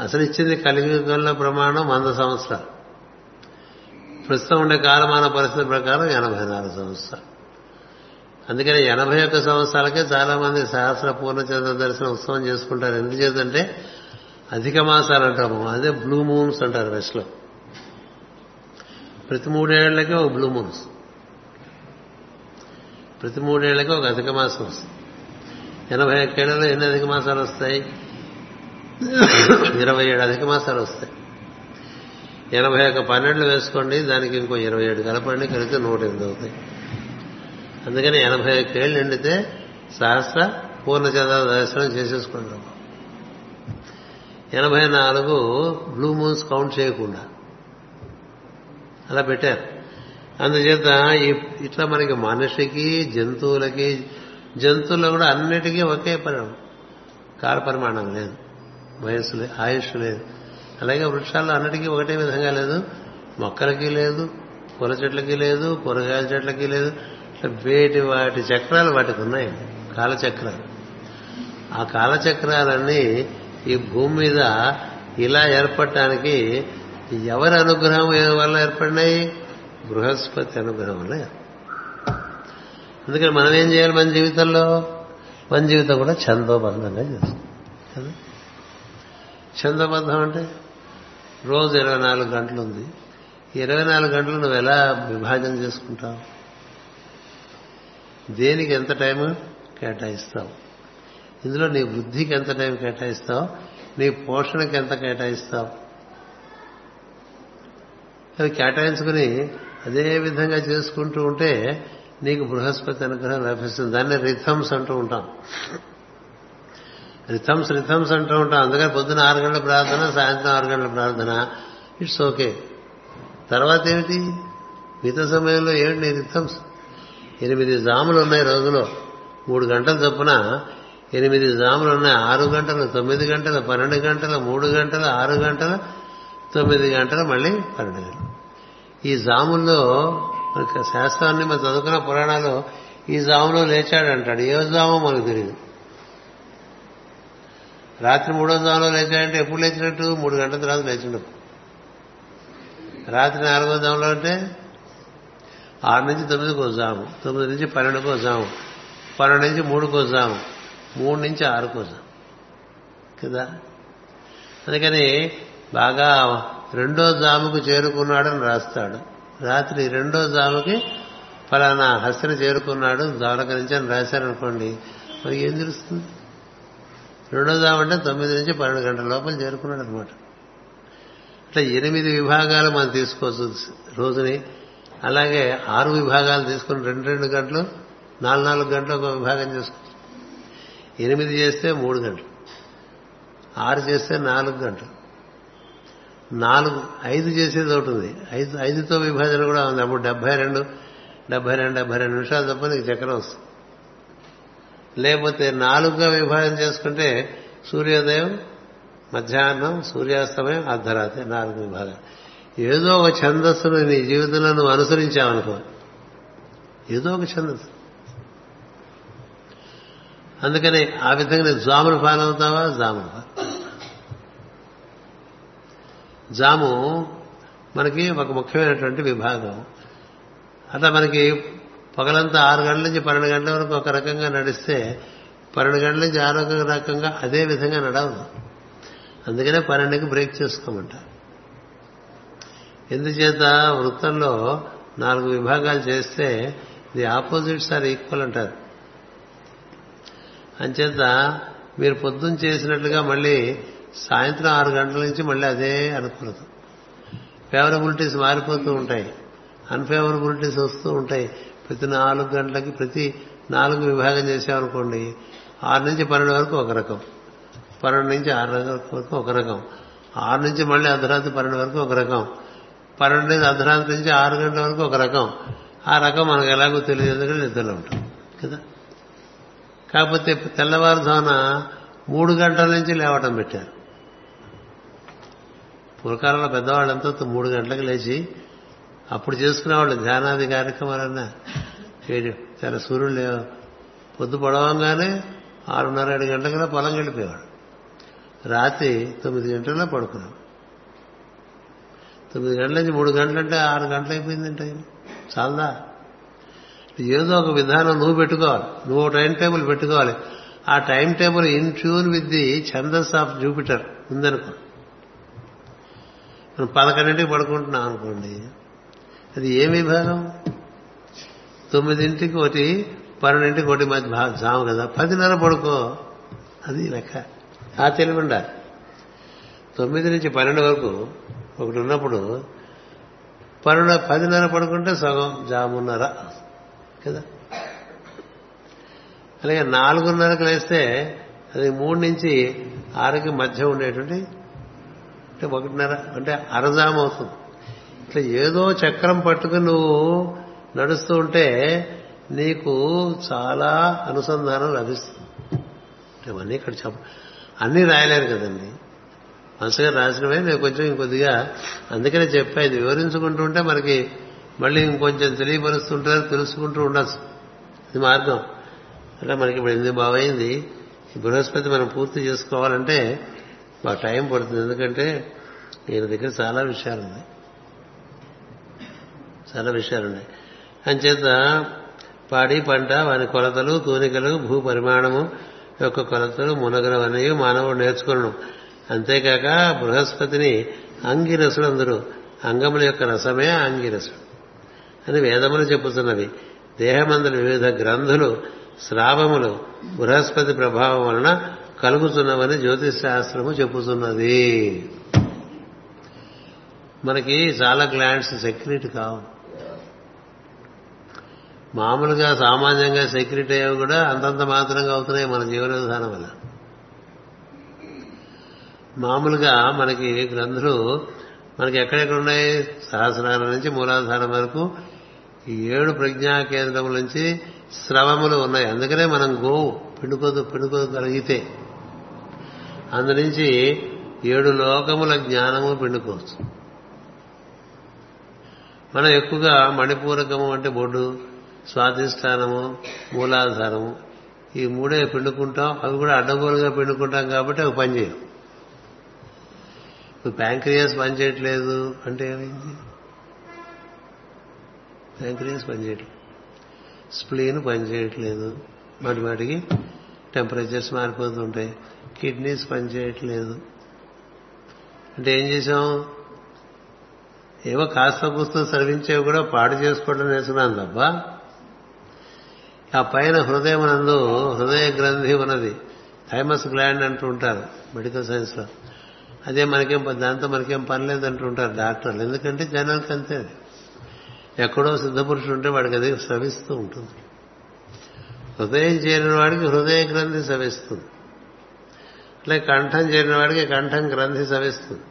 అసలు ఇచ్చింది కలియుగంలో ప్రమాణం వంద సంవత్సరాలు. ప్రస్తుతం ఉండే కాలమాన పరిస్థితి ప్రకారం ఎనభై నాలుగు సంవత్సరాలు. అందుకని ఎనభై ఒక్క సంవత్సరాలకే చాలా మంది సహస్ర పూర్ణచంద్ర దర్శన ఉత్సవం చేసుకుంటారు. ఎందుకు అధిక మాసాలు అంటాము అదే బ్లూ మూన్స్ అంటారు వెస్ట్లో. ప్రతి మూడేళ్ళకే ఒక బ్లూ మూన్స్ ప్రతి మూడేళ్ళకే ఒక అధిక మాసం వస్తుంది. ఎనభై ఒక్కేళ్ళలో ఎన్ని అధిక మాసాలు వస్తాయి? ఇరవై ఏడు అధిక మాసాలు వస్తాయి. ఎనభై ఒక్క పన్నెండులు వేసుకోండి దానికి ఇంకో ఇరవై ఏడు కలపండి కలిగితే నూట ఎనిమిది అవుతాయి. అందుకని ఎనభై ఒక్కేళ్ళు నిండితే సహస్ర పూర్ణచంద్ర దర్శనం చేసేసుకోండి ఎనభై నాలుగు బ్లూ మూన్స్ కౌంట్ చేయకుండా. అలా పెట్టారు. అందుచేత ఇట్లా మనకి మనిషికి జంతువులకి జంతువుల్లో కూడా అన్నిటికీ ఒకే పరిమాణం కాల పరిమాణం లేదు. వయస్సు లేదు ఆయుష్ లేదు. అలాగే వృక్షాల్లో అన్నిటికీ ఒకటే విధంగా లేదు. మొక్కలకి లేదు పూల చెట్లకి లేదు కూరగాయల చెట్లకి లేదు. వేటి వాటి చక్రాలు వాటికి ఉన్నాయి. కాలచక్రాలు. ఆ కాలచక్రాలన్నీ ఈ భూమి మీద ఇలా ఏర్పడటానికి ఎవరి అనుగ్రహం వల్ల ఏర్పడినాయి? బృహస్పతి అనుగ్రహం వల్ల అందుకని మనం ఏం చేయాలి మన జీవితంలో? మన జీవితం కూడా ఛందోబద్ధంగా చేస్తాం. కదా? ఛందోబద్ధం అంటే రోజు ఇరవై నాలుగు గంటలు ఉంది. ఇరవై నాలుగు గంటలు నువ్వు ఎలా విభాజన చేసుకుంటావు? దేనికి ఎంత టైం కేటాయిస్తావు? ఇందులో నీ బుద్ధికి ఎంత టైం కేటాయిస్తావు? నీ పోషణకి ఎంత కేటాయిస్తావు? అవి కేటాయించుకుని అదే విధంగా చేసుకుంటూ ఉంటే నీకు బృహస్పతి అనుగ్రహం లభిస్తుంది. దాన్ని రిథమ్స్ అంటూ ఉంటాం. రిథమ్స్ రిథమ్స్ అంటూ ఉంటాం. అందుకని పొద్దున ఆరు గంటల ప్రార్థన సాయంత్రం ఆరు గంటల ప్రార్థన. It's okay. తర్వాత ఏమిటి? మిగతా సమయంలో ఏమిటి నీ రిథమ్స్? ఎనిమిది జాములు ఉన్నాయి రోజులో. మూడు గంటల చొప్పున ఎనిమిది జాములు ఉన్నాయి. ఆరు గంటలు తొమ్మిది గంటలు పన్నెండు గంటలు మూడు గంటలు ఆరు గంటలు తొమ్మిది గంటలు మళ్ళీ పన్నెండు గంటలు. ఈ జాముల్లో శాస్త్రాన్ని మనం చదువుకున్న పురాణాలు ఈ జాములో లేచాడంటాడు. ఏ జామో మనకు తెలియదు రాత్రి మూడో జాములో లేచాడంటే ఎప్పుడు లేచినట్టు? మూడు గంటల తర్వాత లేచినప్పుడు రాత్రి నాలుగో జాములో అంటే ఆరు నుంచి తొమ్మిదికో జాము. తొమ్మిది నుంచి పన్నెండుకో జాము. పన్నెండు నుంచి మూడుకో జాము. మూడు నుంచి ఆరుకో జాము. కదా? అందుకని బాగా రెండో జాముకు చేరుకున్నాడని రాస్తాడు. రాత్రి రెండో జాముకి ఫలానా హస్తిన చేరుకున్నాడు ద్వారక నుంచి అని రాశారనుకోండి మరి ఏం తెలుస్తుంది? రెండో జాము అంటే తొమ్మిది నుంచి పన్నెండు గంటల లోపల చేరుకున్నాడు అనమాట అట్లా ఎనిమిది విభాగాలు మనం తీసుకోవచ్చు రోజుని. అలాగే ఆరు విభాగాలు తీసుకుని రెండు రెండు గంటలు నాలుగు నాలుగు గంటలు ఒక విభాగం చేసుకోవచ్చు. ఎనిమిది చేస్తే మూడు గంటలు ఆరు చేస్తే నాలుగు గంటలు. నాలుగు ఐదు చేసేది ఒకటి ఉంది. ఐదు ఐదుతో విభజన కూడా ఉంది. అప్పుడు డెబ్బై రెండు డెబ్బై రెండు డెబ్బై రెండు నిమిషాలు తప్ప నీకు చక్రం వస్తుంది. లేకపోతే నాలుగుగా విభజన చేసుకుంటే సూర్యోదయం మధ్యాహ్నం సూర్యాస్తమయం అర్ధరాత్రి నాలుగు విభాగం ఏదో ఒక ఛందస్సును నీ జీవితంలో నువ్వు అనుసరించావనుకో. ఏదో ఒక ఛందస్సు. అందుకని ఆ విధంగా నేను జామును ఫాలో అవుతావా? జామును ఫాలో జాము మనకి ఒక ముఖ్యమైనటువంటి విభాగం. అట్లా మనకి పగలంతా ఆరు గంటల నుంచి పన్నెండు గంటల వరకు ఒక రకంగా నడిస్తే పన్నెండు గంటల నుంచి ఆరో రకంగా అదే విధంగా నడవదు. అందుకనే పన్నెండుకి బ్రేక్ చేసుకోమంటారు ఎందుచేత వృత్తంలో నాలుగు విభాగాలు చేస్తే ది ఆపోజిట్స్ ఆర్ ఈక్వల్ అంటారు. అంచేత మీరు పొద్దున్న చేసినట్లుగా మళ్ళీ సాయంత్రం ఆరు గంటల నుంచి మళ్ళీ అదే అనుకూలత. ఫేవరబిలిటీస్ మారిపోతూ ఉంటాయి. అన్ఫేవరబిలిటీస్ వస్తూ ఉంటాయి. ప్రతి నాలుగు గంటలకి ప్రతి నాలుగు విభాగం చేసామనుకోండి ఆరు నుంచి పన్నెండు వరకు ఒక రకం. పన్నెండు నుంచి ఆరు వరకు ఒక రకం. ఆరు నుంచి మళ్ళీ అర్ధరాత్రి పన్నెండు వరకు ఒక రకం. పన్నెండు నుంచి అర్ధరాత్రి నుంచి ఆరు గంటల వరకు ఒక రకం. ఆ రకం మనకు ఎలాగో తెలియదు ఎందుకంటే నిద్రలో ఉంటాం. కదా? కాకపోతే తెల్లవారుజామున మూడు గంటల నుంచి లేవటం పెట్టారు. పూర్వకాలంలో పెద్దవాళ్ళంతా మూడు గంటలకు లేచి అప్పుడు చేసుకునేవాళ్ళు ధ్యానాది కార్యక్రమాలన్నా. చాలా సూర్యుడు లేవు. పొద్దు పడవంగానే ఆరున్నర ఏడు గంటలకల్లా పొలం గడిపేవాడు రాత్రి తొమ్మిది గంటల్లో పడుకున్నాం తొమ్మిది గంటల నుంచి మూడు గంటలంటే ఆరు గంటలు అయిపోయిందంటే చాలదా? ఏదో ఒక విధానం నువ్వు పెట్టుకోవాలి. నువ్వు టైం టేబుల్ పెట్టుకోవాలి. ఆ time table in tune with the chants of Jupiter ఉందనుకో. మనం పదకొండింటికి పడుకుంటున్నాం అనుకోండి. అది ఏ విభాగం? తొమ్మిదింటికి ఒకటి పన్నెండింటికి ఒకటి మధ్య జాము కదా. పదిన్నర పడుకో. అది లెక్క. ఆ తెలివి ఉండాలి తొమ్మిది నుంచి పన్నెండు వరకు ఒకటి ఉన్నప్పుడు పన్నెండు పదిన్నర పడుకుంటే సగం జామున్నర కదా. అలాగే నాలుగున్నరకు లేస్తే అది మూడు నుంచి ఆరుకి మధ్య ఉండేటువంటి అంటే ఒకటిన్నర. అంటే అరజాము అవుతుంది. ఇట్లా ఏదో చక్రం పట్టుకుని నువ్వు నడుస్తూ ఉంటే నీకు చాలా అనుసంధానం లభిస్తుంది. ఇవన్నీ ఇక్కడ చెప్ప అన్నీ రాయలేరు కదండి. మనసుగా రాసినవే నేను కొంచెం ఇంకొద్దిగా అందుకనే చెప్పా ఇది వివరించుకుంటూ ఉంటే మనకి మళ్ళీ ఇంకొంచెం తెలియపరుస్తుంటారు తెలుసుకుంటూ ఉండొచ్చు. ఇది మార్గం. అంటే మనకి ఇప్పుడు ఎనిమిది బాగైంది ఈ బృహస్పతి మనం పూర్తి చేసుకోవాలంటే మాకు టైం పడుతుంది. ఎందుకంటే ఈయన దగ్గర చాలా విషయాలు ఉన్నాయి చాలా విషయాలు ఉన్నాయి అంచేత పాడి పంట వారి కొలతలు తూనికలు భూ పరిమాణము యొక్క కొలతలు మునగరవన్నీ మానవుడు నేర్చుకున్నాను అంతేకాక బృహస్పతిని అంగిరసుడు అందరూ అంగముల యొక్క రసమే అంగిరసుడు అని వేదములు చెప్పుతున్నవి. దేహమందుల వివిధ గ్రంథులు స్రావములు బృహస్పతి ప్రభావం వలన కలుగుతున్నవని జ్యోతిష్ శాస్త్రము చెబుతున్నది. మనకి చాలా గ్లాండ్స్ సెక్యూరిటీ కావు. మామూలుగా సామాన్యంగా సెక్యూరిటీ అయ్యేవి కూడా అంతంత మాత్రంగా అవుతున్నాయి మన జీవన విధానం వల్ల. మామూలుగా మనకి గ్రంథులు మనకి ఎక్కడెక్కడ ఉన్నాయి? సహస్రాల నుంచి మూలాధారం వరకు ఈ ఏడు ప్రజ్ఞా కేంద్రముల నుంచి స్రవములు ఉన్నాయి. అందుకనే మనం గోవు పిండుకోదు పిండుకోగలిగితే అందు నుంచి ఏడు లోకముల జ్ఞానము పిండుకోవచ్చు. మనం ఎక్కువగా మణిపూరకము అంటే బొడ్డు స్వాధిష్టానము మూలాధారము ఈ మూడే పిండుకుంటాం. అవి కూడా అడ్డగోలుగా పిండుకుంటాం కాబట్టి అవి పనిచేయవు. ఇప్పుడు ప్యాంక్రియాస్ పనిచేయట్లేదు అంటే ఏమైంది? ప్యాంక్రియాస్ పనిచేయట్లేదు. స్ప్లీన్ పనిచేయట్లేదు. వాటి వాటికి టెంపరేచర్స్ మారిపోతుంటాయి. కిడ్నీస్ పనిచేయట్లేదు. అంటే ఏం చేసాం ఏవో కాస్త కూస్త సర్వించేవి కూడా పాడు చేసుకోవడం నేర్చుకున్నాను తప్ప. ఆ పైన హృదయం నందు హృదయ గ్రంథి ఉన్నది. థైమస్ గ్లాండ్ అంటూ ఉంటారు మెడికల్ సైన్స్లో. అదే మనకేం దాంతో మనకేం పని లేదంటూ ఉంటారు డాక్టర్లు. ఎందుకంటే జనానికి అంతే. అది ఎక్కడో సిద్ధపురుషుడు ఉంటే వాడికి అది స్రవిస్తూ ఉంటుంది. హృదయం చేరిన వాడికి హృదయ గ్రంథి సవిస్తుంది. అట్లే కంఠం చేరిన వాడికి కంఠం గ్రంథి సవిస్తుంది.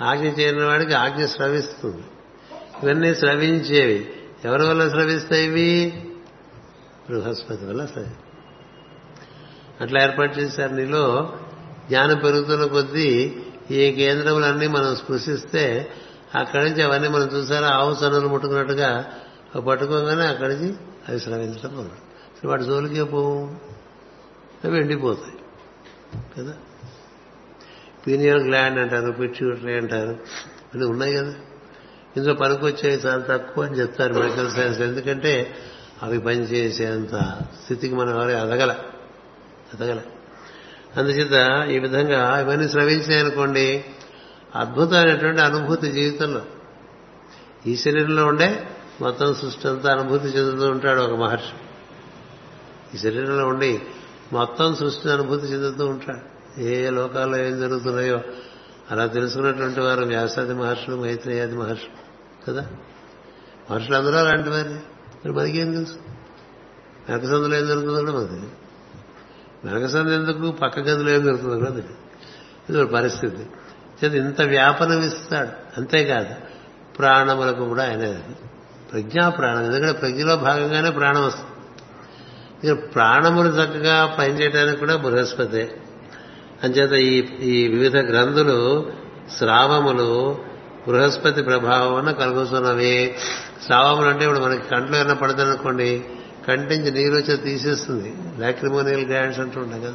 ఆజ్ఞ చేరిన వాడికి ఆజ్ఞ స్రవిస్తుంది. ఇవన్నీ స్రవించేవి. ఎవరి వల్ల స్రవిస్తాయి ఇవి? బృహస్పతి వల్ల స్రవి. అట్లా ఏర్పాటు చేశారు నీలో జ్ఞానం పెరుగుతున్న కొద్దీ ఈ కేంద్రములన్నీ మనం స్పృశిస్తే అక్కడి నుంచి అవన్నీ మనం చూసారా? ఆవు సన్నులు ముట్టుకున్నట్టుగా పట్టుకోగానే అక్కడి నుంచి అవి స్రవించడం మొదలు వాటి జోలికే పోవు అవి ఎండిపోతాయి. కదా? పీనియల్ గ్లాండ్ అంటారు పిట్యూటరీ అంటారు. అన్నీ ఉన్నాయి కదా? ఇందులో పనికొచ్చేవి చాలా తక్కువ అని చెప్తారు మెడికల్ సైన్స్. ఎందుకంటే అవి పనిచేసేంత స్థితికి మనం ఎవరే ఎదగల. ఎదగల. అందుచేత ఈ విధంగా ఇవన్నీ శ్రవించాయనుకోండి అద్భుతమైనటువంటి అనుభూతి జీవితంలో. ఈ శరీరంలో ఉండే మొత్తం సృష్టి అంతా అనుభూతి చెందుతూ ఉంటాడు ఒక మహర్షి. ఈ శరీరంలో ఉండి మొత్తం సృష్టిని అనుభూతి చెందుతూ ఉంటాడు. ఏ లోకాల్లో ఏం జరుగుతున్నాయో అలా తెలుసుకున్నటువంటి వారు వ్యాసాది మహర్షులు మైత్రేయాది మహర్షులు కదా? మహర్షులు అందరూ అలాంటి వారి. మరి మనకేం తెలుసు? నరకసందులో ఏం జరుగుతుందో కూడా మనకు తెలియదు ఎందుకు? పక్క గదిలో ఏం జరుగుతుందో కూడా తెలియదు. ఇది ఒక పరిస్థితి. చేతి ఇంత వ్యాపనం ఇస్తాడు. అంతేకాదు ప్రాణములకు కూడా ఆయన ప్రజ్ఞా ప్రాణం. ఎందుకంటే ప్రజ్ఞలో భాగంగానే ప్రాణం వస్తుంది. ఇక ప్రాణములు చక్కగా పనిచేయడానికి కూడా బృహస్పతి. అంచేత ఈ ఈ వివిధ గ్రంథులు స్రావములు బృహస్పతి ప్రభావం కలుగుతున్నవి. స్రావములు అంటే ఇప్పుడు మనకి కంట్లో ఏమైనా పడుతుందనుకోండి కంటించి నీరు వచ్చి తీసేస్తుంది. లాక్రిమోనియల్ గ్రాండ్స్ అంటూ ఉంటాయి కదా.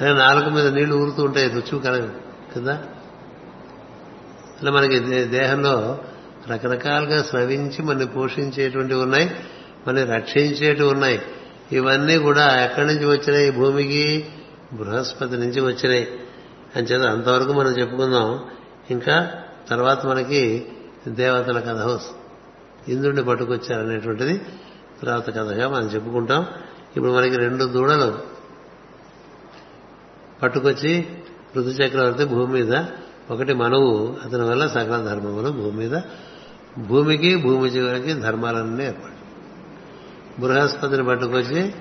అదే నాలుగు మీద నీళ్ళు ఊరుతూ ఉంటాయి రుచి కలగదు కదా. అలా మనకి దేహంలో రకరకాలుగా స్రవించి మనని పోషించేటువంటివి ఉన్నాయి. మనని రక్షించేటి ఉన్నాయి. ఇవన్నీ కూడా ఎక్కడి నుంచి వచ్చినాయి? ఈ భూమికి బృహస్పతి నుంచి వచ్చినాయి. అని చేత అంతవరకు మనం చెప్పుకుందాం. ఇంకా తర్వాత మనకి దేవతల కథ వస్తుంది ఇంద్రుడిని పట్టుకొచ్చారనేటువంటిది తర్వాత కథగా మనం చెప్పుకుంటాం. ఇప్పుడు మనకి రెండు దూడలు పట్టుకొచ్చి ఋతు చక్రవర్తి భూమి మీద ఒకటి మనవు అతని వల్ల సకల ధర్మములు భూమి మీద. భూమికి భూమి జీవులకి ధర్మాలన్నీ ఏర్పడు బృహస్పతిని పట్టుకొచ్చి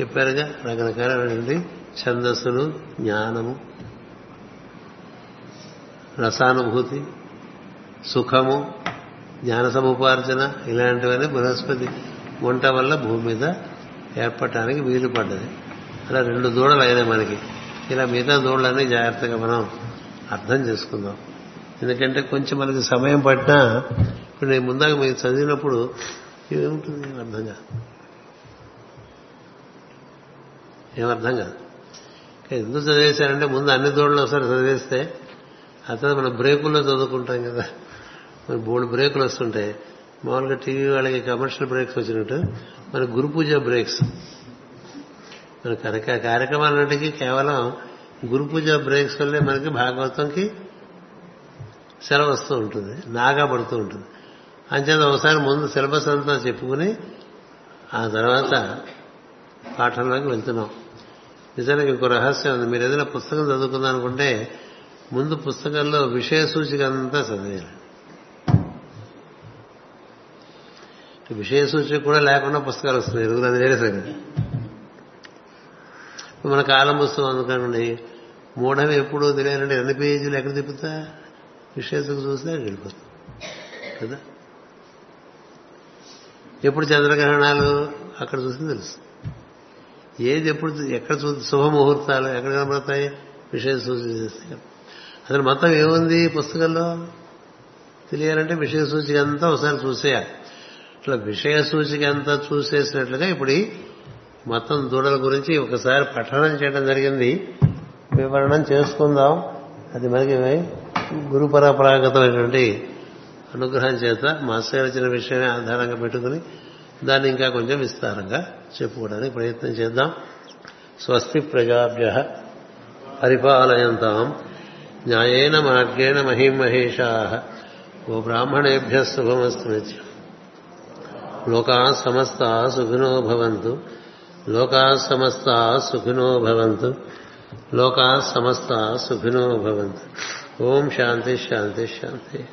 చెప్పారుగా రకరకాలైనటువంటి ఛందస్సులు జ్ఞానము రసానుభూతి సుఖము జ్ఞాన సముపార్జన ఇలాంటివన్నీ బృహస్పతి వంట వల్ల భూమి మీద ఏర్పడటానికి వీలు పడ్డది. అలా రెండు దూడలు అయినాయి మనకి. ఇలా మిగతా దూడలన్నీ జాగ్రత్తగా మనం అర్థం చేసుకుందాం. ఎందుకంటే కొంచెం మనకి సమయం పట్టినా ఇప్పుడు నేను ముందాక మీరు చదివినప్పుడు ఏముంటుంది అర్థం కాదు. ఏమర్థం కాదు. ఎందుకు చదివేశారంటే ముందు అన్ని దూడలు ఒకసారి చదివేస్తే ఆ తర్వాత మనం బ్రేకుల్లో చదువుకుంటాం కదా. మన బోల్డ్ బ్రేకులు వస్తుంటాయి మామూలుగా టీవీ వాళ్ళకి కమర్షియల్ బ్రేక్స్ వచ్చినట్టు మన గురు పూజ బ్రేక్స్. మన కనుక కార్యక్రమాలన్నిటికీ కేవలం గురు పూజ బ్రేక్స్ వల్లే మనకి భాగవతంకి సెలవు వస్తూ ఉంటుంది నాగా పడుతూ ఉంటుంది. అంచేత ఒకసారి ముందు సిలబస్ అంతా చెప్పుకుని ఆ తర్వాత పాఠంలోకి వెళ్తున్నాం. నిజానికి ఇంకో రహస్యం ఉంది. మీరు ఏదైనా పుస్తకం చదువుకుందాం అనుకుంటే ముందు పుస్తకంలో విషయ సూచిక అంతా చదివేయాలి. విషయ సూచిక కూడా లేకుండా పుస్తకాలు వస్తున్నాయి. ఎరుగురు అది వేరే సంగతి. మన కాలం పుస్తకం అందుకనండి మూఢం ఎప్పుడు తెలియాలంటే ఎన్ని పేజీలు ఎక్కడ తిప్పుతా? విషయ సూచిక చూస్తే వెళ్ళిపోతుంది. కదా? ఎప్పుడు చంద్రగ్రహణాలు అక్కడ చూస్తే తెలుసు ఏది ఎప్పుడు ఎక్కడ చూ శుభముహూర్తాలు ఎక్కడ కనబడతాయి? విషయం సూచిక అసలు మొత్తం ఏముంది పుస్తకంలో? తెలియాలంటే విషయ సూచిక అంతా ఒకసారి చూసేయాలి. ఇట్లా విషయ సూచిక అంతా చూసేసినట్లుగా ఇప్పుడు మొత్తం దూడల గురించి ఒకసారి పఠనం చేయడం జరిగింది. వివరణం చేసుకుందాం. అది మనకి గురు పరపరాగతమైనటువంటి అనుగ్రహం చేత మాస్టర్ ఇచ్చిన విషయమే ఆధారంగా పెట్టుకుని దాన్ని ఇంకా కొంచెం విస్తారంగా చెప్పుకోవడానికి ప్రయత్నం చేద్దాం. స్వస్తి ప్రజాభ్య పరిపాలయంతాం. న్యాయేన మార్గేణ మహిం మహేషా ఓ బ్రాహ్మణేభ్య శుభమస్తు నిత్యం లోకా సమస్త సుఖినో భవంతు. లోకా సమస్త సుఖినో భవంతు. లోకా సమస్త సుఖినో భవంతు. ఓం శాంతి శాంతి శాంతి.